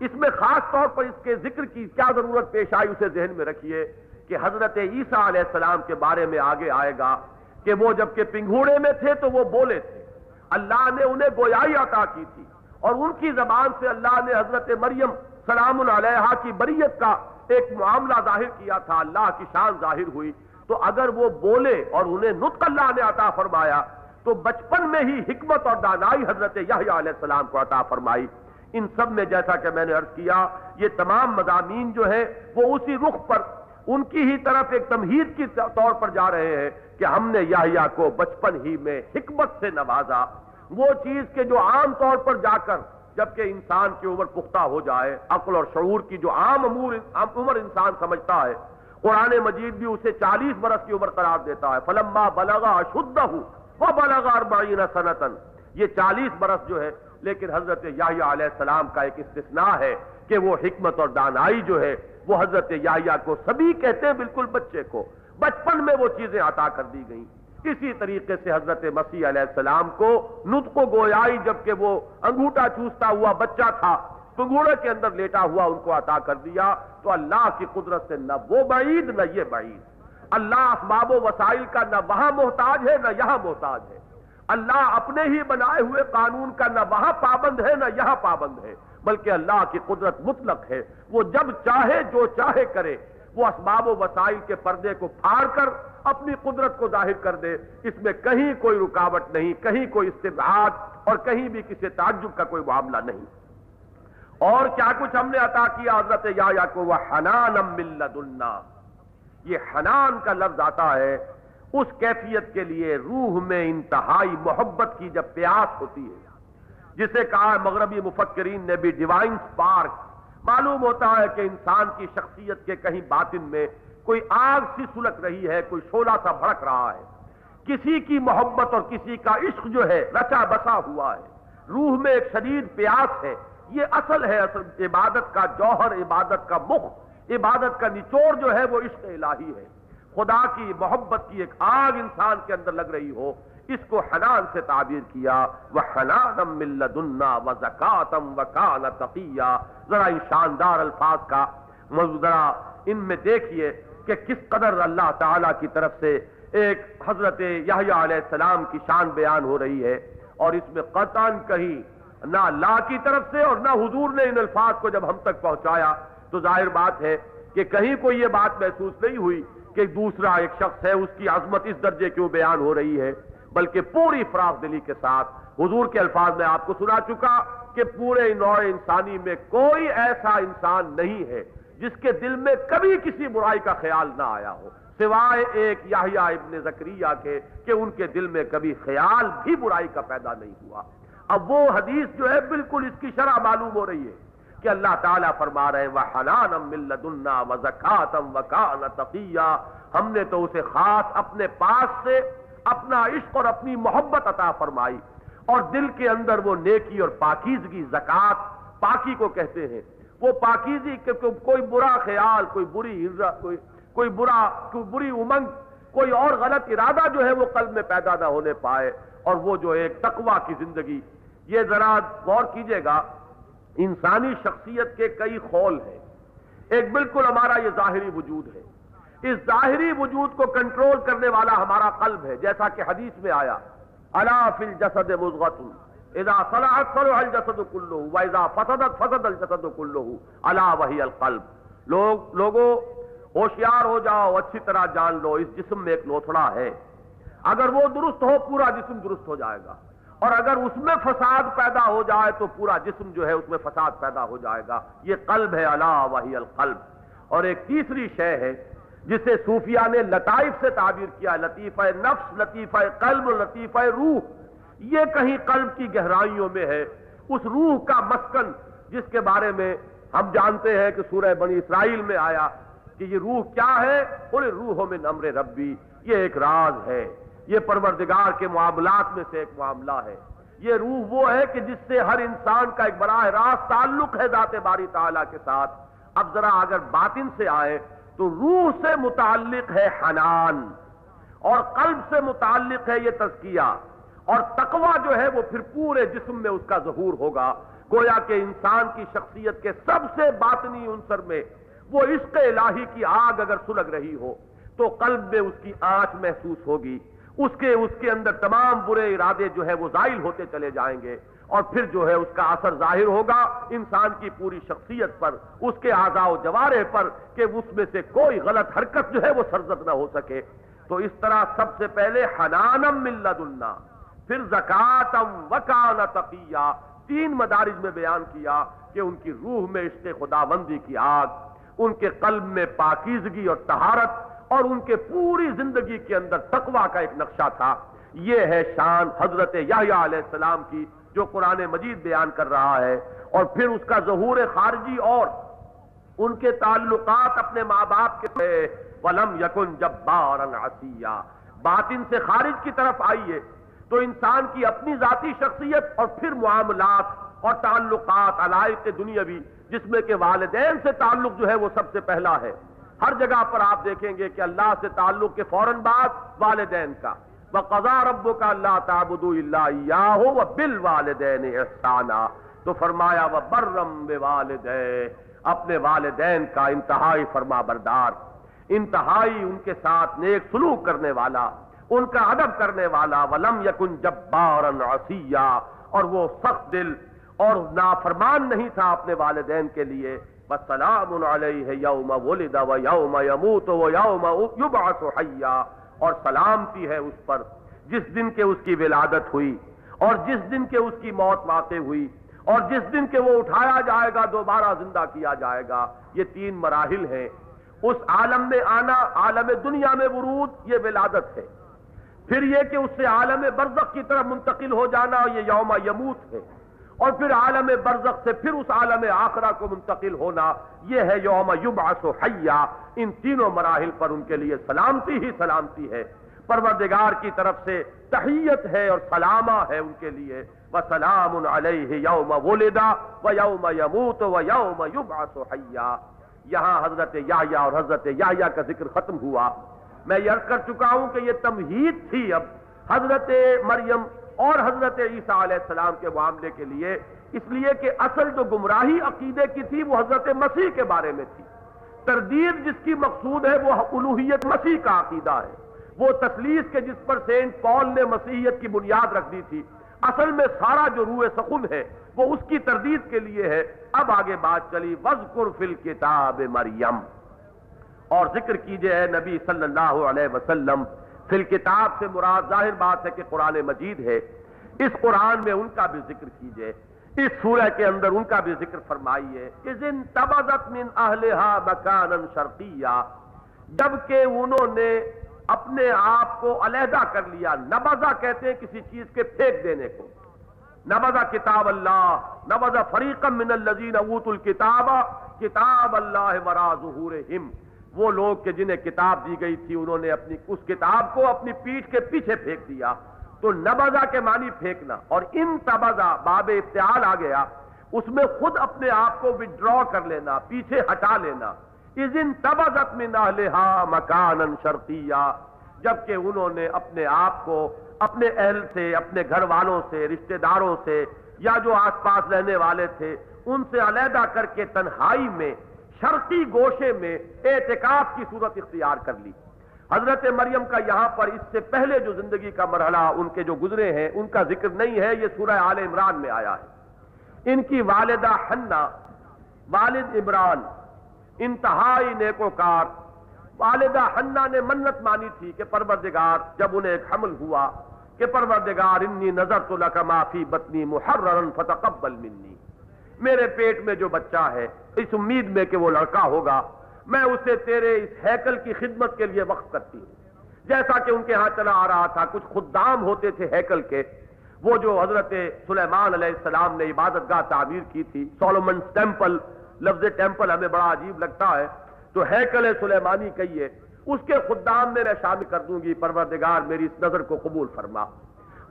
اس میں خاص طور پر اس کے ذکر کی کیا ضرورت پیش آئی اسے ذہن میں رکھیے کہ حضرت عیسیٰ علیہ السلام کے بارے میں آگے آئے گا کہ وہ جبکہ پنگھوڑے میں تھے تو وہ بولے تھے۔ اللہ نے انہیں گویائی عطا کی تھی اور ان کی زبان سے اللہ نے حضرت مریم سلام علیہ کی بریت کا ایک معاملہ ظاہر کیا تھا۔ اللہ کی شان ظاہر ہوئی۔ تو اگر وہ بولے اور انہیں نطق اللہ نے عطا فرمایا تو بچپن میں ہی حکمت اور دانائی حضرت یحییٰ علیہ السلام کو عطا فرمائی۔ ان سب میں جیسا کہ میں نے عرض کیا، یہ تمام مضامین جو ہے وہ اسی رخ پر، ان کی ہی طرف ایک تمہید کی طور پر جا رہے ہیں کہ ہم نے یحییٰ کو بچپن ہی میں حکمت سے نوازا۔ وہ چیز کے جو عام طور پر جا کر جبکہ انسان کی عمر پختہ ہو جائے، عقل اور شعور کی جو عام امور عمر انسان سمجھتا ہے، قرآن مجید بھی اسے چالیس برس کی عمر قرار دیتا ہے۔ فلما بلغا شدہ وہ بلغا اربعین سنتن یہ چالیس برس جو ہے لیکن حضرت یاہیا علیہ السلام کا ایک استثناء ہے کہ وہ حکمت اور دانائی جو ہے، وہ حضرت یاہیا کو سبھی کہتے ہیں بالکل بچے کو۔ بچپن میں وہ چیزیں عطا کر دی گئیں۔ اسی طریقے سے حضرت مسیح علیہ السلام کو نطق و گویائی جبکہ وہ انگوٹا چوستا ہوا بچہ تھا، پنگوڑے کے اندر لیٹا ہوا ان کو عطا کر دیا۔ تو اللہ کی قدرت سے نہ وہ بعید، نہ یہ بعید۔ اللہ اسباب و وسائل کا نہ وہاں محتاج ہے، نہ یہاں محتاج ہے۔ اللہ اپنے ہی بنائے ہوئے قانون کا نہ وہاں پابند ہے نہ یہاں پابند ہے، بلکہ اللہ کی قدرت مطلق ہے۔ وہ جب چاہے جو چاہے کرے، وہ اسباب و وسائل کے پردے کو پھاڑ کر اپنی قدرت کو ظاہر کر دے۔ اس میں کہیں کوئی رکاوٹ نہیں، کہیں کوئی استبعاد اور کہیں بھی کسی تعجب کا کوئی معاملہ نہیں۔ اور کیا کچھ ہم نے عطا کیا حضرت یا یا کو؟ وہ حنان ملت یہ حنان کا لفظ آتا ہے اس کیفیت کے لیے روح میں انتہائی محبت کی جب پیاس ہوتی ہے، جسے کہا مغربی مفکرین نے بھی ڈیوائن سپارک معلوم ہوتا ہے کہ انسان کی شخصیت کے کہیں باطن میں کوئی آگ سی سلک رہی ہے، کوئی شولہ سا بھڑک رہا ہے۔ کسی کی محبت اور کسی کا عشق جو ہے، رچا بسا ہوا ہے۔ روح میں ایک شدید پیاس ہے۔ یہ اصل ہے اصل عبادت کا جوہر، عبادت کا مخ عبادت کا نچوڑ جو ہے، وہ عشق الہی ہے۔ خدا کی محبت کی ایک آگ انسان کے اندر لگ رہی ہو، اس کو حنان سے تعبیر کیا وہ حنانم ملدنا و زکاتم و تقیہ ذرا ان شاندار الفاظ کا ذرا ان میں دیکھیے کہ کس قدر اللہ تعالی کی طرف سے ایک حضرت یحییٰ علیہ السلام کی شان بیان ہو رہی ہے۔ اور اس میں قطعا کہیں نہ اللہ کی طرف سے اور نہ حضور نے ان الفاظ کو جب ہم تک پہنچایا، تو ظاہر بات ہے کہ کہیں کوئی یہ بات محسوس نہیں ہوئی۔ کہ دوسرا ایک شخص ہے، اس کی عظمت اس درجے کیوں بیان ہو رہی ہے؟ بلکہ پوری فراغ دلی کے ساتھ۔ حضور کے الفاظ میں آپ کو سنا چکا کہ پورے نوع انسانی میں کوئی ایسا انسان نہیں ہے جس کے دل میں کبھی کسی برائی کا خیال نہ آیا ہو۔ سوائے ایک یاہیا ابن زکریہ کے کہ ان کے دل میں کبھی خیال بھی برائی کا پیدا نہیں ہوا۔ اب وہ حدیث جو ہے، بالکل اس کی شرح معلوم ہو رہی ہے۔ کہ اللہ تعالیٰ فرما رہے وہ حلان و زکاتم وکان تقیہ ہم نے تو اسے خاص اپنے پاس سے اپنا عشق اور اپنی محبت عطا فرمائی۔ اور دل کے اندر وہ نیکی اور پاکیزگی زکات پاکی کو کہتے ہیں۔ وہ پاکیزی کہ کوئی برا خیال، کوئی بری کوئی کوئی برا کوئی بری امنگ، کوئی اور غلط ارادہ جو ہے وہ قلب میں پیدا نہ ہونے پائے۔ اور وہ جو ایک تقوی کی زندگی۔ یہ ذرا غور کیجیے گا۔ انسانی شخصیت کے کئی خول ہیں۔ ایک بالکل ہمارا یہ ظاہری وجود ہے۔ اس ظاہری وجود کو کنٹرول کرنے والا ہمارا قلب ہے، جیسا کہ حدیث میں آیا۔ اللہ فل جسد مزغت اذا صلحت صلح الجسد کلو واذا فسدت فسد الجسد کلو اللہ وہی القلب۔ لوگ لوگوں ہوشیار ہو جاؤ، اچھی طرح جان لو، اس جسم میں ایک لوتھڑا ہے۔ اگر وہ درست ہو، پورا جسم درست ہو جائے گا۔ اور اگر اس میں فساد پیدا ہو جائے تو پورا جسم جو ہے اس میں فساد پیدا ہو جائے گا۔ یہ قلب ہے اللہ وحی القلب۔ اور ایک تیسری شے ہے، جسے صوفیہ نے لطائف سے تعبیر کیا، لطیفہ نفس، لطیفہ قلب، لطیفہ روح۔ یہ کہیں قلب کی گہرائیوں میں ہے۔ اس روح کا مسکن، جس کے بارے میں ہم جانتے ہیں کہ سورہ بنی اسرائیل میں آیا کہ یہ روح کیا ہے؟ پورے روحوں میں نمر ربی، یہ ایک راز ہے۔ یہ پروردگار کے معاملات میں سے ایک معاملہ ہے۔ یہ روح وہ ہے کہ جس سے ہر انسان کا ایک براہ راست تعلق ہے ذات باری تعالیٰ کے ساتھ۔ اب ذرا اگر باطن سے آئے تو روح سے متعلق ہے حنان اور قلب سے متعلق ہے یہ تزکیہ۔ اور تقوی جو ہے وہ پھر پورے جسم میں اس کا ظہور ہوگا۔ گویا کہ انسان کی شخصیت کے سب سے باطنی عنصر میں وہ عشق الہی کی آگ اگر سلگ رہی ہو تو قلب میں اس کی آنچ محسوس ہوگی۔ اس کے اس کے اندر تمام برے ارادے جو ہے وہ زائل ہوتے چلے جائیں گے اور پھر جو ہے اس کا اثر ظاہر ہوگا انسان کی پوری شخصیت پر، اس کے آزا و جوارے پر کہ اس میں سے کوئی غلط حرکت جو ہے وہ سرزد نہ ہو سکے۔ تو اس طرح سب سے پہلے حنانم ملد اللہ پھر زکاتم وکان تقیہ۔ تین مدارج میں بیان کیا کہ ان کی روح میں عشق خدا بندی کی آگ، ان کے قلب میں پاکیزگی اور تہارت اور ان کے پوری زندگی کے اندر تقوی کا ایک نقشہ تھا۔ یہ ہے شان حضرت یحییٰ علیہ السلام کی جو قرآن مجید بیان کر رہا ہے۔ اور پھر اس کا ظہور خارجی اور ان کے تعلقات اپنے ماں باپ کے ولم یکن جب بارن باطن سے خارج کی طرف آئیے۔ تو انسان کی اپنی ذاتی شخصیت اور پھر معاملات اور تعلقات علائق دنیاوی، جس میں کہ والدین سے تعلق جو ہے وہ سب سے پہلا ہے۔ ہر جگہ پر آپ دیکھیں گے کہ اللہ سے تعلق کے فوراً بعد والدین کا۔ وہ رب کا اللہ تعبد اللہ ہو بل والدین احسانہ تو فرمایا وہ برم اپنے والدین کا انتہائی فرما بردار انتہائی ان کے ساتھ نیک سلوک کرنے والا، ان کا ادب کرنے والا، ولم یکن جبارن عصیہ اور وہ سخت دل اور نافرمان نہیں تھا اپنے والدین کے لیے۔ وسلام علیہ یوم ولد و یوم یموت و یوم یبعث حیا، اور سلامتی ہے اس پر، جس دن کے اس کی ولادت ہوئی، اور جس دن کے اس کی موت واقع ہوئی، اور جس دن کے وہ اٹھایا جائے گا، دوبارہ زندہ کیا جائے گا۔ یہ تین مراحل ہیں۔ اس عالم میں آنا، عالم دنیا میں ورود، یہ ولادت ہے۔ پھر یہ کہ اس سے عالم برزخ کی طرف منتقل ہو جانا، یہ یوم یموت ہے۔ اور پھر عالم برزخ سے پھر اس عالم آخرہ کو منتقل ہونا، یہ ہے یوم یبعث حیا۔ ان تینوں مراحل پر ان کے لیے سلامتی ہی سلامتی ہے۔ پروردگار کی طرف سے تحیت ہے اور سلامہ ہے ان کے لیے۔ وسلام علیہ یوم ولدا و یوم یموت و یوم یبعث حیا۔ یہاں حضرت یحییٰ اور حضرت یحییٰ کا ذکر ختم ہوا۔ میں یہ کر چکا ہوں کہ یہ تمہید تھی اب۔ حضرت مریم اور حضرت عیسیٰ علیہ السلام کے معاملے کے لیے، اس لیے کہ اصل جو گمراہی عقیدے کی تھی وہ حضرت مسیح کے بارے میں تھی۔ تردید جس کی مقصود ہے، وہ الوحیت مسیح کا عقیدہ ہے۔ وہ تسلیس کے جس پر سینٹ پال نے مسیحیت کی بنیاد رکھ دی تھی۔ اصل میں سارا جو روح سخن ہے، وہ اس کی تردید کے لیے ہے۔ اب آگے بات چلی وزقر فل کتاب مریم۔ اور ذکر کیجیے اے نبی صلی اللہ علیہ وسلم فل کتاب سے مراد ظاہر بات ہے کہ قرآن مجید ہے۔ اس قرآن میں ان کا بھی ذکر کیجیے۔ اس سورہ کے اندر ان کا بھی ذکر فرمائیے۔ جبکہ انہوں نے اپنے آپ کو علیحدہ کر لیا۔ نبزا کہتے ہیں کسی چیز کے پھینک دینے کو۔ نبزا کتاب اللہ نبزا فریقم من الذین اوت الکتاب، کتاب اللہ ورا ظہورہم۔ وہ لوگ کہ جنہیں کتاب دی گئی تھی، انہوں نے اپنی، اس کتاب کو اپنی پیٹھ کے پیچھے پھینک دیا۔ تو نبزا کے معنی پھینکنا اور ان تبزا باب افتعال آ گیا۔ اس میں خود اپنے آپ کو وڈرا کر لینا، پیچھے ہٹا لینا۔ ان تبزت من اہلہا مکانا شرطیہ جبکہ انہوں نے اپنے آپ کو اپنے اہل سے، اپنے گھر والوں سے، رشتہ داروں سے یا جو آس پاس رہنے والے تھے، ان سے علیحدہ کر کے تنہائی میں شرطی گوشے میں اعتکاف کی صورت اختیار کر لی۔ حضرت مریم کا یہاں پر اس سے پہلے جو زندگی کا مرحلہ ان کے جو گزرے ہیں، ان کا ذکر نہیں ہے، یہ سورہ آل عمران میں آیا ہے۔ ان کی والدہ حنہ، والد عمران، انتہائی نیکوکار۔ والدہ حنہ نے منت مانی تھی کہ پروردگار، جب انہیں ایک حمل ہوا کہ پروردگار، انی نظر تو لکا معافی بطنی محررن فتقبل منی۔ میرے پیٹ میں جو بچہ ہے، اس امید میں کہ وہ لڑکا ہوگا، میں اسے تیرے اس ہیکل کی خدمت کے لیے وقت کرتی ہوں۔ جیسا کہ ان کے ہاں چلا آ رہا تھا، کچھ خدام ہوتے تھے ہیکل کے۔ وہ جو حضرت سلیمان علیہ السلام نے عبادت گاہ تعمیر کی تھی سولومن ٹیمپل، لفظ ٹیمپل ہمیں بڑا عجیب لگتا ہے۔ تو ہیکل سلیمانی کہیے، اس کے خدام میں میں شامل کر دوں گی، پروردگار میری اس نظر کو قبول فرما۔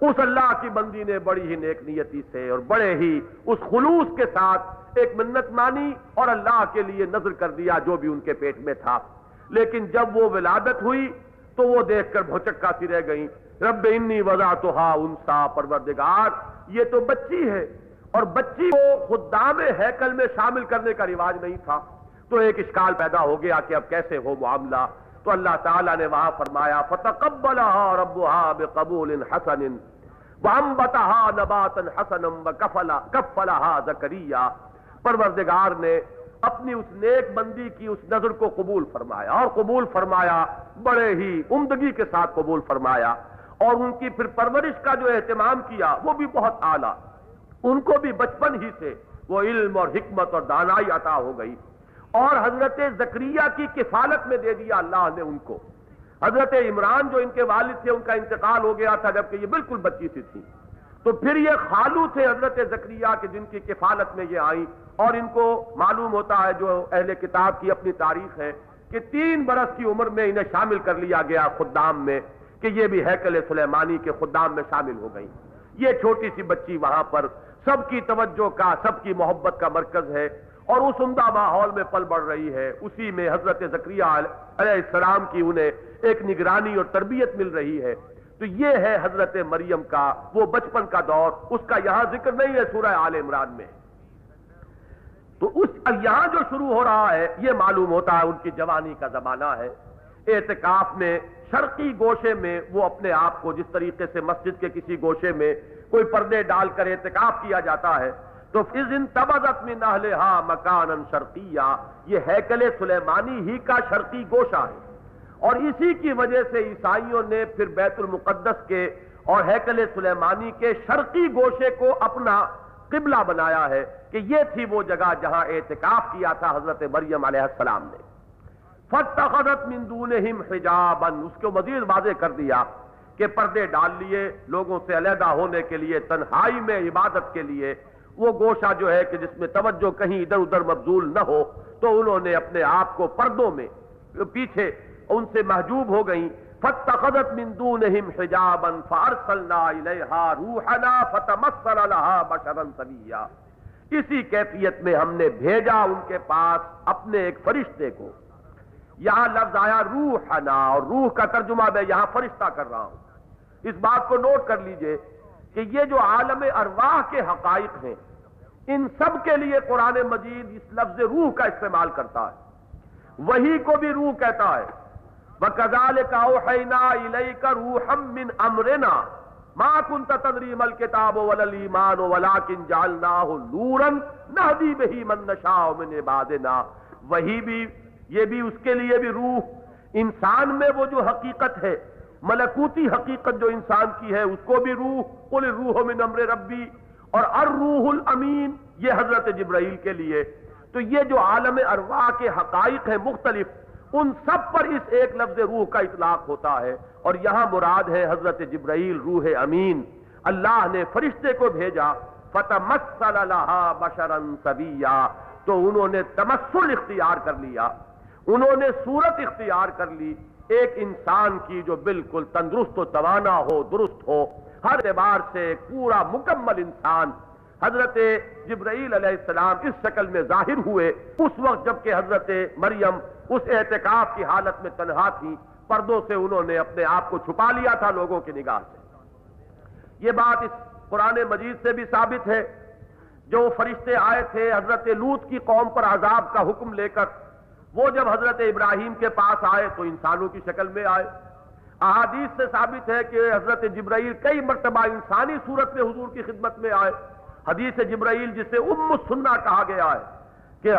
اس اللہ کی بندی نے بڑی ہی نیک نیتی سے اور بڑے ہی اس خلوص کے ساتھ ایک منت مانی اور اللہ کے لیے نظر کر دیا جو بھی ان کے پیٹ میں تھا۔ لیکن جب وہ ولادت ہوئی تو وہ دیکھ کر بھوچکا سی رہ گئی رب انی وضا تو ہا انسا، پروردگار، یہ تو بچی ہے۔ اور بچی کو خدام ہیکل میں شامل کرنے کا رواج نہیں تھا۔ تو ایک اشکال پیدا ہو گیا کہ اب کیسے ہو معاملہ؟ تو اللہ تعالیٰ نے وہاں فرمایا فتقبلها ربها بقبول حسن وانبتها نباتا حسنا وكفلا كفلها زكريا پروردگار نے اپنی اس نیک بندی کی اس نظر کو قبول فرمایا اور قبول فرمایا، بڑے ہی عمدگی کے ساتھ قبول فرمایا اور ان کی پھر پرورش کا جو اہتمام کیا، وہ بھی بہت اعلیٰ۔ ان کو بھی بچپن ہی سے وہ علم اور حکمت اور دانائی عطا ہو گئی۔ اور حضرت زکریہ کی کفالت میں دے دیا اللہ نے ان کو۔ حضرت عمران جو ان کے والد تھے، ان کا انتقال ہو گیا تھا جبکہ یہ بالکل بچی سی تھی۔ تو پھر یہ خالو تھے حضرت زکریہ کے جن کی کفالت میں یہ آئیں۔ اور ان کو معلوم ہوتا ہے جو اہل کتاب کی اپنی تاریخ ہے کہ تین برس کی عمر میں انہیں شامل کر لیا گیا خدام میں کہ یہ بھی ہیکل سلیمانی کے خدام میں شامل ہو گئی یہ چھوٹی سی بچی وہاں پر سب کی توجہ کا، سب کی محبت کا مرکز ہے۔ اور اس عمدہ ماحول میں پل بڑھ رہی ہے۔ اسی میں حضرت زکریہ علیہ السلام کی انہیں ایک نگرانی اور تربیت مل رہی ہے۔ تو یہ ہے حضرت مریم کا، وہ بچپن کا دور۔ اس کا یہاں ذکر نہیں ہے سورہ آل عمران میں۔ تو اس یہاں جو شروع ہو رہا ہے، یہ معلوم ہوتا ہے ان کی جوانی کا زمانہ ہے۔ اعتکاف میں، شرقی گوشے میں وہ اپنے آپ کو جس طریقے سے مسجد کے کسی گوشے میں کوئی پردے ڈال کر اعتکاف کیا جاتا ہے تو فضن تبزت میں نہ مکان شرقیہ۔ یہ ہیکل سلیمانی ہی کا شرقی گوشہ ہے۔ اور اسی کی وجہ سے عیسائیوں نے پھر بیت المقدس کے اور ہیکل سلیمانی کے شرقی گوشے کو اپنا قبلہ بنایا ہے کہ یہ تھی وہ جگہ جہاں اعتکاف کیا تھا حضرت مریم علیہ السلام نے۔ فتخذت من دونہم اس کو مزید واضح کر دیا کہ پردے ڈال لیے لوگوں سے علیحدہ ہونے کے لیے، تنہائی میں عبادت کے لیے۔ وہ گوشہ جو ہے کہ جس میں توجہ کہیں ادھر ادھر مبزول نہ ہو، تو انہوں نے اپنے آپ کو پردوں میں، پیچھے ان سے محجوب ہو گئیں۔ فتخذت من دونہم حجابا فارسلنا الیہا روحنا فتمثل لها بشرا سویا اسی کیفیت میں ہم نے بھیجا ان کے پاس اپنے ایک فرشتے کو۔ یہاں لفظ آیا روحنا، اور روح کا ترجمہ میں یہاں فرشتہ کر رہا ہوں۔ اس بات کو نوٹ کر لیجیے کہ یہ جو عالم ارواح کے حقائق ہیں ان سب کے لیے قرآن مجید اس لفظ روح کا استعمال کرتا ہے۔ وہی کو بھی روح کہتا ہے۔ وَكَذَلِكَ أَوْحَيْنَا إِلَيْكَ رُوحًا مِّنْ أَمْرِنَا۔ مَا كُنْتَ تَدْرِي مَا الْكِتَابُ وَلَا الْإِيمَانُ وَلَكِنْ جَعَلْنَاهُ نُورًا نَهْدِي بِهِ مَن نَّشَاءُ مِنْ عِبَادِنَا۔ وہی بھی، یہ بھی اس کے لیے بھی روح۔ انسان میں وہ جو حقیقت ہے، ملکوتی حقیقت جو انسان کی ہے، اس کو بھی روح۔ قل روح من امر ربی اور الروح الامین، یہ حضرت جبرائیل کے لیے۔ تو یہ جو عالم ارواح کے حقائق ہیں مختلف، ان سب پر اس ایک لفظ روح کا اطلاق ہوتا ہے۔ اور یہاں مراد ہے حضرت جبرائیل روح امین۔ اللہ نے فرشتے کو بھیجا فتح بشرن سبیا تو انہوں نے تمسل اختیار کر لیا۔ انہوں نے صورت اختیار کر لی۔ ایک انسان کی جو بالکل تندرست و توانا ہو، درست ہو ہر اعتبار سے پورا مکمل انسان حضرت جبرائیل علیہ السلام اس شکل میں ظاہر ہوئے۔ اس وقت جبکہ حضرت مریم اس احتکاف کی حالت میں تنہا تھی، پردوں سے انہوں نے اپنے آپ کو چھپا لیا تھا لوگوں کی نگاہ سے۔ یہ بات اس قرآن مجید سے بھی ثابت ہے۔ جو فرشتے آئے تھے حضرت لوت کی قوم پر عذاب کا حکم لے کر، وہ جب حضرت ابراہیم کے پاس آئے تو انسانوں کی شکل میں آئے۔ احادیث سے ثابت ہے کہ حضرت جبرائیل کئی مرتبہ انسانی صورت میں حضور کی خدمت میں آئے۔ حدیث جبرائیل جسے ام سننا کہا گیا ہے کہ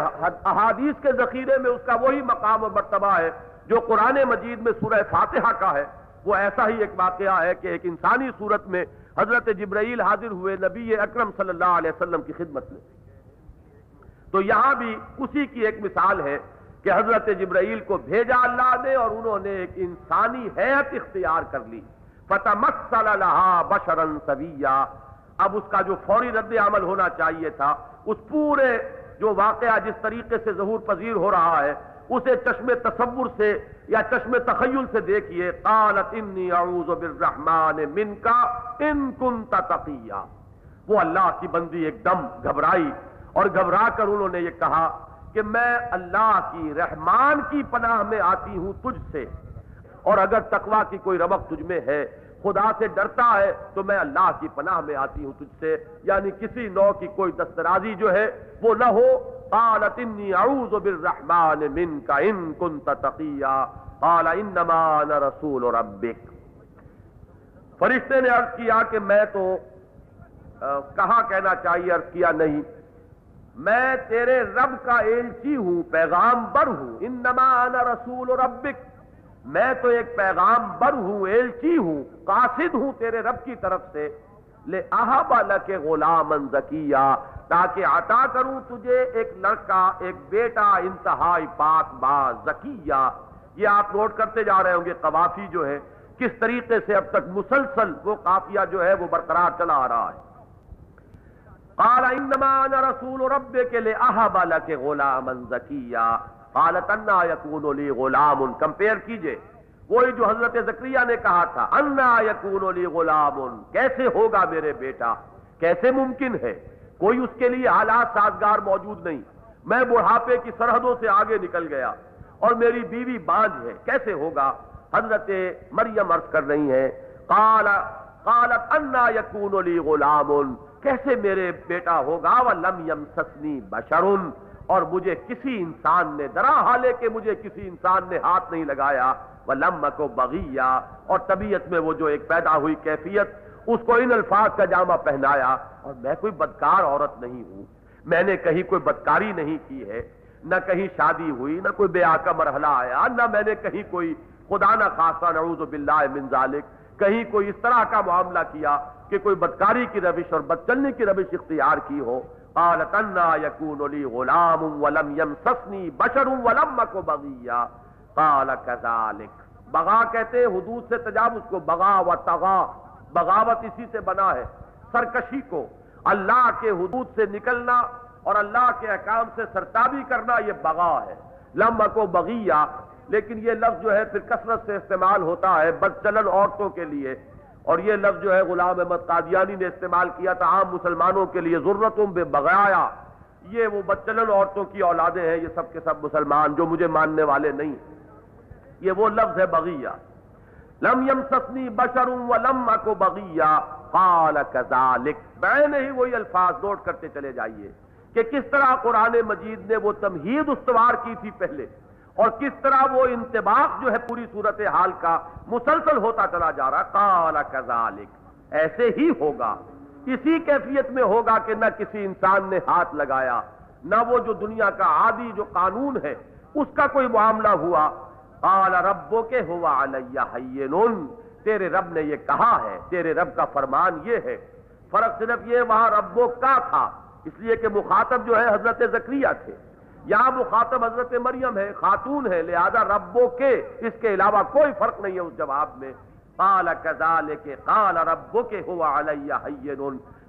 احادیث کے ذخیرے میں اس کا وہی مقام اور مرتبہ ہے جو قرآن مجید میں سورہ فاتحہ کا ہے۔ وہ ایسا ہی ایک واقعہ ہے کہ ایک انسانی صورت میں حضرت جبرائیل حاضر ہوئے نبی اکرم صلی اللہ علیہ وسلم کی خدمت میں۔ تو یہاں بھی اسی کی ایک مثال ہے کہ حضرت جبرائیل کو بھیجا اللہ نے اور انہوں نے ایک انسانی حیت اختیار کر لی۔ فتح بشرن سویا اب اس کا جو فوری رد عمل ہونا چاہیے تھا، اس پورے جو واقعہ جس طریقے سے ظہور پذیر ہو رہا ہے، اسے چشم تصور سے یا چشم تخیل سے دیکھیے۔ قالت انی اعوذ بالرحمن من کا ان کنت تقیہ۔ وہ اللہ کی بندی ایک دم گھبرائی اور گھبرا کر انہوں نے یہ کہا کہ میں اللہ کی رحمان کی پناہ میں آتی ہوں تجھ سے۔ اور اگر تقوی کی کوئی ربق تجھ میں ہے، خدا سے ڈرتا ہے، تو میں اللہ کی پناہ میں آتی ہوں تجھ سے۔ یعنی کسی نو کی کوئی دسترازی جو ہے، وہ نہ ہو۔ قالت انی اعوذ بالرحمن منک ان کنت تقیا قال انما انا رسول ربک۔ فرشتے نے عرض کیا کہ میں تو کہاں کہنا چاہیے؟ عرض کیا نہیں۔ میں تیرے رب کا ایلچی ہوں پیغام بر ہوں۔ انما انا رسول ربک۔ میں تو ایک پیغام بر ہوں، ایلچی ہوں، قاصد ہوں تیرے رب کی طرف سے۔ لے احبا کے غلام زکیہ، تاکہ عطا کروں تجھے ایک لڑکا، ایک بیٹا، انتہائی پاک با زکیہ۔ یہ آپ نوٹ کرتے جا رہے ہوں گے قوافی جو ہے، کس طریقے سے اب تک مسلسل وہ قافیہ جو ہے وہ برقرار چلا آ رہا ہے۔ قال انما انا رسول ربك لاهب لك غلاما زكيا. قالت انا يكون لي غلام. کمپیئر کیجیے. وہی جو حضرت زکریہ نے کہا تھا، انا يكون لي غلام. کیسے ہوگا میرے بیٹا؟ کیسے ممکن ہے؟ کوئی اس کے لیے حالات سازگار موجود نہیں. میں بڑھاپے کی سرحدوں سے آگے نکل گیا اور میری بیوی بانج ہے. کیسے ہوگا؟ حضرت مریم عرض کر رہی ہیں، قال قالت انا يكون لي غلام. کیسے میرے بیٹا ہوگا؟ وہ لم یم سسنی اور مجھے کسی انسان نے درا حالے کہ مجھے کسی انسان نے ہاتھ نہیں لگایا۔ وہ لم کو بغیا اور طبیعت میں وہ جو ایک پیدا ہوئی کیفیت، اس کو ان الفاظ کا جامع پہنایا۔ اور میں کوئی بدکار عورت نہیں ہوں۔ میں نے کہیں کوئی بدکاری نہیں کی ہے۔ نہ کہیں شادی ہوئی، نہ کوئی بے کا مرحلہ آیا، نہ میں نے کہیں کوئی خدا نہ خاصا نعوذ باللہ من ذالک، کہیں کوئی اس طرح کا معاملہ کیا۔ کہ کوئی بدکاری کی روش اور بد چلنے کی روش اختیار کی ہو۔ قالت انا غلام ولم یمسسنی بشر ولم کو بغیا۔ قال کذالک۔ بغا کہتے ہیں، حدود سے تجاوز کو، بغا و تغا۔ بغاوت اسی سے بنا ہے، سرکشی کو۔ اللہ کے حدود سے نکلنا اور اللہ کے احکام سے سرتابی کرنا، یہ بغا ہے۔ لم کو بغیا۔ لیکن یہ لفظ جو ہے، پھر کثرت سے استعمال ہوتا ہے بد چلن عورتوں کے لیے۔ اور یہ لفظ جو ہے غلام احمد قادیانی نے استعمال کیا تھا، عام مسلمانوں کے لیے ضرورتوں بے بغایا۔ یہ وہ بچلن عورتوں کی اولادیں ہیں، یہ سب کے سب مسلمان جو مجھے ماننے والے نہیں۔ یہ وہ لفظ ہے بغیا لم یم سسنی بشروں لم کو بغیا قال کذالک۔ میں نے ہی وہی الفاظ نوٹ کرتے چلے جائیے کہ کس طرح قرآن مجید نے وہ تمہید استوار کی تھی پہلے۔ اور کس طرح وہ انتباق جو ہے پوری صورت حال کا مسلسل ہوتا چلا جا رہا کالا کذالک، ایسے ہی ہوگا۔ اسی کیفیت میں ہوگا کہ نہ کسی انسان نے ہاتھ لگایا، نہ وہ جو دنیا کا عادی جو قانون ہے، اس کا کوئی معاملہ ہوا۔ قال ربو کے ہوا علیہ تیرے رب نے یہ کہا ہے، تیرے رب کا فرمان یہ ہے۔ فرق صرف یہ، وہاں ربو کا تھا، اس لیے کہ مخاطب جو ہے حضرت زکریہ تھے۔ یہاں مخاطب حضرت مریم ہے، خاتون ہے، لہذا ربو کے، اس کے علاوہ کوئی فرق نہیں ہے اس جواب میں۔ قال کے قال ربو کے ہوا علیہ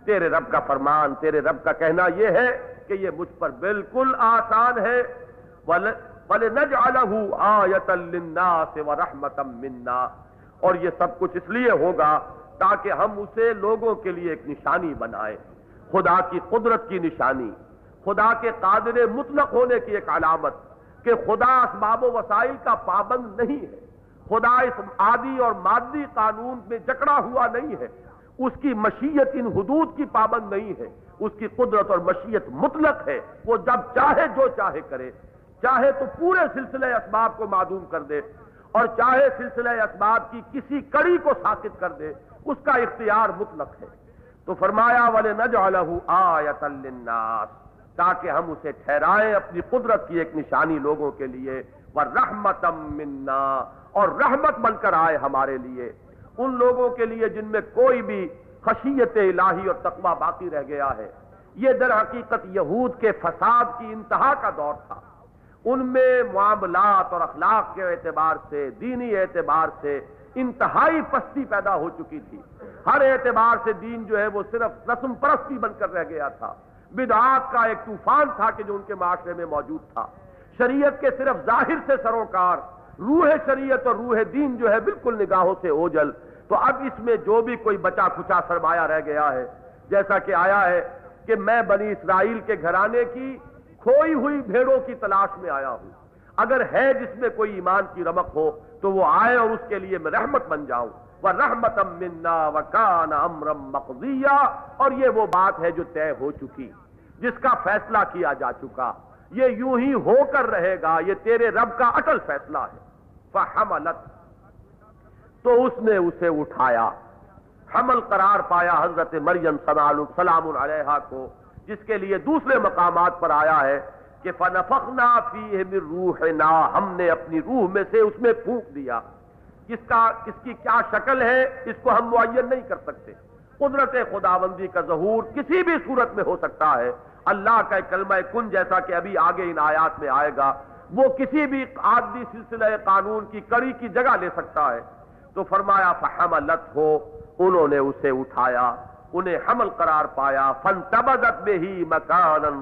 تیرے رب کا فرمان، تیرے رب کا کہنا یہ ہے کہ یہ مجھ پر بالکل آسان ہے۔ منا۔ اور یہ سب کچھ اس لیے ہوگا تاکہ ہم اسے لوگوں کے لیے ایک نشانی بنائیں۔ خدا کی قدرت کی نشانی۔ خدا کے قادر مطلق ہونے کی ایک علامت کہ خدا اسباب و وسائل کا پابند نہیں ہے۔ خدا اس عادی اور مادی قانون میں جکڑا ہوا نہیں ہے۔ اس کی مشیت ان حدود کی پابند نہیں ہے۔ اس کی قدرت اور مشیت مطلق ہے۔ وہ جب چاہے جو چاہے کرے۔ چاہے تو پورے سلسلے اسباب کو معدوم کر دے اور چاہے سلسلہ اسباب کی کسی کڑی کو ساکت کر دے۔ اس کا اختیار مطلق ہے۔ تو فرمایا والے نہ جو آیت تاکہ ہم اسے ٹھہرائیں اپنی قدرت کی ایک نشانی لوگوں کے لیے وہ رحمت منا، اور رحمت بن کر آئے ہمارے لیے۔ ان لوگوں کے لیے جن میں کوئی بھی خشیت الہی اور تقوی باقی رہ گیا ہے۔ یہ در حقیقت یہود کے فساد کی انتہا کا دور تھا۔ ان میں معاملات اور اخلاق کے اعتبار سے، دینی اعتبار سے انتہائی پستی پیدا ہو چکی تھی۔ ہر اعتبار سے دین جو ہے وہ صرف رسم پرستی بن کر رہ گیا تھا۔ بدعات کا ایک طوفان تھا کہ جو ان کے معاشرے میں موجود تھا۔ شریعت کے صرف ظاہر سے سروکار، روح شریعت اور روح دین جو ہے بالکل نگاہوں سے اوجل۔ تو اب اس میں جو بھی کوئی بچا کچا سرمایہ رہ گیا ہے، جیسا کہ آیا ہے کہ میں بنی اسرائیل کے گھرانے کی کھوئی ہوئی بھیڑوں کی تلاش میں آیا ہوں۔ اگر ہے جس میں کوئی ایمان کی رمق ہو، تو وہ آئے اور اس کے لیے میں رحمت بن جاؤں۔ وہ رحمت منا و امرم مقضیہ اور یہ وہ بات ہے جو طے ہو چکی، جس کا فیصلہ کیا جا چکا۔ یہ یوں ہی ہو کر رہے گا، یہ تیرے رب کا اٹل فیصلہ ہے۔ فحملت۔ تو اس نے اسے اٹھایا۔ حمل قرار پایا حضرت مریم سلام علیہ کو، جس کے لیے دوسرے مقامات پر آیا ہے کہ فنفخنا فیہ من روحنا، ہم نے اپنی روح میں سے اس میں پھونک دیا۔ کس کا کس کی کیا شکل ہے، اس کو ہم معین نہیں کر سکتے۔ قدرت خداوندی کا ظہور کسی بھی صورت میں ہو سکتا ہے۔ اللہ کا کلمہ کن جیسا کہ ابھی آگے ان آیات میں آئے گا، وہ کسی بھی عادی سلسلہ قانون کی کڑی کی جگہ لے سکتا ہے۔ تو فرمایا، فحملت ہو، انہوں نے اسے اٹھایا، انہیں حمل قرار پایا۔ فن تبدت میں ہی مکان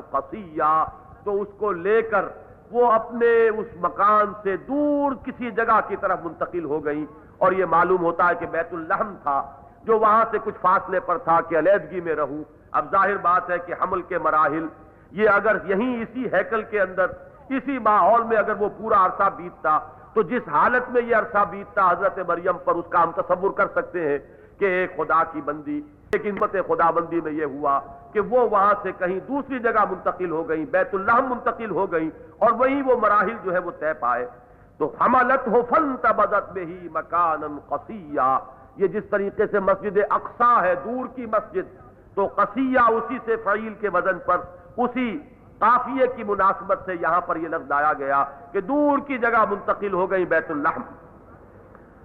تو اس کو لے کر وہ اپنے اس مکان سے دور کسی جگہ کی طرف منتقل ہو گئی اور یہ معلوم ہوتا ہے کہ بیت الحم تھا، جو وہاں سے کچھ فاصلے پر تھا کہ علیحدگی میں رہوں۔ اب ظاہر بات ہے کہ حمل کے مراحل، یہ اگر یہیں اسی ہیکل کے اندر، اسی ماحول میں اگر وہ پورا عرصہ بیتتا، تو جس حالت میں یہ عرصہ بیتتا، حضرت مریم پر اس کا ہم تصور کر سکتے ہیں کہ ایک خدا کی بندی لیکن مت خدا بندی میں یہ ہوا کہ وہ وہاں سے کہیں دوسری جگہ منتقل ہو گئی بیت اللہ منتقل ہو گئی اور وہیں وہ مراحل جو ہے وہ طے پائے۔ تو حملت ہو فن تبدت میں ہی مکان قصیہ۔ یہ جس طریقے سے مسجد اقسا ہے، دور کی مسجد، تو قصیہ اسی سے فعیل کے وزن پر، اسی قافیے کی مناسبت سے یہاں پر یہ لفظ آیا گیا کہ دور کی جگہ منتقل ہو گئی بیت اللہ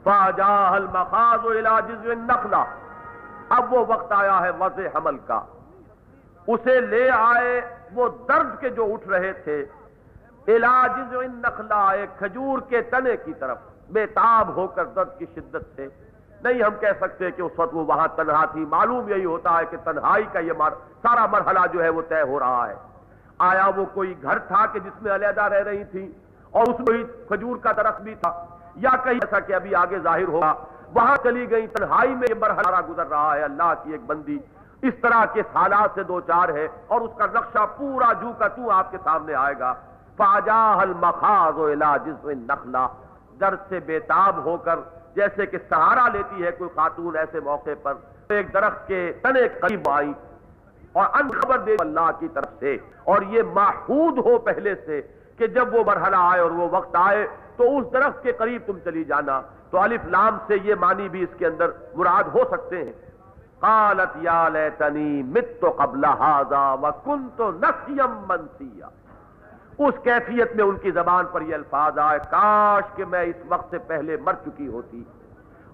فاجاہ المخاض جزو النخلہ۔ اب وہ وقت آیا ہے وضع حمل کا۔ اسے لے آئے وہ درد کے جو اٹھ رہے تھے۔ علاج نخلا ایک کھجور کے تنے کی طرف۔ بے تاب ہو کر درد کی شدت سے۔ نہیں ہم کہہ سکتے کہ اس وقت وہ وہاں تنہا تھی۔ معلوم یہی ہوتا ہے کہ تنہائی کا یہ سارا مرحلہ جو ہے وہ طے ہو رہا ہے۔ آیا وہ کوئی گھر تھا کہ جس میں علیحدہ رہ رہی تھی؟ اور اس میں کھجور کا درخت بھی تھا۔ یا کہیں ایسا کہ ابھی آگے ظاہر ہوگا۔ وہاں چلی گئی تنہائی میں یہ مرحلہ گزر رہا ہے۔ اللہ کی ایک بندی اس طرح کے حالات سے دو چار ہے اور اس کا نقشہ پورا جو کا تو آپ کے سامنے آئے گا۔ فاجاہ المخاض جس نخلا در سے بےتاب ہو کر جیسے کہ سہارا لیتی ہے کوئی خاتون ایسے موقع پر۔ ایک درخت کے تنے قریب آئی اور ان خبر دے اللہ کی طرف سے۔ اور یہ محود ہو پہلے سے کہ جب وہ مرحلہ آئے اور وہ وقت آئے تو اس درخت کے قریب تم چلی جانا۔ تو الف لام سے یہ معنی بھی اس کے اندر مراد ہو سکتے ہیں۔ قالت یا لیتنی مت قبل هذا وكنت نسيا منسيا اس کیفیت میں ان کی زبان پر یہ الفاظ آئے، کاش کہ میں اس وقت سے پہلے مر چکی ہوتی۔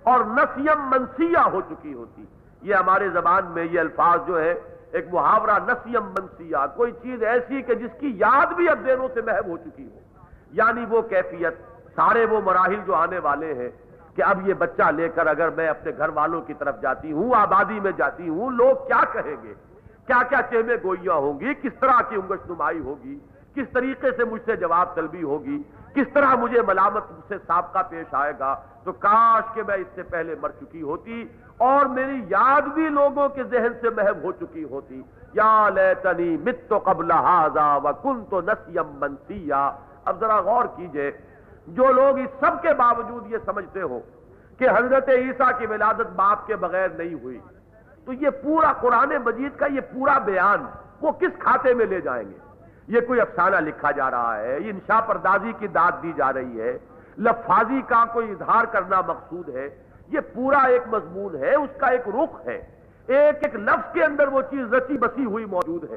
اور نسیم منسیہ ہو چکی ہوتی۔ یہ ہمارے زبان میں یہ الفاظ جو ہے ایک محاورہ نسیم منسیہ کوئی چیز ایسی کہ جس کی یاد بھی اب دینوں سے محب ہو چکی ہو۔ یعنی وہ کیفیت سارے وہ مراحل جو آنے والے ہیں کہ اب یہ بچہ لے کر اگر میں اپنے گھر والوں کی طرف جاتی ہوں، آبادی میں جاتی ہوں، لوگ کیا کہیں گے؟ کیا کیا چیمے گوئیاں ہوں گی؟ کس طرح کی انگش نمائی ہوگی؟ کس طریقے سے مجھ سے جواب طلبی ہوگی؟ کس طرح مجھے ملامت سے سابقہ پیش آئے گا؟ تو کاش کہ میں اس سے پہلے مر چکی ہوتی اور میری یاد بھی لوگوں کے ذہن سے محب ہو چکی ہوتی۔ یا لیتنی مت تو قبل و کن تو نسیم منسیا۔ اب ذرا غور کیجیے جو لوگ اس سب کے باوجود یہ سمجھتے ہو کہ حضرت عیسیٰ کی ولادت باپ کے بغیر نہیں ہوئی، تو یہ پورا قرآن مجید کا یہ پورا بیان وہ کس کھاتے میں لے جائیں گے؟ یہ کوئی افسانہ لکھا جا رہا ہے، یہ انشا پردازی کی داد دی جا رہی ہے، لفاظی کا کوئی اظہار کرنا مقصود ہے؟ یہ پورا ایک مضمون ہے، اس کا ایک رخ ہے۔ ایک ایک لفظ کے اندر وہ چیز رچی بسی ہوئی موجود ہے۔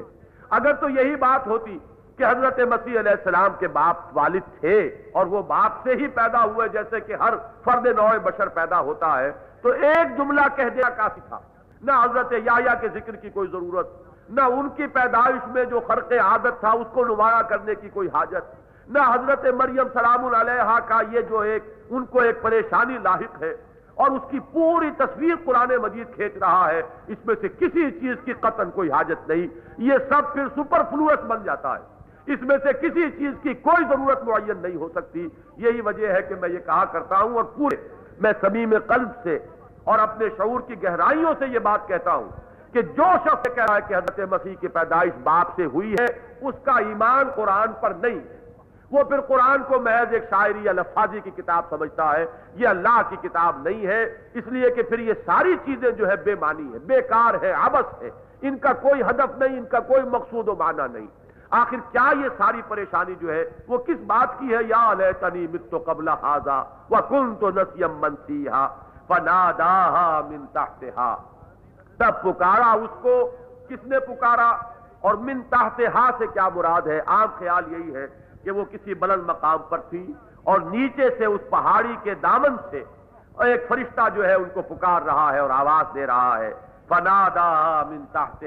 اگر تو یہی بات ہوتی کہ حضرت مسیح علیہ السلام کے باپ والد تھے اور وہ باپ سے ہی پیدا ہوئے، جیسے کہ ہر فرد نوع بشر پیدا ہوتا ہے۔ تو ایک جملہ کہہ دیا کافی تھا۔ نہ حضرت یا کے ذکر کی کوئی ضرورت، نہ ان کی پیدائش میں جو خرق عادت تھا، اس کو نمایاں کرنے کی کوئی حاجت۔ نہ حضرت مریم سلام علیہ کا یہ جو ایک، ان کو ایک پریشانی لاحق ہے اور اس کی پوری تصویر قرآن مجید کھینچ رہا ہے۔ اس میں سے کسی چیز کی قطن کوئی حاجت نہیں۔ یہ سب پھر سپر فلوس بن جاتا ہے۔ اس میں سے کسی چیز کی کوئی ضرورت معین نہیں ہو سکتی۔ یہی وجہ ہے کہ میں یہ کہا کرتا ہوں اور پورے میں سمیم قلب سے اور اپنے شعور کی گہرائیوں سے یہ بات کہتا ہوں کہ جو شخص کہہ رہا ہے کہ حضرت مسیح کی پیدائش باپ سے ہوئی ہے، اس کا ایمان قرآن پر نہیں۔ وہ پھر قرآن کو محض ایک شاعری یا لفاظی کی کتاب سمجھتا ہے۔ یہ اللہ کی کتاب نہیں ہے، اس لیے کہ پھر یہ ساری چیزیں جو ہے بے معنی ہے بیکار ہے عبس ہے ان کا کوئی ہدف نہیں، ان کا کوئی مقصود و معنی نہیں۔ آخر کیا یہ ساری پریشانی جو ہے وہ کس بات کی ہے؟ یا لیتنی مت قبل حاضا وکنت نسیم منسیہا فناداہا من تحتہا۔ تب پکارا اس کو۔ کس نے پکارا؟ اور من تحت ہا سے کیا مراد ہے؟ عام خیال یہی ہے کہ وہ کسی بلند مقام پر تھی اور نیچے سے اس پہاڑی کے دامن سے ایک فرشتہ جو ہے ان کو پکار رہا ہے اور آواز دے رہا ہے۔ فنادا من تحت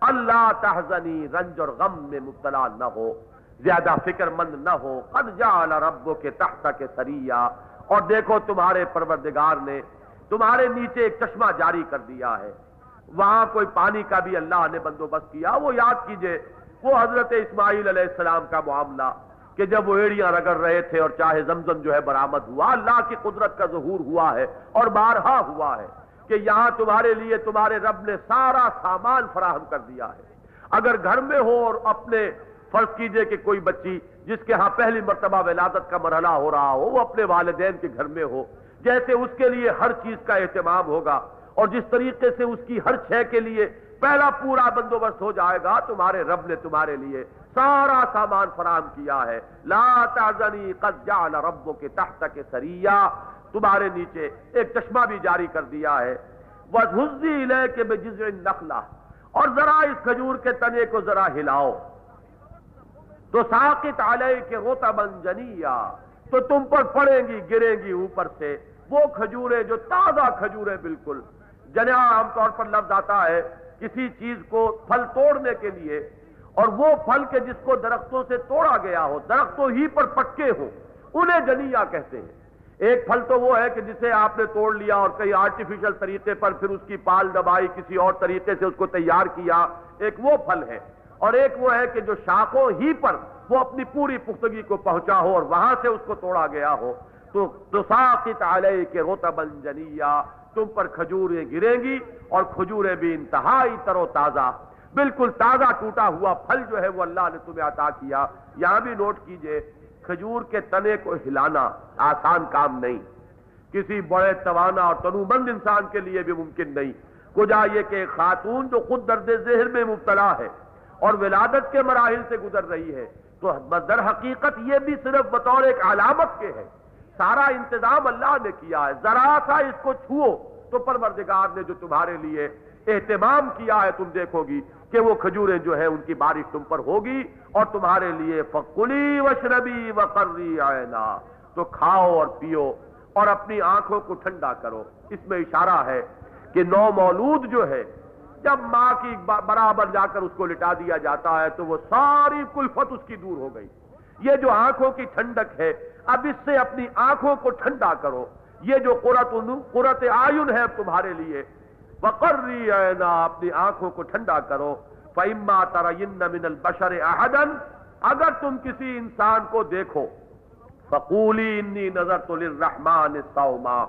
اللہ تحزنی رنج اور غم میں مبتلا نہ ہو، زیادہ فکر مند نہ ہو۔ قد جعل ربو کے تحت کے سریا اور دیکھو تمہارے پروردگار نے تمہارے نیچے ایک چشمہ جاری کر دیا ہے۔ وہاں کوئی پانی کا بھی اللہ نے بندوبست کیا، وہ یاد کیجیے، وہ حضرت اسماعیل علیہ السلام کا معاملہ کہ جب وہ ایڑیاں رگڑ رہے تھے اور چاہے زمزم جو ہے برآمد ہوا، اللہ کی قدرت کا ظہور ہوا ہے اور بارہا ہوا ہے۔ کہ یہاں تمہارے لیے تمہارے رب نے سارا سامان فراہم کر دیا ہے۔ اگر گھر میں ہو اور اپنے فرض کیجیے کہ کوئی بچی جس کے ہاں پہلی مرتبہ ولادت کا مرحلہ ہو رہا ہو، وہ اپنے والدین کے گھر میں ہو، جیسے اس کے لیے ہر چیز کا اہتمام ہوگا اور جس طریقے سے اس کی ہر چھے کے لیے پہلا پورا بندوبست ہو جائے گا، تمہارے رب نے تمہارے لیے سارا سامان فراہم کیا ہے۔ لا تعزنی قد جعل ربو کے تحت کے سریا تمہارے نیچے ایک چشمہ بھی جاری کر دیا ہے۔ وَذُزِّي إِلَيْكَ بِجِزْعِ النَّخْلَةِ۔ اور ذرا اس کھجور کے تنے کو ذرا ہلاؤ۔ تو ساقت علیہ کے روتا جنیا تو تم پر پڑیں گی، گریں گی اوپر سے۔ وہ کھجورے جو تازہ کھجورے بالکل۔ جنیا عام طور پر لفظ آتا ہے کسی چیز کو پھل توڑنے کے لیے۔ اور وہ پھل کے جس کو درختوں سے توڑا گیا ہو، درختوں ہی پر پکے ہو انہیں جنیا کہتے ہیں۔ ایک پھل تو وہ ہے کہ جسے آپ نے توڑ لیا اور کئی آرٹیفیشل طریقے پر پھر اس کی پال دبائی، کسی اور طریقے سے اس کو تیار کیا، ایک وہ پھل ہے۔ اور ایک وہ ہے کہ جو شاخوں ہی پر وہ اپنی پوری پختگی کو پہنچا ہو اور وہاں سے اس کو توڑا گیا ہو۔ تو ساقت علیہ کے روتا جنیا، تم پر کھجوریں گریں گی اور کھجوریں بھی انتہائی تر و تازہ۔ بالکل تازہ ٹوٹا ہوا پھل جو ہے وہ اللہ نے تمہیں عطا کیا۔ یہاں بھی نوٹ کیجیے کھجور کے تنے کو ہلانا آسان کام نہیں۔ کسی بڑے توانا اور تنوبند انسان کے لیے بھی ممکن نہیں۔ کجا یہ کہ خاتون جو خود درد ذہن میں مبتلا ہے اور ولادت کے مراحل سے گزر رہی ہے، تو در حقیقت یہ بھی صرف بطور ایک علامت کے ہے۔ سارا انتظام اللہ نے کیا ہے۔ ذرا سا اس کو چھو تو پروردگار نے جو تمہارے لیے اہتمام کیا ہے، تم دیکھو گی کہ وہ کھجوریں جو ہیں، ان کی بارش تم پر ہوگی۔ اور تمہارے لیے فکلی وشربی وقری آئنا تو کھاؤ اور پیو اور اپنی آنکھوں کو ٹھنڈا کرو۔ اس میں اشارہ ہے کہ نو مولود جو ہے، جب ماں کی برابر جا کر اس کو لٹا دیا جاتا ہے، تو وہ ساری کلفت اس کی دور ہو گئی۔ یہ جو آنکھوں کی ٹھنڈک ہے، اب اس سے اپنی آنکھوں کو ٹھنڈا کرو۔ یہ جو قرت قرت آئن ہے تمہارے لیے، وقری اینا اپنی آنکھوں کو ٹھنڈا کرو۔ فَإِمَّا تَرَيِنَّ مِنَ الْبَشَرِ أَحَدًا، اگر تم کسی انسان کو دیکھو، فَقُولِي إِنِّي نَظَرْتُ لِلرَّحْمَانِ السَّوْمَا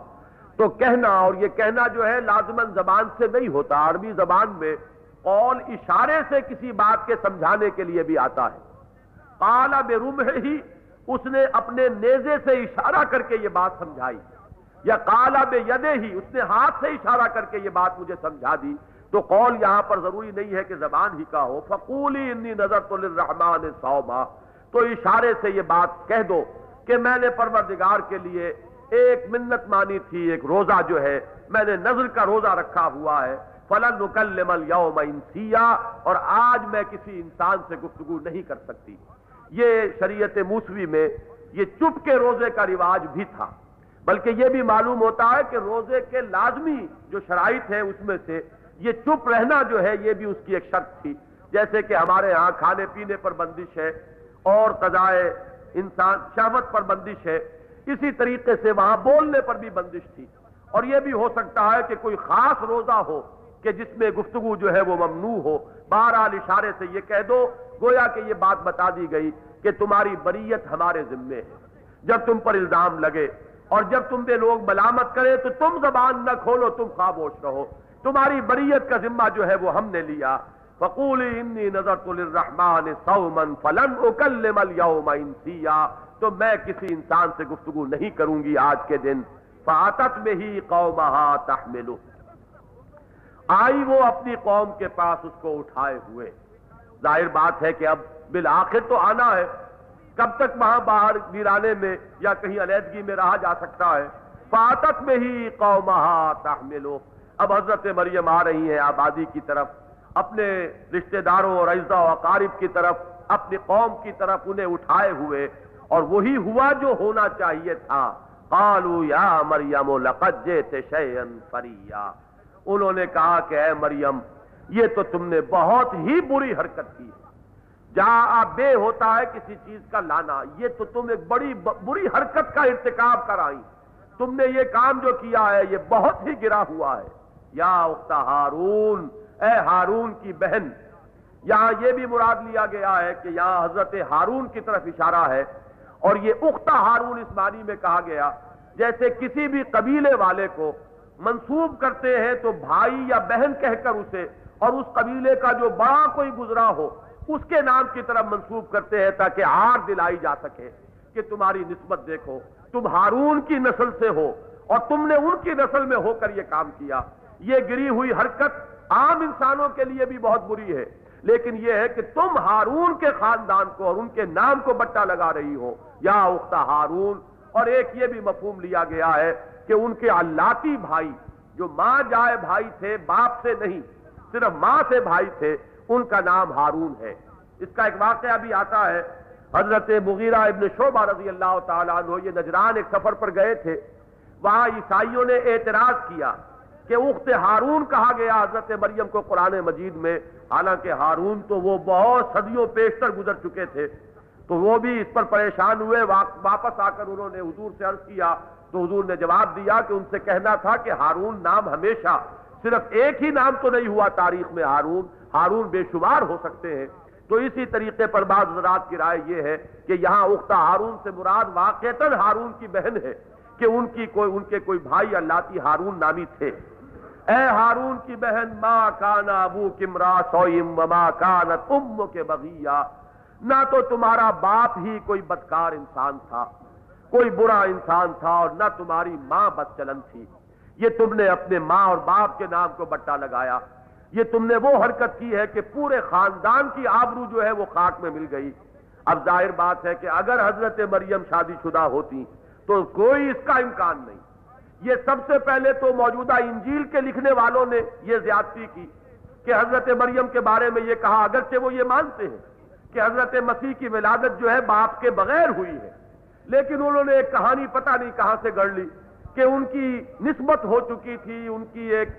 تو کہنا، اور یہ کہنا جو ہے لازمن زبان سے نہیں ہوتا، عربی زبان میں قول اشارے سے کسی بات کے سمجھانے کے لیے بھی آتا ہے۔ قَالَ بِرُمْحِ ہی اس نے اپنے نیزے سے اشارہ کر کے یہ بات سمجھائی۔ یا کالا بے یدے ہی اس نے ہاتھ سے اشارہ کر کے یہ بات مجھے سمجھا دی۔ تو قول یہاں پر ضروری نہیں ہے کہ زبان ہی کا ہو۔ فقولی انی نظر تو للرحمان سوما تو اشارے سے یہ بات کہہ دو کہ میں نے پروردگار کے لیے ایک منت مانی تھی، ایک روزہ جو ہے، میں نے نظر کا روزہ رکھا ہوا ہے۔ فلن نکلم اليوم انسیا اور آج میں کسی انسان سے گفتگو نہیں کر سکتی۔ یہ شریعت موسوی میں یہ چپ کے روزے کا رواج بھی تھا۔ بلکہ یہ بھی معلوم ہوتا ہے کہ روزے کے لازمی جو شرائط ہے اس میں سے یہ چپ رہنا جو ہے، یہ بھی اس کی ایک شرط تھی۔ جیسے کہ ہمارے ہاں کھانے پینے پر بندش ہے، اور قضائے انسان شہوت پر بندش ہے۔ اسی طریقے سے وہاں بولنے پر بھی بندش تھی۔ اور یہ بھی ہو سکتا ہے کہ کوئی خاص روزہ ہو کہ جس میں گفتگو جو ہے وہ ممنوع ہو۔ بہرحال اشارے سے یہ کہہ دو، گویا کہ یہ بات بتا دی گئی کہ تمہاری بریت ہمارے ذمے ہے۔ جب تم پر الزام لگے اور جب تم پہ لوگ ملامت کرے تو تم زبان نہ کھولو، تم خاموش رہو۔ تمہاری بریت کا ذمہ جو ہے وہ ہم نے لیا۔ فقول انی نظر الرحمان سومن فلن اکلم اليوم انسیا۔ تو میں کسی انسان سے گفتگو نہیں کروں گی آج کے دن۔ فاتت میں ہی قومہا تحملو۔ آئی وہ اپنی قوم کے پاس اس کو اٹھائے ہوئے۔ ظاہر بات ہے کہ اب بالآخر تو آنا ہے۔ کب تک وہاں باہر ویرانے میں یا کہیں علیحدگی میں رہا جا سکتا ہے۔ فاتت میں ہی قومہا تحملو۔ اب حضرت مریم آ رہی ہیں آبادی کی طرف، اپنے رشتہ داروں اور عزہ و اقارب کی طرف، اپنی قوم کی طرف انہیں اٹھائے ہوئے، اور وہی ہوا جو ہونا چاہیے تھا۔ قالو یا مریم، لقد جیت شیئن فریا انہوں نے کہا کہ اے مریم، یہ تو تم نے بہت ہی بری حرکت کی۔ جا بے ہوتا ہے کسی چیز کا لانا، یہ تو تم ایک بڑی بری حرکت کا ارتکاب کر آئی تم نے یہ کام جو کیا ہے، یہ بہت ہی گرا ہوا ہے۔ یا اختا ہارون، اے ہارون کی بہن، یہاں یہ بھی مراد لیا گیا ہے کہ یہاں حضرت ہارون کی طرف اشارہ ہے اور یہ اختہ ہارون اس معنی میں کہا گیا، جیسے کسی بھی قبیلے والے کو منسوب کرتے ہیں تو بھائی یا بہن کہہ کر اسے، اور اس قبیلے کا جو بڑا کوئی گزرا ہو، اس کے نام کی طرف منسوب کرتے ہیں تاکہ ہار دلائی جا سکے کہ تمہاری نسبت دیکھو، تم ہارون کی نسل سے ہو اور تم نے ان کی نسل میں ہو کر یہ کام کیا۔ یہ گری ہوئی حرکت عام انسانوں کے لیے بھی بہت بری ہے۔ لیکن یہ ہے کہ تم ہارون کے خاندان کو اور ان کے نام کو بٹا لگا رہی ہو۔ یا اختہ ہارون۔ اور ایک یہ بھی مفہوم لیا گیا ہے کہ ان کے اللہ بھائی جو ماں جائے بھائی تھے، باپ سے نہیں، صرف ماں سے بھائی تھے، ان کا نام ہارون ہے۔ اس کا ایک واقعہ بھی آتا ہے۔ حضرت مغیرہ ابن شعبہ رضی اللہ تعالیٰ عنہ یہ نجران ایک سفر پر گئے تھے۔ وہاں عیسائیوں نے اعتراض کیا کہ اخت ہارون کہا گیا، حضرت مریم کو قرآن مجید میں، حالانکہ ہارون تو وہ بہت صدیوں پیشتر گزر چکے تھے، تو وہ بھی اس پر پریشان ہوئے واپس آ کر انہوں نے حضور سے عرض کیا، تو حضور نے جواب دیا کہ ان سے کہنا تھا کہ ہارون نام ہمیشہ صرف ایک ہی نام تو نہیں ہوا تاریخ میں ہارون ہارون بے شمار ہو سکتے ہیں۔ تو اسی طریقے پر بعض حضرات کی رائے یہ ہے کہ یہاں اختہ ہارون سے مراد واقع ہارون کی بہن ہے کہ ان کی کوئی ان کے کوئی بھائی اللہ ہارون نامی تھے۔ اے ہارون کی بہن ماں کانا ابو کمرا سوئم ماں کان تم کے بغیا نہ تو تمہارا باپ ہی کوئی بدکار انسان تھا، کوئی برا انسان تھا، اور نہ تمہاری ماں بد چلن تھی۔ یہ تم نے اپنے ماں اور باپ کے نام کو بٹا لگایا۔ یہ تم نے وہ حرکت کی ہے کہ پورے خاندان کی آبرو جو ہے وہ خاک میں مل گئی۔ اب ظاہر بات ہے کہ اگر حضرت مریم شادی شدہ ہوتی تو کوئی اس کا امکان نہیں۔ یہ سب سے پہلے تو موجودہ انجیل کے لکھنے والوں نے یہ زیادتی کی کہ حضرت مریم کے بارے میں یہ کہا، اگرچہ وہ یہ مانتے ہیں کہ حضرت مسیح کی ولادت جو ہے باپ کے بغیر ہوئی ہے، لیکن انہوں نے ایک کہانی پتہ نہیں کہاں سے گڑ لی کہ ان کی نسبت ہو چکی تھی، ان کی ایک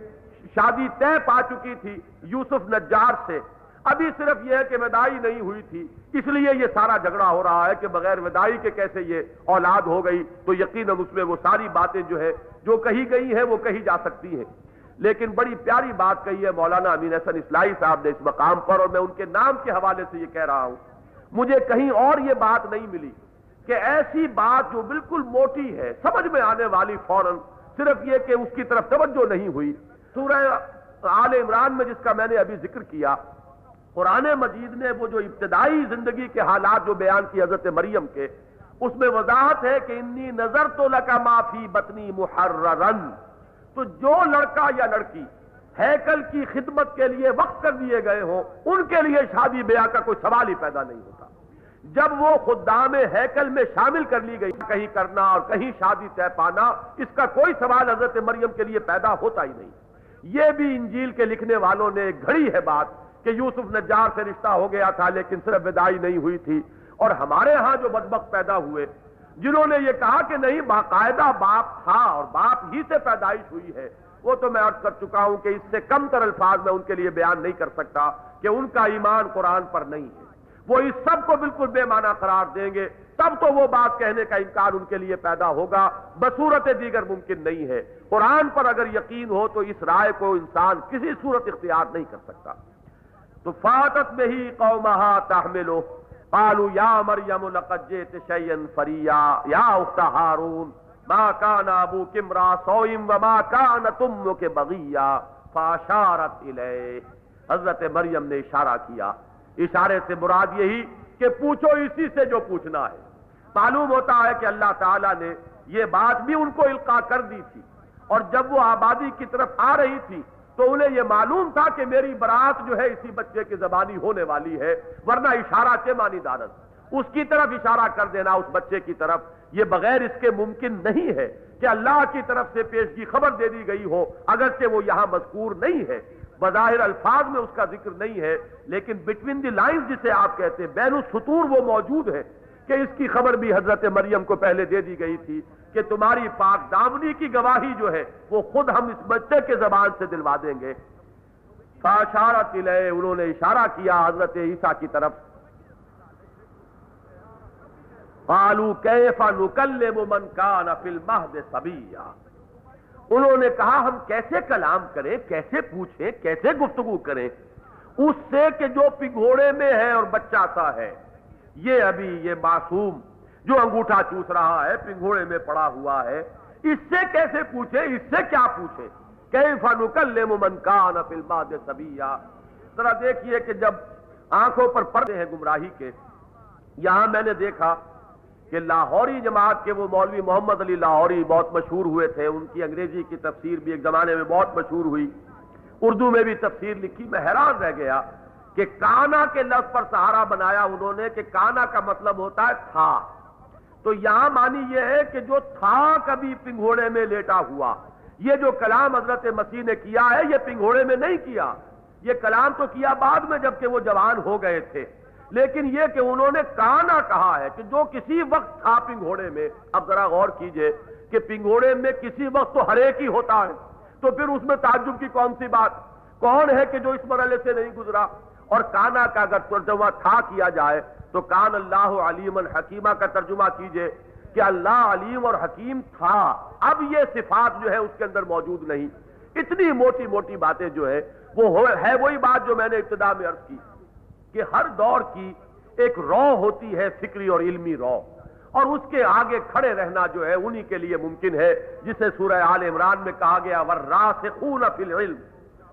شادی طے پا چکی تھی یوسف نجار سے۔ ابھی صرف یہ ہے کہ ودائی نہیں ہوئی تھی، اس لیے یہ سارا جھگڑا ہو رہا ہے کہ بغیر ودائی کے کیسے یہ اولاد ہو گئی؟ تو یقیناً اس میں وہ ساری باتیں جو ہے جو کہی گئی ہیں وہ کہی جا سکتی ہیں لیکن بڑی پیاری بات کہی ہے مولانا امین حسن اسلائی صاحب نے اس مقام پر اور میں ان کے نام کے حوالے سے یہ کہہ رہا ہوں۔ مجھے کہیں اور یہ بات نہیں ملی کہ ایسی بات جو بالکل موٹی ہے، سمجھ میں آنے والی فوراً صرف یہ کہ اس کی طرف توجہ نہیں ہوئی۔ سورہ آل عمران میں جس کا میں نے ابھی ذکر کیا، قرآن مجید نے وہ جو ابتدائی زندگی کے حالات جو بیان کی حضرت مریم کے اس میں وضاحت ہے کہ انی نظر تو لکا معافی بتنی محررن۔ تو جو لڑکا یا لڑکی ہیکل کی خدمت کے لیے وقت کر دیے گئے ہوں، ان کے لیے شادی بیاہ کا کوئی سوال ہی پیدا نہیں ہوتا۔ جب وہ خدام ہیکل میں شامل کر لی گئی، کہیں کرنا اور کہیں شادی طے پانا، اس کا کوئی سوال حضرت مریم کے لیے پیدا ہوتا ہی نہیں۔ یہ بھی انجیل کے لکھنے والوں نے گھڑی ہے بات کہ یوسف نجار سے رشتہ ہو گیا تھا، لیکن صرف ودائی نہیں ہوئی تھی۔ اور ہمارے ہاں جو بدبخت پیدا ہوئے، جنہوں نے یہ کہا کہ نہیں، باقاعدہ باپ تھا اور باپ ہی سے پیدائش ہوئی ہے۔ وہ تو میں عرض کر چکا ہوں کہ اس سے کم تر الفاظ میں ان کے لیے بیان نہیں کر سکتا کہ ان کا ایمان قرآن پر نہیں ہے۔ وہ اس سب کو بالکل بے معنی قرار دیں گے۔ تب تو وہ بات کہنے کا انکار ان کے لیے پیدا ہوگا۔ بصورت دیگر ممکن نہیں ہے۔ قرآن پر اگر یقین ہو تو اس رائے کو انسان کسی صورت اختیار نہیں کر سکتا۔ تو فاتت میں ہی قومہا تحملو۔ قالو یا مریم لقد جیت شیئن فریا یا اخت ہارون ما کان ابو کمرا سوئم وما کان تم کے بغیا فاشارت الیہ حضرت مریم نے اشارہ کیا. اشارے سے مراد یہی کہ پوچھو اسی سے جو پوچھنا ہے. معلوم ہوتا ہے کہ اللہ تعالیٰ نے یہ بات بھی ان کو القا کر دی تھی اور جب وہ آبادی کی طرف آ رہی تھی تو انہیں یہ معلوم تھا کہ میری برات جو ہے اسی بچے کی زبانی ہونے والی ہے، ورنہ اشارہ کے مانی دانت اس کی طرف اشارہ کر دینا اس بچے کی طرف، یہ بغیر اس کے ممکن نہیں ہے کہ اللہ کی طرف سے پیشگی خبر دے دی گئی ہو، اگرچہ وہ یہاں مذکور نہیں ہے۔ بظاہر الفاظ میں اس کا ذکر نہیں ہے، لیکن بٹوین دی لائنز جسے آپ کہتے ہیں، بین السطور وہ موجود ہے۔ کہ اس کی خبر بھی حضرت مریم کو پہلے دے دی گئی تھی کہ تمہاری پاک دامنی کی گواہی جو ہے وہ خود ہم اس بچے کے زبان سے دلوا دیں گے۔ فاشارہ تلے انہوں نے اشارہ کیا حضرت عیسیٰ کی طرف۔ قالو کیفا نکلم من کان فی المہد سبیا انہوں نے کہا ہم کیسے کلام کریں، کیسے پوچھیں، کیسے گفتگو کریں۔ اس سے کہ جو پنگھوڑے میں ہے اور بچہ سا ہے۔ یہ ابھی یہ معصوم جو انگوٹھا چوس رہا ہے، پنگھوڑے میں پڑا ہوا ہے، اس سے کیسے پوچھے؟ اس سے کیا پوچھے؟ نکلم من کان فی سبیا ذرا دیکھیے کہ جب آنکھوں پر پڑتے ہیں گمراہی کے، یہاں میں نے دیکھا کہ لاہوری جماعت کے وہ مولوی محمد علی لاہوری بہت مشہور ہوئے تھے۔ ان کی انگریزی کی تفسیر بھی ایک زمانے میں بہت مشہور ہوئی۔ اردو میں بھی تفسیر لکھی، میں حیران رہ گیا۔ کہ کانا کے لفظ پر سہارا بنایا انہوں نے کہ کانا کا مطلب ہوتا ہے تھا۔ تو یہاں مانی یہ ہے کہ جو تھا کبھی پنگھوڑے میں لیٹا ہوا۔ یہ جو کلام حضرت مسیح نے کیا ہے، یہ پنگھوڑے میں نہیں کیا۔ یہ کلام تو کیا بعد میں جبکہ وہ جوان ہو گئے تھے۔ لیکن یہ کہ انہوں نے کانا کہا ہے کہ جو کسی وقت تھا پنگھوڑے میں۔ اب ذرا غور کیجیے کہ پنگھوڑے میں کسی وقت تو ہر ایک ہی ہوتا ہے۔ تو پھر اس میں تعجب کی کون سی بات؟ کون ہے کہ جو اس مرحلے سے نہیں گزرا؟ اور کانا کا اگر ترجمہ تھا کیا جائے تو کان اللہ علیم الحکیمہ کا ترجمہ کیجیے کہ اللہ علیم اور حکیم تھا۔ اب یہ صفات جو ہے اس کے اندر موجود نہیں۔ اتنی موٹی موٹی باتیں جو ہے وہ ہے وہی بات جو میں نے ابتدا میں عرض کی کہ ہر دور کی ایک رو ہوتی ہے، فکری اور علمی رو۔ اور اس کے آگے کھڑے رہنا جو ہے، انہی کے لیے ممکن ہے، جسے سورہ آل عمران میں کہا گیا ور راسخون فی العلم۔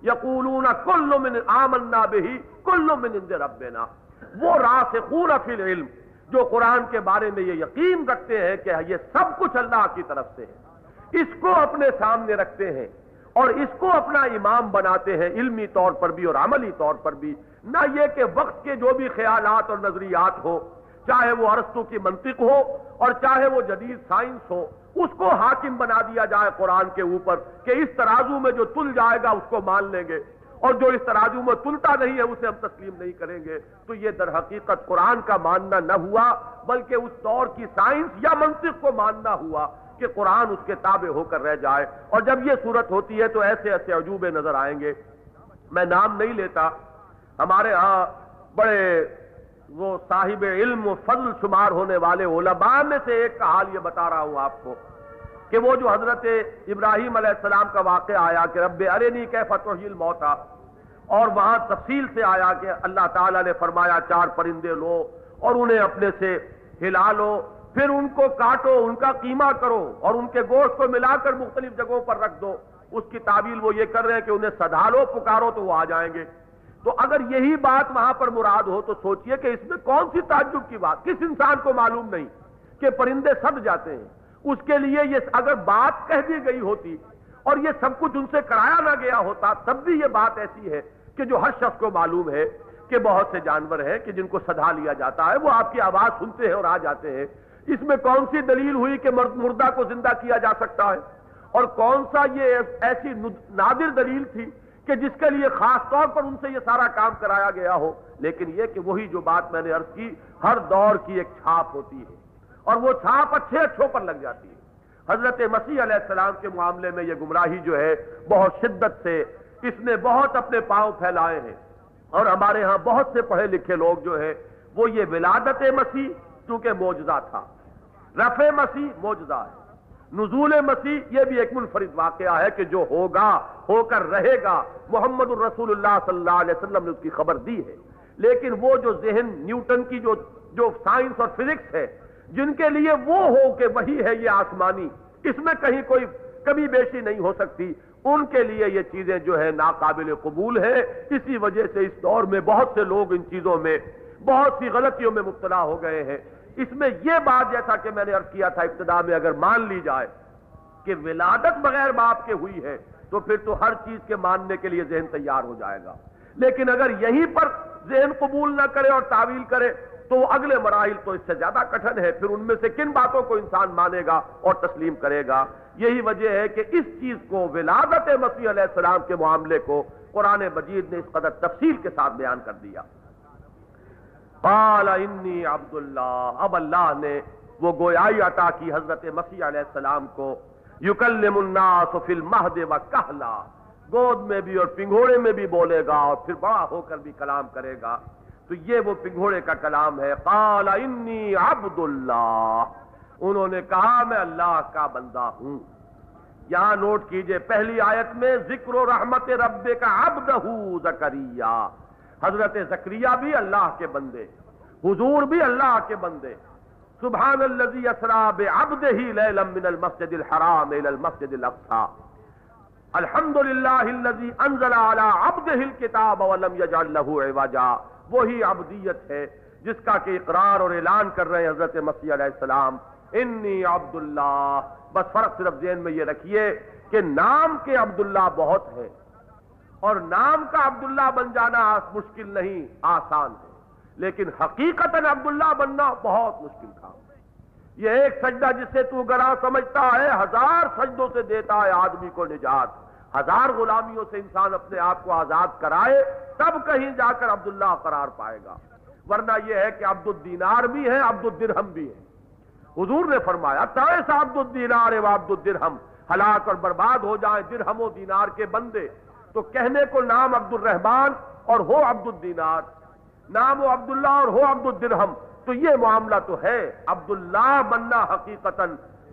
یقولون کل من آمنا بہی کل من عند ربنا. وہ راسخون فی العلم، جو قرآن کے بارے میں یہ یقین رکھتے ہیں کہ یہ سب کچھ اللہ کی طرف سے ہے۔ اس کو اپنے سامنے رکھتے ہیں اور اس کو اپنا امام بناتے ہیں، علمی طور پر بھی اور عملی طور پر بھی۔ نہ یہ کہ وقت کے جو بھی خیالات اور نظریات ہو چاہے وہ ارستوں کی منطق ہو اور چاہے وہ جدید سائنس ہو۔ اس کو حاکم بنا دیا جائے قرآن کے اوپر کہ اس ترازو میں جو تل جائے گا اس کو مان لیں گے اور جو اس ترازو میں تلتا نہیں ہے اسے ہم تسلیم نہیں کریں گے۔ تو یہ در حقیقت قرآن کا ماننا نہ ہوا، بلکہ اس دور کی سائنس یا منطق کو ماننا ہوا کہ قرآن اس کے تابع ہو کر رہ جائے۔ اور جب یہ صورت ہوتی ہے تو ایسے ایسے عجوبے نظر آئیں گے۔ میں نام نہیں لیتا، ہمارے ہاں بڑے وہ صاحب علم و فضل شمار ہونے والے علماء میں سے ایک کا حال یہ بتا رہا ہوں آپ کو کہ وہ جو حضرت ابراہیم علیہ السلام کا واقعہ آیا کہ رب ارے نہیں کہ فتح موتا اور وہاں تفصیل سے آیا کہ اللہ تعالیٰ نے فرمایا چار پرندے لو اور انہیں اپنے سے ہلا لو، پھر ان کو کاٹو، ان کا قیمہ کرو اور ان کے گوشت کو ملا کر مختلف جگہوں پر رکھ دو۔ اس کی تعبیل وہ یہ کر رہے ہیں کہ انہیں سدھالو پکارو تو وہ آ جائیں گے۔ تو اگر یہی بات وہاں پر مراد ہو تو سوچئے کہ اس میں کون سی تعجب کی بات؟ کس انسان کو معلوم نہیں کہ پرندے سد جاتے ہیں۔ اس کے لیے یہ اگر بات کہہ دی گئی ہوتی اور یہ سب کچھ ان سے کرایا نہ گیا ہوتا، تب بھی یہ بات ایسی ہے کہ جو ہر شخص کو معلوم ہے کہ بہت سے جانور ہیں کہ جن کو سدھا لیا جاتا ہے، وہ آپ کی آواز سنتے ہیں اور آ جاتے ہیں۔ اس میں کون سی دلیل ہوئی کہ مردہ کو زندہ کیا جا سکتا ہے؟ اور کون سا یہ ایسی نادر دلیل تھی کہ جس کے لیے خاص طور پر ان سے یہ سارا کام کرایا گیا ہو، لیکن یہ کہ وہی جو بات میں نے عرض کی، ہر دور کی ایک چھاپ ہوتی ہے اور وہ چھاپ اچھے اچھوں پر لگ جاتی ہے۔ حضرت مسیح علیہ السلام کے معاملے میں یہ گمراہی جو ہے، بہت شدت سے اس نے بہت اپنے پاؤں پھیلائے ہیں۔ اور ہمارے ہاں بہت سے پڑھے لکھے لوگ جو ہے وہ یہ ولادت مسیح چونکہ موجزہ تھا۔ رفع مسیح موجزہ ہے۔ نزول مسیح، یہ بھی ایک منفرد واقعہ ہے کہ جو ہوگا، ہو کر رہے گا۔ محمد الرسول اللہ صلی اللہ علیہ وسلم نے اس کی خبر دی ہے۔ لیکن وہ جو ذہن نیوٹن کی جو جو سائنس اور فزکس ہے، جن کے لیے وہ ہو کہ وہی ہے یہ آسمانی، اس میں کہیں کوئی کمی بیشی نہیں ہو سکتی۔ ان کے لیے یہ چیزیں جو ہے ناقابل قبول ہے اسی وجہ سے اس دور میں بہت سے لوگ ان چیزوں میں، بہت سی غلطیوں میں مبتلا ہو گئے ہیں۔ اس میں یہ بات جیسا کہ میں نے عرض کیا تھا ابتدا میں، اگر مان لی جائے کہ ولادت بغیر باپ کے ہوئی ہے، تو پھر تو ہر چیز کے ماننے کے لیے ذہن تیار ہو جائے گا۔ لیکن اگر یہیں پر ذہن قبول نہ کرے اور تعویل کرے، تو وہ اگلے مراحل تو اس سے زیادہ کٹھن ہے۔ پھر ان میں سے کن باتوں کو انسان مانے گا اور تسلیم کرے گا؟ یہی وجہ ہے کہ اس چیز کو ولادت مسیح علیہ السلام کے معاملے کو قرآن مجید نے اس قدر تفصیل کے ساتھ بیان کر دیا۔ قال انی عبداللہ، اب اللہ نے وہ گویائی عطا کی حضرت مسیح علیہ السلام کو، یکلم الناس فی المہد و کہلا، گود میں بھی اور پنگھوڑے میں بھی بولے گا اور پھر بڑا ہو کر بھی کلام کرے گا۔ تو یہ وہ پنگھوڑے کا کلام ہے۔ قال انی عبد اللہ انہوں نے کہا میں اللہ کا بندہ ہوں۔ یہاں نوٹ کیجیے، پہلی آیت میں ذکر و رحمت رب کا عبد زکریہ حضرت زکریہ بھی اللہ کے بندے، حضور بھی اللہ کے بندے۔ سبحان الذي اسرا بعبده ليلا من المسجد الحرام الى المسجد الاقصى الحمد للہ الذي انزل على عبده الكتاب ولم يجعل له عوجا۔ وہی عبدیت ہے جس کا کہ اقرار اور اعلان کر رہے ہیں حضرت مسیح علیہ السلام۔ انی عبداللہ۔ بس فرق صرف ذہن میں یہ رکھیے کہ نام کے عبداللہ بہت ہے اور نام کا عبداللہ بن جانا مشکل نہیں، آسان ہے۔ لیکن حقیقت عبداللہ بننا بہت مشکل تھا یہ ایک سجدہ جسے تو گرا سمجھتا ہے، ہزار سجدوں سے دیتا ہے آدمی کو نجات۔ ہزار غلامیوں سے انسان اپنے آپ کو آزاد کرائے، تب کہیں جا کر عبداللہ قرار پائے گا۔ ورنہ یہ ہے کہ عبد الدینار بھی ہے عبد الدرہم بھی ہے حضور نے فرمایا، تیسا عبد الدینار و عبد الدرہم ہلاک اور برباد ہو جائیں درہم و دینار کے بندے۔ تو کہنے کو نام عبد الرحمان اور ہو عبد الدینار نام و عبداللہ اور ہو عبد الدرہم تو یہ معاملہ تو ہے۔ عبداللہ بننا حقیقت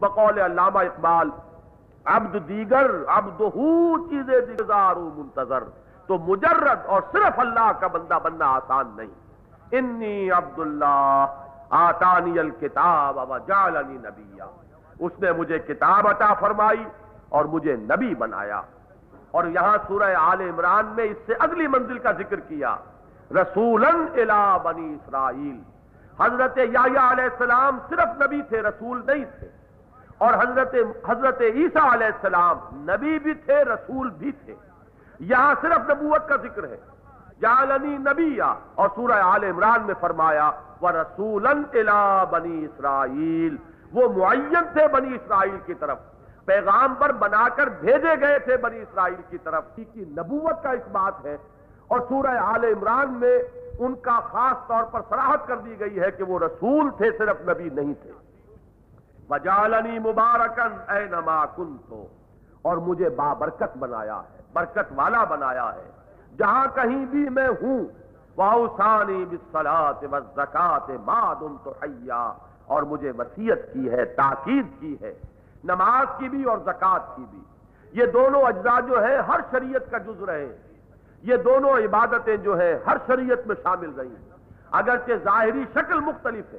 بقول علامہ اقبال۔ عبد دیگر، عبد چیزیں منتظر۔ تو مجرد اور صرف اللہ کا بندہ بننا آسان نہیں۔ انی عبداللہ، آتانی الکتاب و جعلنی نبیہ اس نے مجھے کتاب عطا فرمائی اور مجھے نبی بنایا۔ اور یہاں سورہ آل عمران میں اس سے اگلی منزل کا ذکر کیا۔ رسولن الا بنی اسرائیل۔ حضرت یا علیہ السلام صرف نبی تھے، رسول نہیں تھے۔ اور حضرت حضرت عیسیٰ علیہ السلام نبی بھی تھے، رسول بھی تھے۔ یہاں صرف نبوت کا ذکر ہے۔ جالنی نبی اور سورہ آل عمران میں فرمایا وہ رسول بنی اسرائیل۔ وہ معین تھے بنی اسرائیل کی طرف۔ پیغام پر بنا کر بھیجے گئے تھے بنی اسرائیل کی طرف۔ کی نبوت کا اس بات ہے۔ اور سورہ آل عمران میں ان کا خاص طور پر سراہد کر دی گئی ہے کہ وہ رسول تھے، صرف نبی نہیں تھے۔ بجالنی مبارکن اے نما کن تو اور مجھے بابرکت بنایا ہے، برکت والا بنایا ہے۔ جہاں کہیں بھی میں ہوں واؤسانی بسلات و زکات مادم تو اور مجھے وسیعت کی ہے، تاکید کی ہے۔ نماز کی بھی اور زکات کی بھی۔ یہ دونوں اجزاء جو ہے ہر شریعت کا جز رہے۔ یہ دونوں عبادتیں جو ہے ہر شریعت میں شامل رہی ہیں۔ اگرچہ ظاہری شکل مختلف ہے،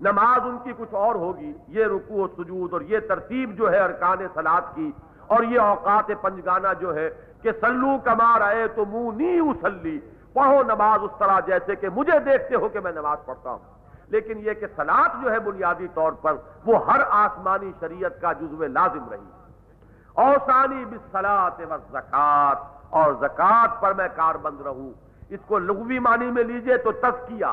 نماز ان کی کچھ اور ہوگی۔ یہ رکوع و سجود اور یہ ترتیب جو ہے ارکان سلاد کی، اور یہ اوقات پنجگانا جو ہے کہ سلو کمار آئے تو منہ نی اسلی پڑھو نماز اس طرح جیسے کہ مجھے دیکھتے ہو کہ میں نماز پڑھتا ہوں۔ لیکن یہ کہ سلاد جو ہے بنیادی طور پر وہ ہر آسمانی شریعت کا جزو لازم رہی اوسانی بسلاط و زکات اور زکات پر میں کار بند رہوں۔ اس کو لغوی معنی میں لیجیے تو تزکیہ،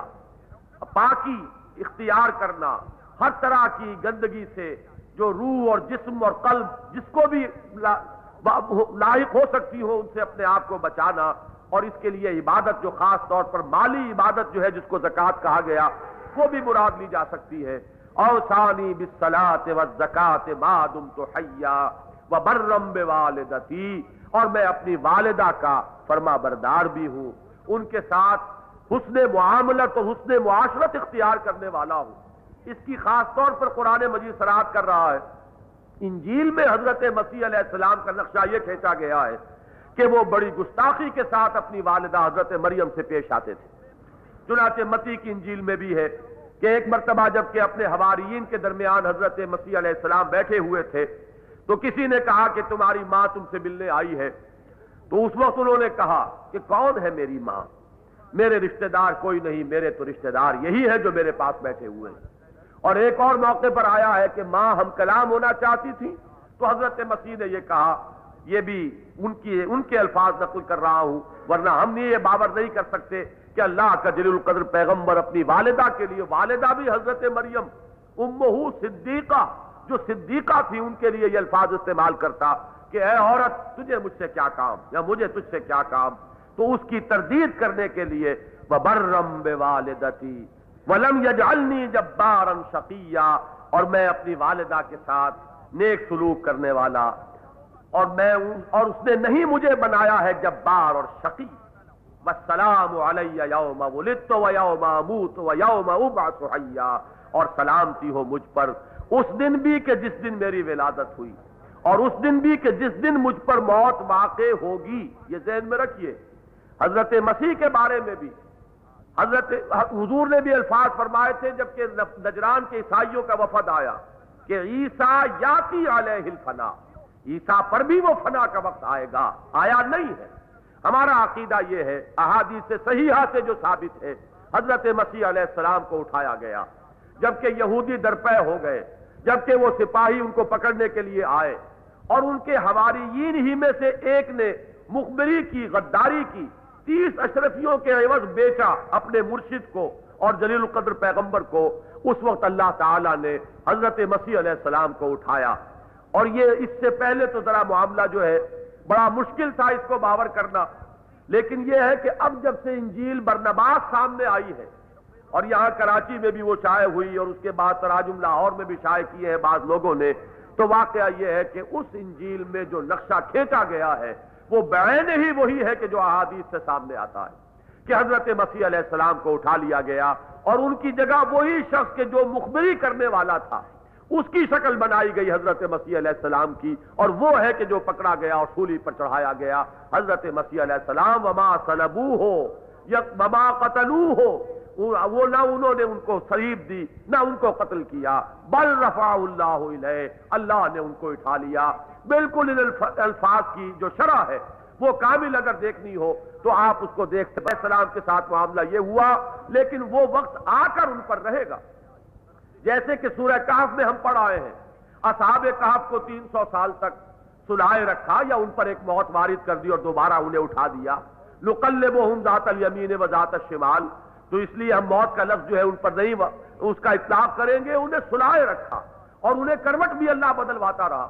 پاکی اختیار کرنا، ہر طرح کی گندگی سے جو روح اور جسم اور قلب، جس کو بھی لاحق ہو سکتی ہو، ان سے اپنے آپ کو بچانا، اور اس کے لیے عبادت جو خاص طور پر مالی عبادت جو ہے، جس کو زکات کہا گیا وہ بھی مراد لی جا سکتی ہے۔ اوسانی بسلاط و زکات مادم تو حیا و برم والدتی اور میں اپنی والدہ کا فرما بردار بھی ہوں۔ ان کے ساتھ حسن معاملت اور حسن معاشرت اختیار کرنے والا ہوں۔ اس کی خاص طور پر قرآن مجید سرات کر رہا ہے۔ انجیل میں حضرت مسیح علیہ السلام کا نقشہ یہ کھینچا گیا ہے کہ وہ بڑی گستاخی کے ساتھ اپنی والدہ حضرت مریم سے پیش آتے تھے۔ چنانچہ متی کی انجیل میں بھی ہے کہ ایک مرتبہ جبکہ اپنے حواریین کے درمیان حضرت مسیح علیہ السلام بیٹھے ہوئے تھے، تو کسی نے کہا کہ تمہاری ماں تم سے ملنے آئی ہے۔ تو اس وقت انہوں نے کہا کہ کون ہے میری ماں؟ میرے رشتہ دار کوئی نہیں، میرے تو رشتہ دار یہی ہے جو میرے پاس بیٹھے ہوئے ہیں۔ اور ایک اور موقع پر آیا ہے کہ ماں ہم کلام ہونا چاہتی تھی۔ تو حضرت مسیح نے یہ کہا، یہ بھی ان کی، ان کے الفاظ نقل کر رہا ہوں، ورنہ ہم نے یہ باور نہیں کر سکتے کہ اللہ کا جلیل القدر پیغمبر اپنی والدہ کے لیے، والدہ بھی حضرت مریم امہو صدیقہ، جو صدیقہ تھی ان کے لیے یہ الفاظ استعمال کرتا کہ اے عورت، تجھے مجھ سے کیا کام؟ یا مجھے تجھ سے کیا کام؟ تو اس کی تردید کرنے کے لیے برم بے والدتی ولم یجعلنی جبارا شقیہ اور میں اپنی والدہ کے ساتھ نیک سلوک کرنے والا اور میں اور اس نے نہیں مجھے بنایا ہے جبار اور شقی۔ والسلام علی یوم ولدت و یوم اموت و یوم ابعث حیا۔ اور سلامتی ہو مجھ پر اس دن بھی کہ جس دن میری ولادت ہوئی۔ اور اس دن بھی کہ جس دن مجھ پر موت واقع ہوگی۔ یہ ذہن میں رکھیے۔ حضرت مسیح کے بارے میں بھی، حضرت حضور نے بھی الفاظ فرمائے تھے جبکہ نجران کے عیسائیوں کا وفد آیا کہ عیسیٰ یاتی علیہ الفنا۔ عیسیٰ پر بھی وہ فنا کا وقت آئے گا۔ آیا نہیں ہے۔ ہمارا عقیدہ یہ ہے، احادیث صحیحہ سے جو ثابت ہے، حضرت مسیح علیہ السلام کو اٹھایا گیا۔ جبکہ یہودی درپے ہو گئے، جبکہ وہ سپاہی ان کو پکڑنے کے لیے آئے۔ اور ان کے ہماری ہی میں سے ایک نے مخبری کی، غداری کی، تیس اشرفیوں کے عوض بیچا اپنے مرشد کو اور جلیل القدر پیغمبر کو۔ اس وقت اللہ تعالی نے حضرت مسیح علیہ السلام کو اٹھایا۔ اور یہ اس سے پہلے تو ذرا معاملہ جو ہے بڑا مشکل تھا اس کو باور کرنا۔ لیکن یہ ہے کہ اب جب سے انجیل برنباس سامنے آئی ہے، اور یہاں کراچی میں بھی وہ شائع ہوئی، اور اس کے بعد تراجم لاہور میں بھی شائع کیے ہیں بعض لوگوں نے، تو واقعہ یہ ہے کہ اس انجیل میں جو نقشہ کھینچا گیا ہے، وہ بعین ہی وہی ہے کہ جو احادیث سے سامنے آتا ہے، کہ حضرت مسیح علیہ السلام کو اٹھا لیا گیا، اور ان کی جگہ وہی شخص کے جو مخبری کرنے والا تھا۔ اس کی شکل بنائی گئی حضرت مسیح علیہ السلام کی، اور وہ ہے کہ جو پکڑا گیا اور سولی پر چڑھایا گیا۔ حضرت مسیح علیہ السلام، وما سلبو ہو یا وما قتلو ہو وہ نہ انہوں نے ان کو سریب دی، نہ ان کو قتل کیا۔ بل رفع اللہ علیہ اللہ نے ان کو اٹھا لیا۔ بالکل ان الفاظ کی جو شرح ہے، وہ کامل اگر دیکھنی ہو، تو آپ اس کو دیکھتے السلام کے ساتھ معاملہ یہ ہوا، لیکن وہ وقت آ کر ان پر رہے گا۔ جیسے کہ سورہ کہف میں ہم پڑھ آئے ہیں۔ اصحاب کہف کو تین سو سال تک سلائے رکھا یا ان پر ایک موت وارد کر دی اور دوبارہ انہیں اٹھا دیا۔ لقلب ہم ذات الیمین و ذات الشمال۔ تو اس لیے ہم موت کا لفظ جو ہے ان پر نہیں اس کا اطلاق کریں گے، انہیں سلائے رکھا اور انہیں کروٹ بھی اللہ بدلواتا رہا۔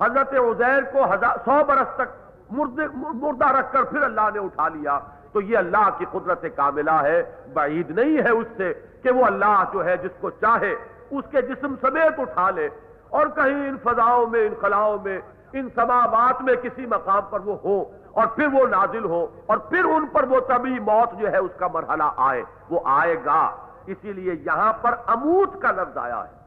حضرت عزیر کو سو برس تک مردہ رکھ کر پھر اللہ نے اٹھا لیا۔ تو یہ اللہ کی قدرت کاملہ ہے۔ بعید نہیں ہے اس سے کہ وہ اللہ جو ہے جس کو چاہے اس کے جسم سمیت اٹھا لے اور کہیں ان فضاؤں میں، ان خلاؤں میں، ان سماوات میں کسی مقام پر وہ ہو اور پھر وہ نازل ہو اور پھر ان پر وہ طبی موت جو ہے اس کا مرحلہ آئے، وہ آئے گا۔ اسی لیے یہاں پر اموت کا لفظ آیا ہے۔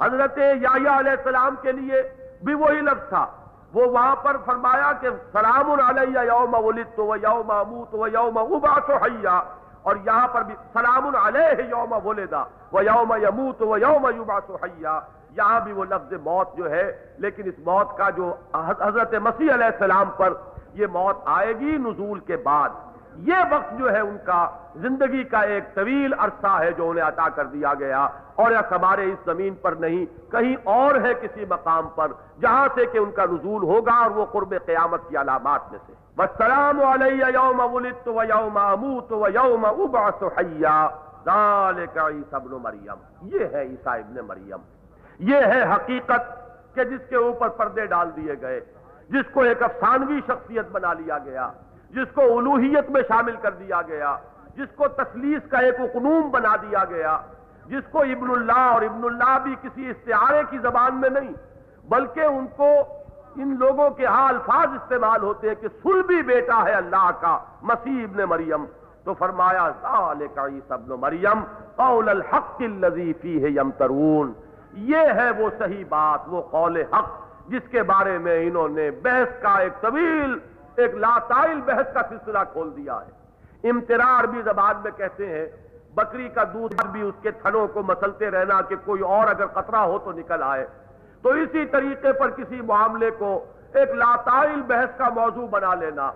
حضرت یا علیہ السلام کے لیے بھی وہی لفظ تھا۔ وہ وہاں پر فرمایا کہ سلام علیہ یوم ولدت و یوم اموت و یوم ابعث حیا۔ اور یہاں پر بھی سلام علیہ یوم ولدا و یوم یموت و یوم یبعث حیا، یہاں بھی وہ لفظ موت جو ہے، لیکن اس موت کا جو حضرت مسیح علیہ السلام پر یہ موت آئے گی نزول کے بعد، یہ وقت جو ہے ان کا زندگی کا ایک طویل عرصہ ہے جو انہیں عطا کر دیا گیا۔ اور یا ہمارے اس زمین پر نہیں، کہیں اور ہے کسی مقام پر، جہاں سے کہ ان کا نزول ہوگا اور وہ قرب قیامت کی علامات میں سے۔ والسلام علیہ یوم ولدت و یوم اموت و یوم ابعث حیا ذالک عیسی ابن مریم یہ ہے عیسیٰ ابن مریم. یہ ہے حقیقت کہ جس کے اوپر پردے ڈال دیے گئے، جس کو ایک افسانوی شخصیت بنا لیا گیا، جس کو الوحیت میں شامل کر دیا گیا، جس کو تسلیس کا ایک اقنوم بنا دیا گیا، جس کو ابن اللہ اور ابن اللہ بھی کسی استعارے کی زبان میں نہیں، بلکہ ان کو ان لوگوں کے ہاں الفاظ استعمال ہوتے ہیں کہ سل بھی بیٹا ہے اللہ کا، مسیح ابن مریم۔ تو فرمایا ابن مریم، قول الحق فیہ یمترون۔ یہ ہے وہ صحیح بات، وہ قول حق، جس کے بارے میں انہوں نے بحث کا ایک طویل، ایک لاتائل بحث کا سلسلہ کھول دیا ہے۔ امترار بھی زبان میں کہتے ہیں، بکری کا دودھ بھی اس کے تھنوں کو مسلتے رہنا کہ کوئی اور اگر قطرہ ہو تو نکل آئے۔ تو اسی طریقے پر کسی معاملے کو ایک لاتائل بحث کا موضوع بنا لینا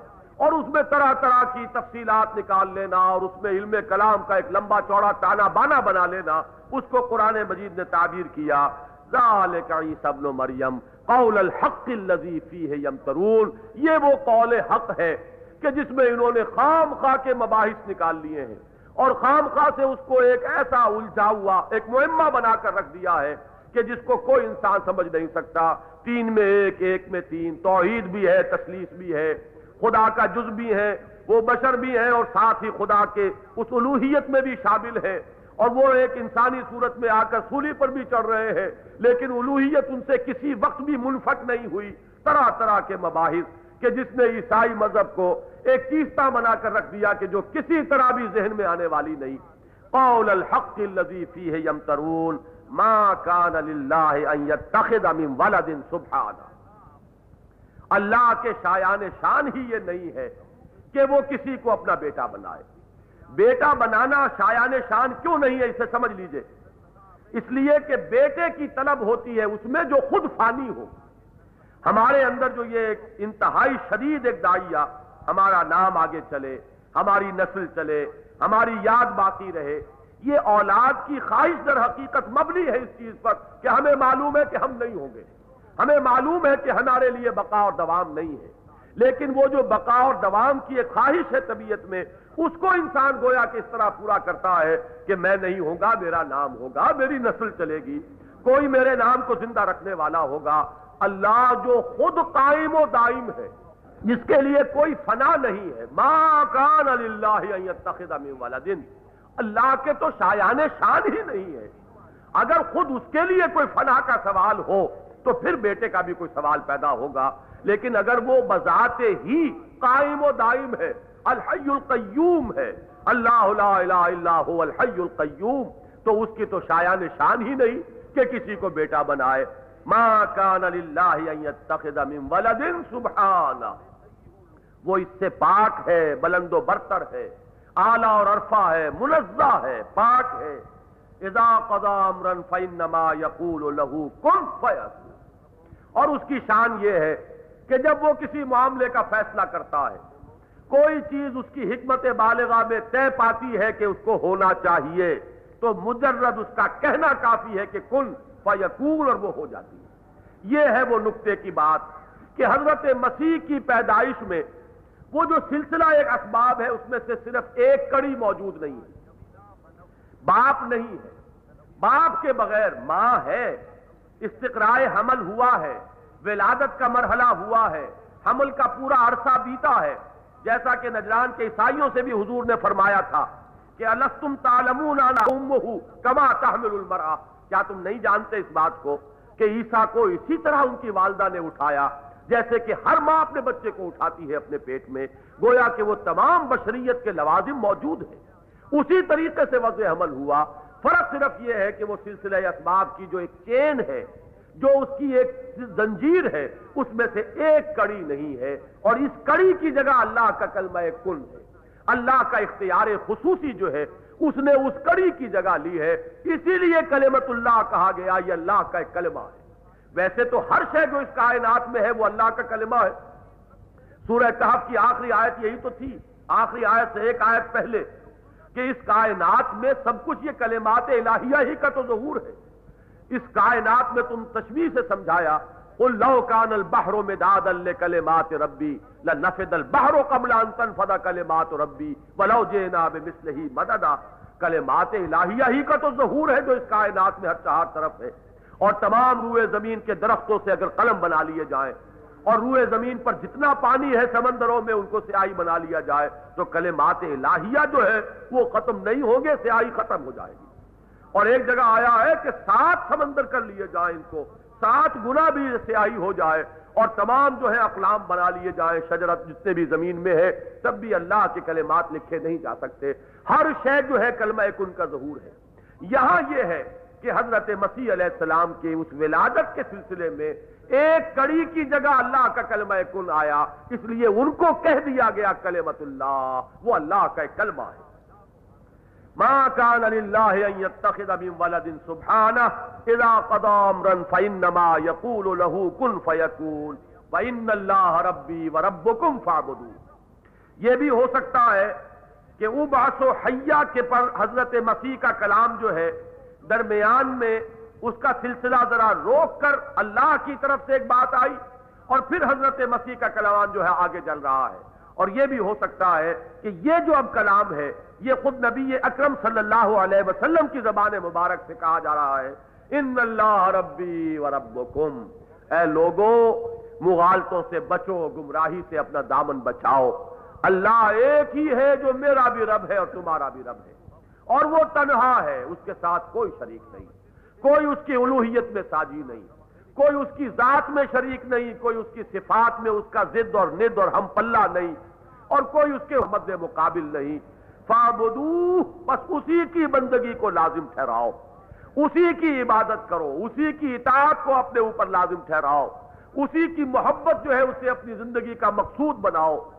اور اس میں طرح طرح کی تفصیلات نکال لینا اور اس میں علم کلام کا ایک لمبا چوڑا تانا بانا بنا لینا، اس کو قرآن مجید نے تعبیر کیا، ذالک عیسی مریم، قول الحق الذي فيه يمترون یہ وہ قول حق ہے کہ جس میں انہوں نے خام خواہ کے مباحث نکال لیے ہیں اور خام خواہ سے اس کو ایک ایسا الجھا ہوا، ایک معمہ بنا کر رکھ دیا ہے کہ جس کو کوئی انسان سمجھ نہیں سکتا، تین میں ایک ایک میں تین، توحید بھی ہے تسلیس بھی ہے، خدا کا جز بھی ہے، وہ بشر بھی ہے اور ساتھ ہی خدا کے اس الوحیت میں بھی شامل ہے اور وہ ایک انسانی صورت میں آ کر سولی پر بھی چڑھ رہے ہیں، لیکن الوحیت ان سے کسی وقت بھی منفق نہیں ہوئی۔ طرح طرح کے مباحث کہ جس نے عیسائی مذہب کو ایک چیزتا بنا کر رکھ دیا کہ جو کسی طرح بھی ذہن میں آنے والی نہیں۔ قول الحق الذي فيه يمترون ما كان لله ان يتخذ من ولد سبحانه. اللہ کے شایان شان ہی یہ نہیں ہے کہ وہ کسی کو اپنا بیٹا بنائے. بیٹا بنانا شایان شان کیوں نہیں ہے اسے سمجھ لیجیے. اس لیے کہ بیٹے کی طلب ہوتی ہے اس میں جو خود فانی ہو. ہمارے اندر جو یہ ایک انتہائی شدید ایک دائیا ہمارا نام آگے چلے، ہماری نسل چلے، ہماری یاد باقی رہے یہ اولاد کی خواہش در حقیقت مبنی ہے اس چیز پر کہ ہمیں معلوم ہے کہ ہم نہیں ہوں گے۔ ہمیں معلوم ہے کہ ہمارے لیے بقا اور دوام نہیں ہے۔ لیکن وہ جو بقا اور دوام کی ایک خواہش ہے طبیعت میں، اس کو انسان گویا کہ اس طرح پورا کرتا ہے کہ میں نہیں ہوں گا، میرا نام ہوگا، میری نسل چلے گی۔ کوئی میرے نام کو زندہ رکھنے والا ہوگا۔ اللہ جو خود قائم و دائم ہے، جس کے لیے کوئی فنا نہیں ہے۔ ما کان اللہ والا دن اللہ کے تو شایان شان ہی نہیں ہے۔ اگر خود اس کے لیے کوئی فنا کا سوال ہو، تو پھر بیٹے کا بھی کوئی سوال پیدا ہوگا۔ لیکن اگر وہ بذات ہی قائم و دائم ہے، الحی القیوم ہے، اللہ لا الہ الا هو الحی القیوم، تو اس کی تو شایان شان ہی نہیں کہ کسی کو بیٹا بنائے۔ ما کان للہ ان يتخذ من ولد سبحانہ۔ وہ اس سے پاک ہے، بلند و برتر ہے۔ آلہ اور عرفہ ہے، منزہ ہے، پاک ہے۔ اذا قضا امرا فانما يقول له كن فيكون اور اس کی شان یہ ہے کہ جب وہ کسی معاملے کا فیصلہ کرتا ہے، کوئی چیز اس کی حکمت بالغہ میں طے پاتی ہے کہ اس کو ہونا چاہیے، تو مجرد اس کا کہنا کافی ہے کہ کن فیکون اور وہ ہو جاتی ہے۔ یہ ہے وہ نقطے کی بات کہ حضرت مسیح کی پیدائش میں وہ جو سلسلہ ایک اسباب ہے، اس میں سے صرف ایک کڑی موجود نہیں ہے۔ باپ نہیں ہے۔ باپ کے بغیر ماں ہے۔ استقرائے حمل ہوا ہے۔ ولادت کا مرحلہ ہوا ہے۔ حمل کا پورا عرصہ بیتا ہے۔ جیسا کہ نجران کے عیسائیوں سے بھی حضور نے فرمایا تھا کہ الستم تالمون کما تحمل المرا کیا تم نہیں جانتے اس بات کو کہ عیسیٰ کو اسی طرح ان کی والدہ نے اٹھایا؟ جیسے کہ ہر ماں اپنے بچے کو اٹھاتی ہے اپنے پیٹ میں، گویا کہ وہ تمام بشریت کے لوازم موجود ہیں۔ اسی طریقے سے وضع حمل ہوا۔ فرق صرف یہ ہے کہ وہ سلسلہ اسباب کی جو ایک چین ہے، جو اس کی ایک زنجیر ہے، اس میں سے ایک کڑی نہیں ہے۔ اور اس کڑی کی جگہ اللہ کا کلمہ کن ہے۔ اللہ کا اختیار خصوصی جو ہے، اس نے اس کڑی کی جگہ لی ہے۔ اسی لیے کلمت اللہ کہا گیا، یہ اللہ کا ایک کلمہ ہے۔ ویسے تو ہر شے جو اس کائنات میں ہے وہ اللہ کا کلمہ ہے۔ سورہ کہف کی آخری آیت یہی تو تھی۔ آخری آیت سے ایک آیت پہلے کہ اس کائنات میں سب کچھ یہ کلمات الہیہ ہی کا تو ظہور ہے۔ اس کائنات میں تم تشویح سے سمجھایا لو کان البحر میں داد کلمات ربی، لنفد البحر قبل ان تنفد کلمات ربی، ولو جینا بمثلہ مددا۔ کلمات الہیہ ہی کا تو ظہور ہے جو اس کائنات میں ہر چہار طرف ہے۔ اور تمام روئے زمین کے درختوں سے اگر قلم بنا لیے جائیں اور روئے زمین پر جتنا پانی ہے سمندروں میں ان کو سیاہی بنا لیا جائے، تو کلمات الہیہ جو ہے وہ ختم نہیں ہوں گے، سیاہی ختم ہو جائے گی۔ اور ایک جگہ آیا ہے کہ سات سمندر کر لیے جائیں ان کو، سات گنا بھی سیاہی ہو جائے اور تمام جو ہے اقلام بنا لیے جائیں۔ شجرت جتنے بھی زمین میں ہے، تب بھی اللہ کے کلمات لکھے نہیں جا سکتے۔ ہر شے جو ہے کلمہ کن کا ظہور ہے۔ یہاں یہ ہے کہ حضرت مسیح علیہ السلام کے اس ولادت کے سلسلے میں ایک کڑی کی جگہ اللہ کا کلمہ کن آیا، اس لیے ان کو کہہ دیا گیا کلمت اللہ، وہ اللہ کا ایک کلمہ ہے۔ ما كان لله ان يتخذ من ولد سبحانه اذا قضى امرا فانما يقول له كن فيكون وان الله ربي وربكم فاعبدوا یہ بھی ہو سکتا ہے کہ ابعث و حیا کے پر حضرت مسیح کا کلام جو ہے درمیان میں اس کا سلسلہ ذرا روک کر اللہ کی طرف سے ایک بات آئی اور پھر حضرت مسیح کا کلام جو ہے آگے چل رہا ہے۔ اور یہ بھی ہو سکتا ہے کہ یہ جو اب کلام ہے، یہ خود نبی اکرم صلی اللہ علیہ وسلم کی زبان مبارک سے کہا جا رہا ہے۔ ان اللہ ربی و ربکم۔ اے لوگو، مغالطوں سے بچو، گمراہی سے اپنا دامن بچاؤ۔ اللہ ایک ہی ہے جو میرا بھی رب ہے اور تمہارا بھی رب ہے۔ اور وہ تنہا ہے، اس کے ساتھ کوئی شریک نہیں۔ کوئی اس کی الوحیت میں ساجی نہیں۔ کوئی اس کی ذات میں شریک نہیں، کوئی اس کی صفات میں اس کا ضد اور ند اور ہم پلہ نہیں۔ اور کوئی اس کے مد مقابل نہیں۔ فابدو بس اسی کی بندگی کو لازم ٹھہراؤ۔ اسی کی عبادت کرو، اسی کی اطاعت کو اپنے اوپر لازم ٹھہراؤ۔ اسی کی محبت جو ہے، اسے اپنی زندگی کا مقصود بناؤ۔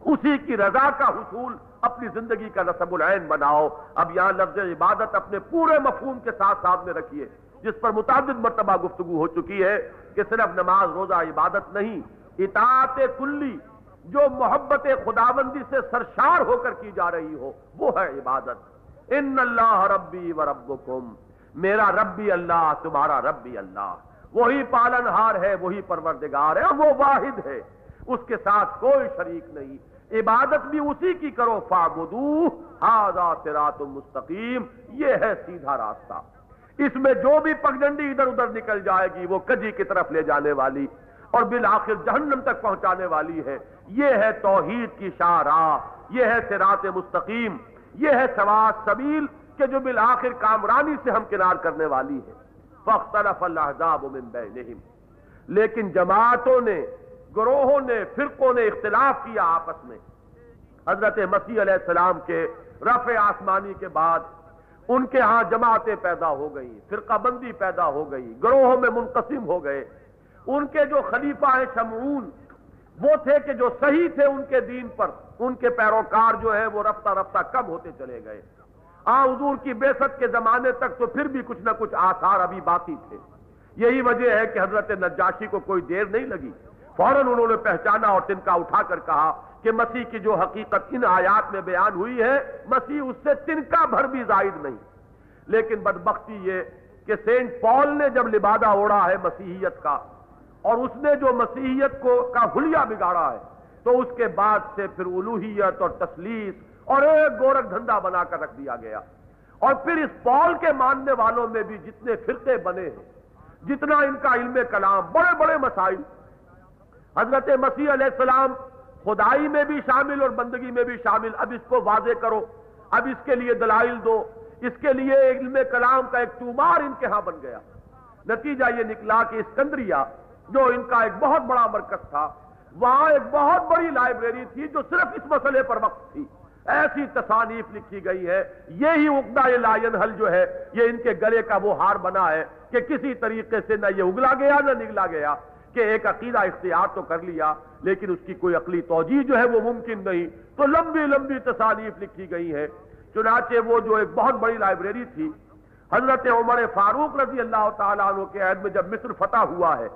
اسی کی رضا کا حصول۔ اپنی زندگی کا نصب العین بناؤ۔ اب یہاں لفظ عبادت اپنے پورے مفہوم کے ساتھ ساتھ میں رکھیے، جس پر متعدد مرتبہ گفتگو ہو چکی ہے کہ صرف نماز، روزہ، عبادت نہیں، اطاعت کلی، جو محبت خداوندی سے سرشار ہو کر کی جا رہی ہو، وہ ہے عبادت۔ ان اللہ ربی و ربکم، میرا ربی اللہ، تمہارا ربی اللہ۔ وہی پالن ہار ہے، وہی پروردگار ہے، وہ واحد ہے۔ اس کے ساتھ کوئی شریک نہیں۔ عبادت بھی اسی کی کرو فابدو ہاضا سرات مستقیم، یہ ہے سیدھا راستہ۔ اس میں جو بھی پگڈنڈی ادھر ادھر نکل جائے گی، وہ کجی کی طرف لے جانے والی اور بالآخر جہنم تک پہنچانے والی ہے۔ یہ ہے توحید کی شاہراہ، یہ ہے سرات مستقیم، یہ ہے سواد سبیل کہ جو بالآخر کامرانی سے ہم کنار کرنے والی ہے۔ فختلف الحضاب من بینہم۔ لیکن جماعتوں نے گروہوں نے، فرقوں نے اختلاف کیا آپس میں۔ حضرت مسیح علیہ السلام کے رفع آسمانی کے بعد ان کے ہاں جماعتیں پیدا ہو گئی فرقہ بندی پیدا ہو گئی، گروہوں میں منقسم ہو گئے۔ ان کے جو خلیفہ ہیں شمعون، وہ تھے کہ جو صحیح تھے ان کے دین پر۔ ان کے پیروکار جو ہیں وہ رفتہ رفتہ کم ہوتے چلے گئے۔ آ، حضور کی بےست کے زمانے تک تو پھر بھی کچھ نہ کچھ آثار ابھی باقی تھے۔ یہی وجہ ہے کہ حضرت نجاشی کو کوئی دیر نہیں لگی۔ فوراً انہوں نے پہچانا اور تنکا اٹھا کر کہا کہ مسیح کی جو حقیقت ان آیات میں بیان ہوئی ہے، مسیح اس سے تنکا بھر بھی زائد نہیں۔ لیکن بدبختی یہ کہ سینٹ پال نے جب لبادہ اوڑا ہے مسیحیت کا اور اس نے جو مسیحیت کو کا حلیہ بگاڑا ہے، تو اس کے بعد سے پھر الوحیت اور تسلیس اور ایک گورک دھندا بنا کر رکھ دیا گیا۔ اور پھر اس پال کے ماننے والوں میں بھی جتنے فرقے بنے ہیں، جتنا ان کا علم کلام، بڑے بڑے مسائل حضرت مسیح علیہ السلام خدائی میں بھی شامل اور بندگی میں بھی شامل۔ اب اس کو واضح کرو۔ اب اس کے لیے دلائل دو۔ اس کے لیے علم کلام کا ایک تومار ان کے ہاں بن گیا۔ نتیجہ یہ نکلا کہ اسکندریہ، جو ان کا ایک بہت بڑا مرکز تھا، وہاں ایک بہت بڑی لائبریری تھی جو صرف اس مسئلے پر وقت تھی۔ ایسی تصانیف لکھی گئی ہے۔ یہی اگدا لائن حل جو ہے، یہ ان کے گلے کا وہ ہار بنا ہے کہ کسی طریقے سے نہ یہ اگلا گیا، نہ نگلا گیا۔ کہ ایک عقیدہ اختیار تو کر لیا، لیکن اس کی کوئی عقلی توجہ جو ہے وہ ممکن نہیں۔ تو لمبی لمبی تصانیف لکھی گئی ہے چنانچہ وہ جو ایک بہت بڑی لائبریری تھی، حضرت عمر فاروق رضی اللہ تعالیٰ عنہ کے عہد میں جب مصر فتح ہوا ہے،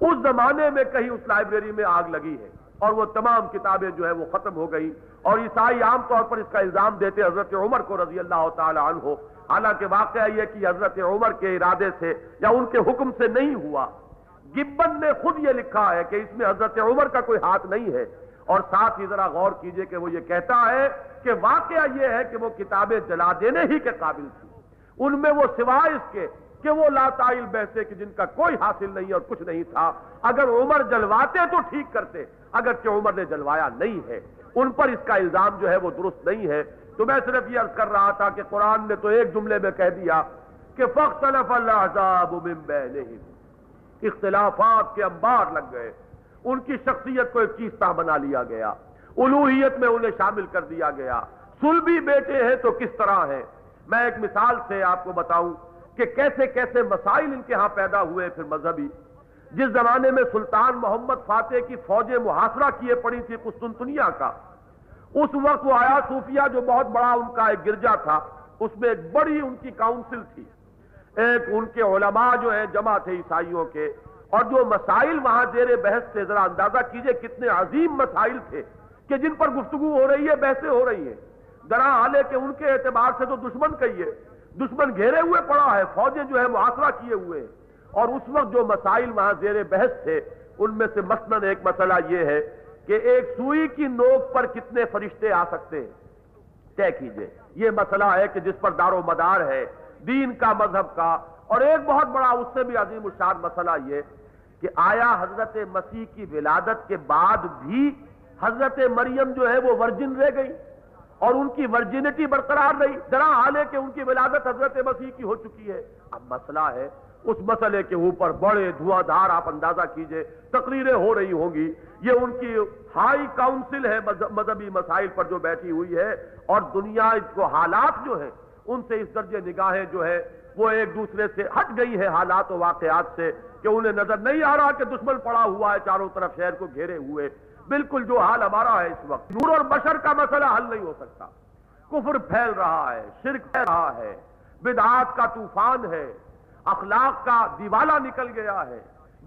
اس زمانے میں کہیں اس لائبریری میں آگ لگی ہے اور وہ تمام کتابیں جو ہے وہ ختم ہو گئی اور عیسائی عام طور پر اس کا الزام دیتے حضرت عمر کو رضی اللہ تعالی عنہ۔ حالانکہ واقعہ یہ کہ حضرت عمر کے ارادے سے یا ان کے حکم سے نہیں ہوا۔ گبن نے خود یہ لکھا ہے کہ اس میں حضرت عمر کا کوئی ہاتھ نہیں ہے۔ اور ساتھ ہی ذرا غور کیجیے کہ وہ یہ کہتا ہے کہ واقعہ یہ ہے کہ وہ کتابیں جلا دینے ہی کے قابل تھی۔ ان میں وہ سوائے اس کے کہ وہ لاتائل بیسے کہ جن کا کوئی حاصل نہیں اور کچھ نہیں تھا۔ اگر عمر جلواتے تو ٹھیک کرتے اگر کہ عمر نے جلوایا نہیں ہے۔ ان پر اس کا الزام جو ہے وہ درست نہیں ہے۔ تو میں صرف یہ عرض کر رہا تھا کہ قرآن نے تو ایک جملے میں کہہ دیا کہ فختلف اختلافات کے انبار لگ گئے۔ ان کی شخصیت کو ایک چیزتا بنا لیا گیا۔ الوحیت میں انہیں شامل کر دیا گیا۔ سلبی بیٹے ہیں تو کس طرح ہے میں ایک مثال سے آپ کو بتاؤں کہ کیسے کیسے مسائل ان کے ہاں پیدا ہوئے پھر مذہبی۔ جس زمانے میں سلطان محمد فاتح کی فوجیں محاصرہ کیے پڑی تھی قسطنطنیہ کا، اس وقت وہ آیا صوفیہ جو بہت بڑا ان کا ایک گرجا تھا، اس میں ایک بڑی ان کی کاؤنسل تھی۔ ایک ان کے علماء جو ہیں، جمع تھے عیسائیوں کے۔ اور جو مسائل وہاں زیر بحث سے ذرا اندازہ کیجیے کتنے عظیم مسائل تھے کہ جن پر گفتگو ہو رہی ہے، بحثیں ہو رہی ہیں۔ ذرا حالے کہ ان کے اعتبار سے تو دشمن کہیے، دشمن گھیرے ہوئے پڑا ہے، فوجیں جو ہے محاصرہ کیے ہوئے ہیں۔ اور اس وقت جو مسائل وہاں زیر بحث تھے، ان میں سے مثلاً ایک مسئلہ یہ ہے کہ ایک سوئی کی نوک پر کتنے فرشتے آ سکتے ہیں۔ طے کیجیے، یہ مسئلہ ہے کہ جس پر دار و مدار ہے۔ دین کا مذہب کا اور ایک بہت بڑا اس سے بھی عظیم الشان مسئلہ یہ کہ آیا حضرت مسیح کی ولادت کے بعد بھی حضرت مریم جو ہے وہ ورجن رہ گئی اور ان کی ورجینٹی برقرار رہی۔ ذرا حال ہے کہ ان کی ولادت حضرت مسیح کی ہو چکی ہے۔ اب مسئلہ ہے اس مسئلے کے اوپر بڑے دھواں دھار آپ اندازہ کیجیے، تقریریں ہو رہی ہوں گی۔ یہ ان کی ہائی کاؤنسل ہے مذہبی مسائل پر جو بیٹھی ہوئی ہے اور دنیا کو حالات جو ہیں ان سے اس درجے نگاہیں جو ہے وہ ایک دوسرے سے ہٹ گئی ہے حالات و واقعات سے کہ انہیں نظر نہیں آ رہا کہ دشمن پڑا ہوا ہے چاروں طرف شہر کو گھیرے ہوئے۔ بالکل جو حال ہمارا ہے اس وقت۔ نور اور بشر کا مسئلہ حل نہیں ہو سکتا۔ کفر پھیل رہا ہے، شرک پھیل رہا ہے۔ بدعات کا طوفان ہے۔ اخلاق کا دیوالا نکل گیا ہے۔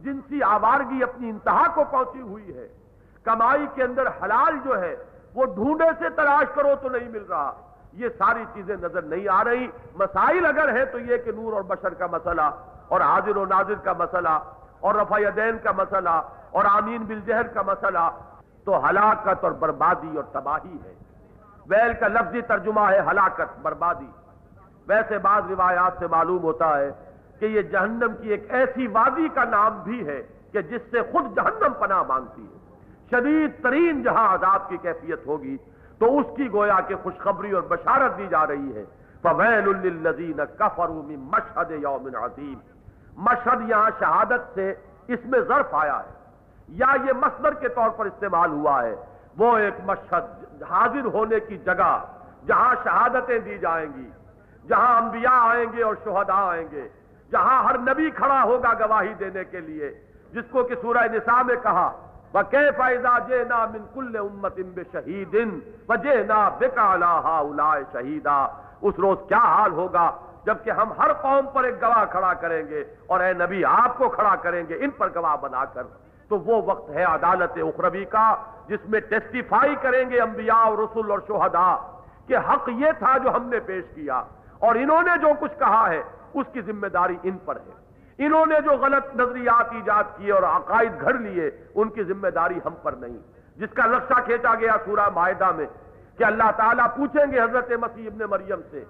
جنسی آوارگی اپنی انتہا کو پہنچی ہوئی ہے۔ کمائی کے اندر حلال جو ہے وہ ڈھونڈے سے تلاش کرو تو نہیں مل رہا۔ یہ ساری چیزیں نظر نہیں آ رہی۔ مسائل اگر ہے تو یہ کہ نور اور بشر کا مسئلہ، اور حاضر و ناظر کا مسئلہ، اور رفع دین کا مسئلہ، اور آمین بالجہر کا مسئلہ، تو ہلاکت اور بربادی اور تباہی ہے۔ ویل کا لفظی ترجمہ ہے ہلاکت، بربادی۔ ویسے بعض روایات سے معلوم ہوتا ہے کہ یہ جہنم کی ایک ایسی وادی کا نام بھی ہے کہ جس سے خود جہنم پناہ مانگتی ہے۔ شدید ترین جہاں عذاب کی کیفیت ہوگی تو اس کی گویا کہ خوشخبری اور بشارت دی جا رہی ہے۔ فَوَيْلُ لِلَّذِينَ كَفَرُوا مِن مَشْهَدِ يَوْمٍ عَظِيمٍ۔ مشہد یہاں شہادت سے اس میں ظرف آیا ہے۔ یا یہ مصدر کے طور پر استعمال ہوا ہے۔ وہ ایک مشہد حاضر ہونے کی جگہ جہاں شہادتیں دی جائیں گی، جہاں انبیاء آئیں گے اور شہداء آئیں گے، جہاں ہر نبی کھڑا ہوگا گواہی دینے کے لیے، جس کو کہ سورہ نساء میں کہا وَكَيْفَ إِذَا جِئْنَا مِن كُلِّ أُمَّةٍ بِشَهِيدٍ وَجِئْنَا بِكَ عَلَى هَؤُلَاءِ شَهِيدًا اس روز کیا حال ہوگا جبکہ ہم ہر قوم پر ایک گواہ کھڑا کریں گے اور اے نبی آپ کو کھڑا کریں گے ان پر گواہ بنا کر تو وہ وقت ہے عدالت اخروی کا جس میں ٹیسٹیفائی کریں گے انبیاء اور رسول اور شہداء کہ حق یہ تھا جو ہم نے پیش کیا اور انہوں نے جو کچھ کہا ہے اس کی ذمہ داری ان پر ہے انہوں نے جو غلط نظریات ایجاد کیے اور عقائد گھڑ لیے، ان کی ذمہ داری ہم پر نہیں۔ جس کا نقشہ کھینچا گیا سورہ معاہدہ میں کہ اللہ تعالیٰ پوچھیں گے حضرت مسیح ابن مریم سے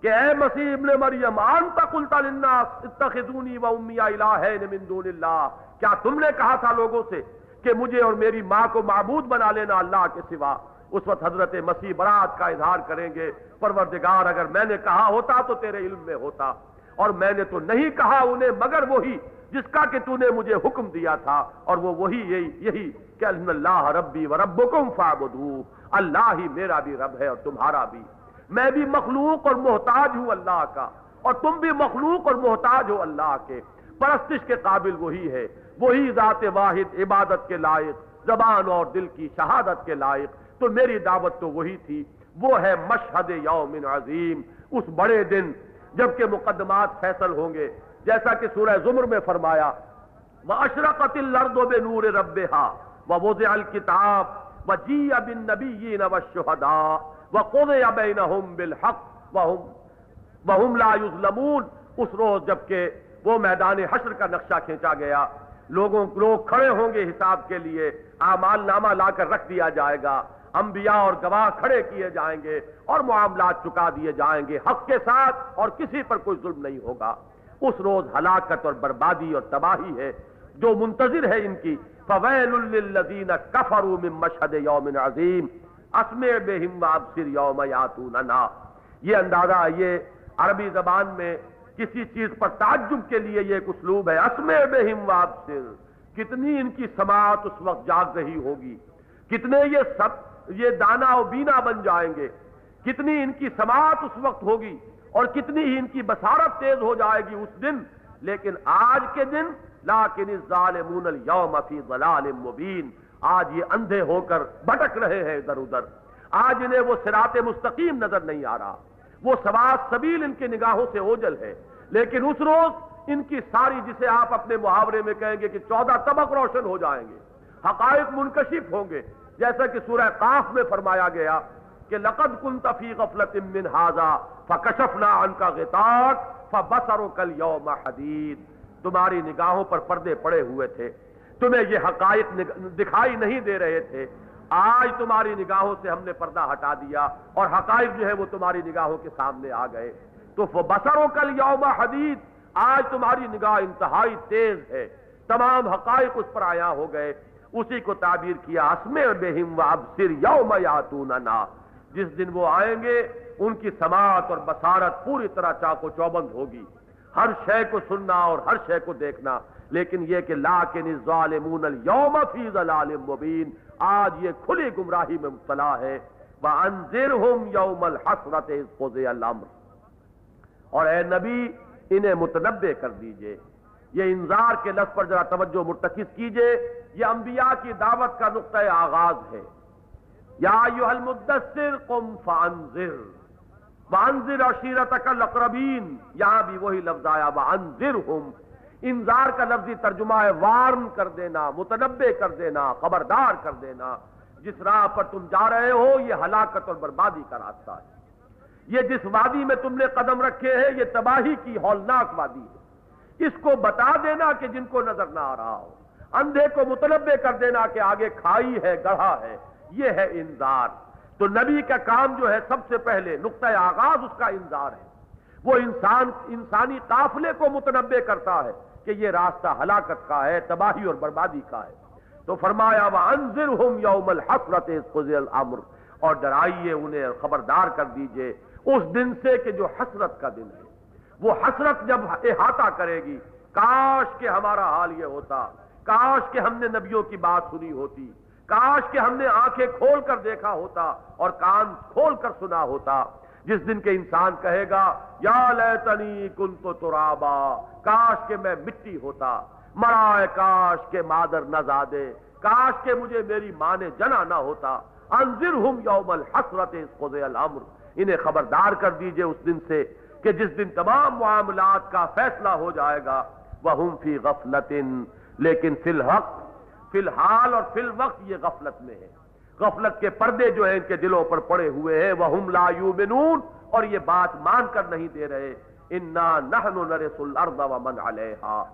کہ اے مسیح ابن مریم آنتا قلتا للناس اتخذونی و امی الہین من دون اللہ۔ کیا تم نے کہا تھا لوگوں سے کہ مجھے اور میری ماں کو معبود بنا لینا اللہ کے سوا؟ اس وقت حضرت مسیح برات کا اظہار کریں گے، پروردگار، اگر میں نے کہا ہوتا تو تیرے علم میں ہوتا۔ اور میں نے تو نہیں کہا انہیں، مگر وہی جس کا کہ تو نے مجھے حکم دیا تھا، اور وہ وہی یہی یہی کہ اللہ ربی و ربکم فعبدو اللہ ہی میرا بھی رب ہے اور تمہارا بھی۔ میں بھی مخلوق اور محتاج ہوں اللہ کا، اور تم بھی مخلوق اور محتاج ہو اللہ کے۔ پرستش کے قابل وہی ہے، وہی ذات واحد عبادت کے لائق، زبان اور دل کی شہادت کے لائق۔ تو میری دعوت تو وہی تھی، وہ ہے مشہد یوم عظیم۔ اس بڑے دن جبکہ مقدمات فیصل ہوں گے، جیسا کہ سورہ زمر میں فرمایا وہ اشرقت الردو بے نور رب وہ وز الکتاب و جی اب نبی و شہدا وہ قد اب بالحق وہم لا یظلمون اس روز جبکہ وہ میدان حشر کا نقشہ کھینچا گیا، لوگوں، لوگ کھڑے ہوں گے حساب کے لیے، آمال نامہ لا کر رکھ دیا جائے گا۔ انبیاء اور گواہ کھڑے کیے جائیں گے اور معاملات چکا دیے جائیں گے حق کے ساتھ اور کسی پر کوئی ظلم نہیں ہوگا۔ اس روز ہلاکت اور بربادی اور تباہی ہے، جو منتظر ہے ان کی۔ فویل للذین کفروا من مشہد یوم عظیم اسمع بہم وابصر یوم یاتوننا یہ اندازہ یہ عربی زبان میں کسی چیز پر تعجب کے لیے یہ ایک اسلوب ہے۔ اسمع بہم وابصر کتنی ان کی سماعت اس وقت جاگ رہی ہوگی۔ کتنے یہ سب یہ دانا و بینا بن جائیں گے۔ کتنی ان کی سماعت اس وقت ہوگی اور کتنی ہی ان کی بسارت تیز ہو جائے گی اس دن۔ لیکن آج کے دن، لاکن الظالمون اليوم فی ضلال مبین۔ آج یہ اندھے ہو کر بھٹک رہے ہیں ادھر ادھر۔ آج انہیں وہ سرات مستقیم نظر نہیں آ رہا۔ وہ سواد سبیل ان کی نگاہوں سے اوجل ہے۔ لیکن اس روز ان کی ساری جسے آپ اپنے محاورے میں کہیں گے کہ چودہ طبق روشن ہو جائیں گے، حقائق منکشف ہوں گے۔ جیسا کہ سورہ قاف میں فرمایا گیا کہ لقد کن تفی غفلت من حاضا فکشفنا ان کا غطاق فبصر کل یوم حدید۔ تمہاری نگاہوں پر پردے پڑے ہوئے تھے۔ تمہیں یہ حقائق دکھائی نہیں دے رہے تھے۔ آج تمہاری نگاہوں سے ہم نے پردہ ہٹا دیا اور حقائق جو ہے وہ تمہاری نگاہوں کے سامنے آ گئے۔ تو بسروں کل یوم حدید۔ آج تمہاری نگاہ انتہائی تیز ہے۔ تمام حقائق اس پر آیا ہو گئے۔ اسی کو تعبیر کیا اسم بہم و ابصر یوم یاتوننا۔ جس دن وہ آئیں گے، ان کی سماعت اور بسارت پوری طرح چاق چوبند ہوگی۔ ہر شے کو سننا اور ہر شے کو دیکھنا۔ لیکن یہ کہ لا کے ظالمون اليوم فی ضلال مبین، آج یہ کھلی گمراہی میں مبتلا ہے۔ وَأَنذِرْهُمْ يَوْمَ الْحَسْرَةِ اِذْ قُضِيَ الْأَمْرِ اور اے نبی، انہیں متنبع کر دیجیے۔ یہ انذار کے لفظ پر ذرا توجہ مرتکز کیجیے۔ یہ انبیاء کی دعوت کا نقطۂ آغاز ہے۔ یا ایوہ المدثر قم فانذر۔ وانذر عشیرتک الاقربین۔ یہاں بھی وہی لفظ آیا، وانذرہم۔ انذار کا لفظی ترجمہ ہے، وارن کر دینا، متنبع کر دینا، خبردار کر دینا۔ جس راہ پر تم جا رہے ہو، یہ ہلاکت اور بربادی کا راستہ ہے۔ یہ جس وادی میں تم نے قدم رکھے ہیں، یہ تباہی کی ہولناک وادی ہے۔ اس کو بتا دینا کہ جن کو نظر نہ آ رہا ہو۔ اندھے کو متنبع کر دینا کہ آگے کھائی ہے، گڑھا ہے، یہ ہے انذار۔ تو نبی کا کام جو ہے، سب سے پہلے نقطۂ آغاز اس کا انذار ہے۔ وہ انسان، انسانی قافلے کو متنبع کرتا ہے کہ یہ راستہ ہلاکت کا ہے، تباہی اور بربادی کا ہے۔ تو فرمایا وہ انضر ہوں یوم الحسرت اور ڈرائیے انہیں خبردار کر دیجیے اس دن سے کہ جو حسرت کا دن ہے۔ وہ حسرت جب احاطہ کرے گی، کاش کہ ہمارا حال یہ ہوتا۔ کاش کہ ہم نے نبیوں کی بات سنی ہوتی، کاش کہ ہم نے آنکھیں کھول کر دیکھا ہوتا اور کان کھول کر سنا ہوتا۔ جس دن کے انسان کہے گا، یا لیتنی کن تو ترابا، کاش کہ میں مٹی ہوتا مرا کاش کے مادر نہ زادے، کاش کے مجھے میری ماں نے جنا نہ ہوتا۔ انضر یوم الحسرت الامر۔ انہیں خبردار کر دیجیے اس دن سے کہ جس دن تمام معاملات کا فیصلہ ہو جائے گا۔ وہ فی غفلت لیکن فی الحق، فی الحال اور فی الوقت یہ غفلت میں ہے۔ غفلت کے پردے جو ہیں ان کے دلوں پر پڑے ہوئے ہیں۔ وہ لا یومنون اور یہ بات مان کر نہیں دے رہے۔ انا نحن نرس الارض ومن علیہا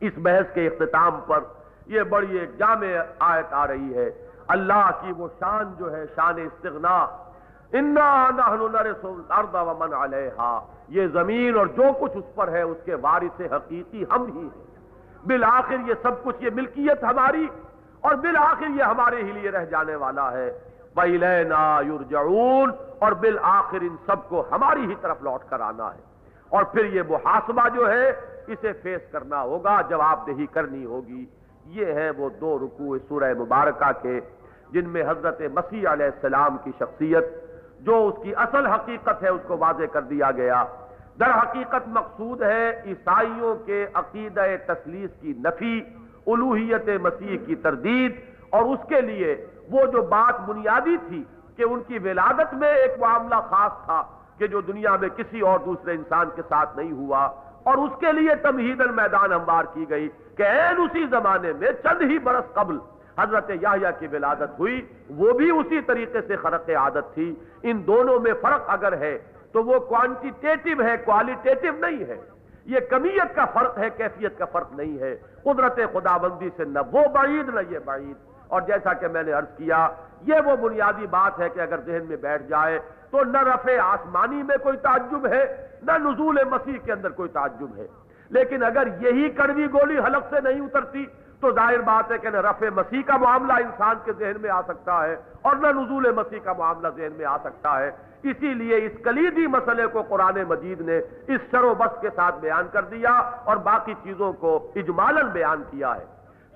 اس بحث کے اختتام پر یہ بڑی ایک جامع آیت آ رہی ہے۔ اللہ کی وہ شان جو ہے، شان استغنا۔ انا نحن نرس الارض ومن علیہا یہ زمین اور جو کچھ اس پر ہے، اس کے وارث حقیقی ہم ہی ہیں۔ بالآخر یہ سب کچھ یہ ملکیت ہماری اور بالآخر یہ ہمارے ہی لیے رہ جانے والا ہے۔ بَإِلَيْنَا يُرْجَعُونَ اور بالآخر ان سب کو ہماری ہی طرف لوٹ کر آنا ہے۔ اور پھر یہ محاسبہ جو ہے، اسے فیس کرنا ہوگا جواب دہی کرنی ہوگی۔ یہ ہیں وہ دو رکوع سورہ مبارکہ کے، جن میں حضرت مسیح علیہ السلام کی شخصیت، جو اس کی اصل حقیقت ہے، اس کو واضح کر دیا گیا۔ در حقیقت مقصود ہے عیسائیوں کے عقیدہ تسلیس کی نفی، الوحیت مسیح کی تردید، اور اس کے لیے وہ جو بات بنیادی تھی کہ ان کی ولادت میں ایک معاملہ خاص تھا کہ جو دنیا میں کسی اور دوسرے انسان کے ساتھ نہیں ہوا، اور اس کے لیے تمہید میدان ہموار کی گئی کہ این اسی زمانے میں چند ہی برس قبل حضرت یاہیا کی ولادت ہوئی، وہ بھی اسی طریقے سے خرق عادت تھی۔ ان دونوں میں فرق اگر ہے تو وہ کوانٹیٹیو ہے کوالیٹیٹیو نہیں ہے. یہ کمیت کا فرق ہے، کیفیت کا فرق نہیں ہے. قدرت خدا بندی سے نہ وہ بعید نہ یہ بعید. اور جیسا کہ میں نے عرض کیا، یہ وہ بنیادی بات ہے کہ اگر ذہن میں بیٹھ جائے تو نہ رفع آسمانی میں کوئی تعجب ہے، نہ نزول مسیح کے اندر کوئی تعجب ہے. لیکن اگر یہی کڑوی گولی حلق سے نہیں اترتی، تو ظاہر بات ہے کہ نہ رفع مسیح کا معاملہ انسان کے ذہن میں آ سکتا ہے اور نہ نزول مسیح کا معاملہ ذہن میں آ سکتا ہے. اسی لیے اس کلیدی مسئلے کو قرآن مجید نے اس شر و بس کے ساتھ بیان کر دیا اور باقی چیزوں کو اجمالن بیان کیا ہے۔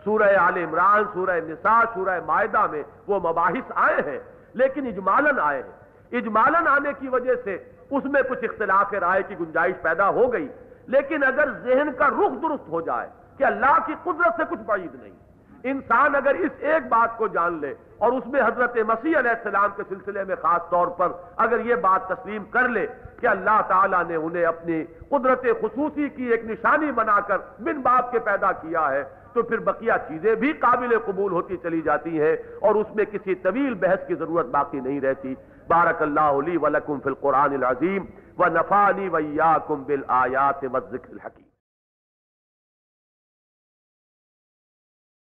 سورہ آل عمران، سورہ نساء، سورہ معاہدہ میں وہ مباحث آئے ہیں، لیکن اجمالن آئے ہیں۔ اجمالن آنے کی وجہ سے اس میں کچھ اختلاف رائے کی گنجائش پیدا ہو گئی۔ لیکن اگر ذہن کا رخ درست ہو جائے کہ اللہ کی قدرت سے کچھ بعید نہیں، انسان اگر اس ایک بات کو جان لے اور اس میں حضرت مسیح علیہ السلام کے سلسلے میں خاص طور پر اگر یہ بات تسلیم کر لے کہ اللہ تعالیٰ نے انہیں اپنی قدرت خصوصی کی ایک نشانی بنا کر بن باپ کے پیدا کیا ہے، تو پھر بقیہ چیزیں بھی قابل قبول ہوتی چلی جاتی ہیں اور اس میں کسی طویل بحث کی ضرورت باقی نہیں رہتی۔ بارک اللہ علی ولکم فی القرآن العظیم و نفانی ویاکم بالآیات والذکر الحکیم۔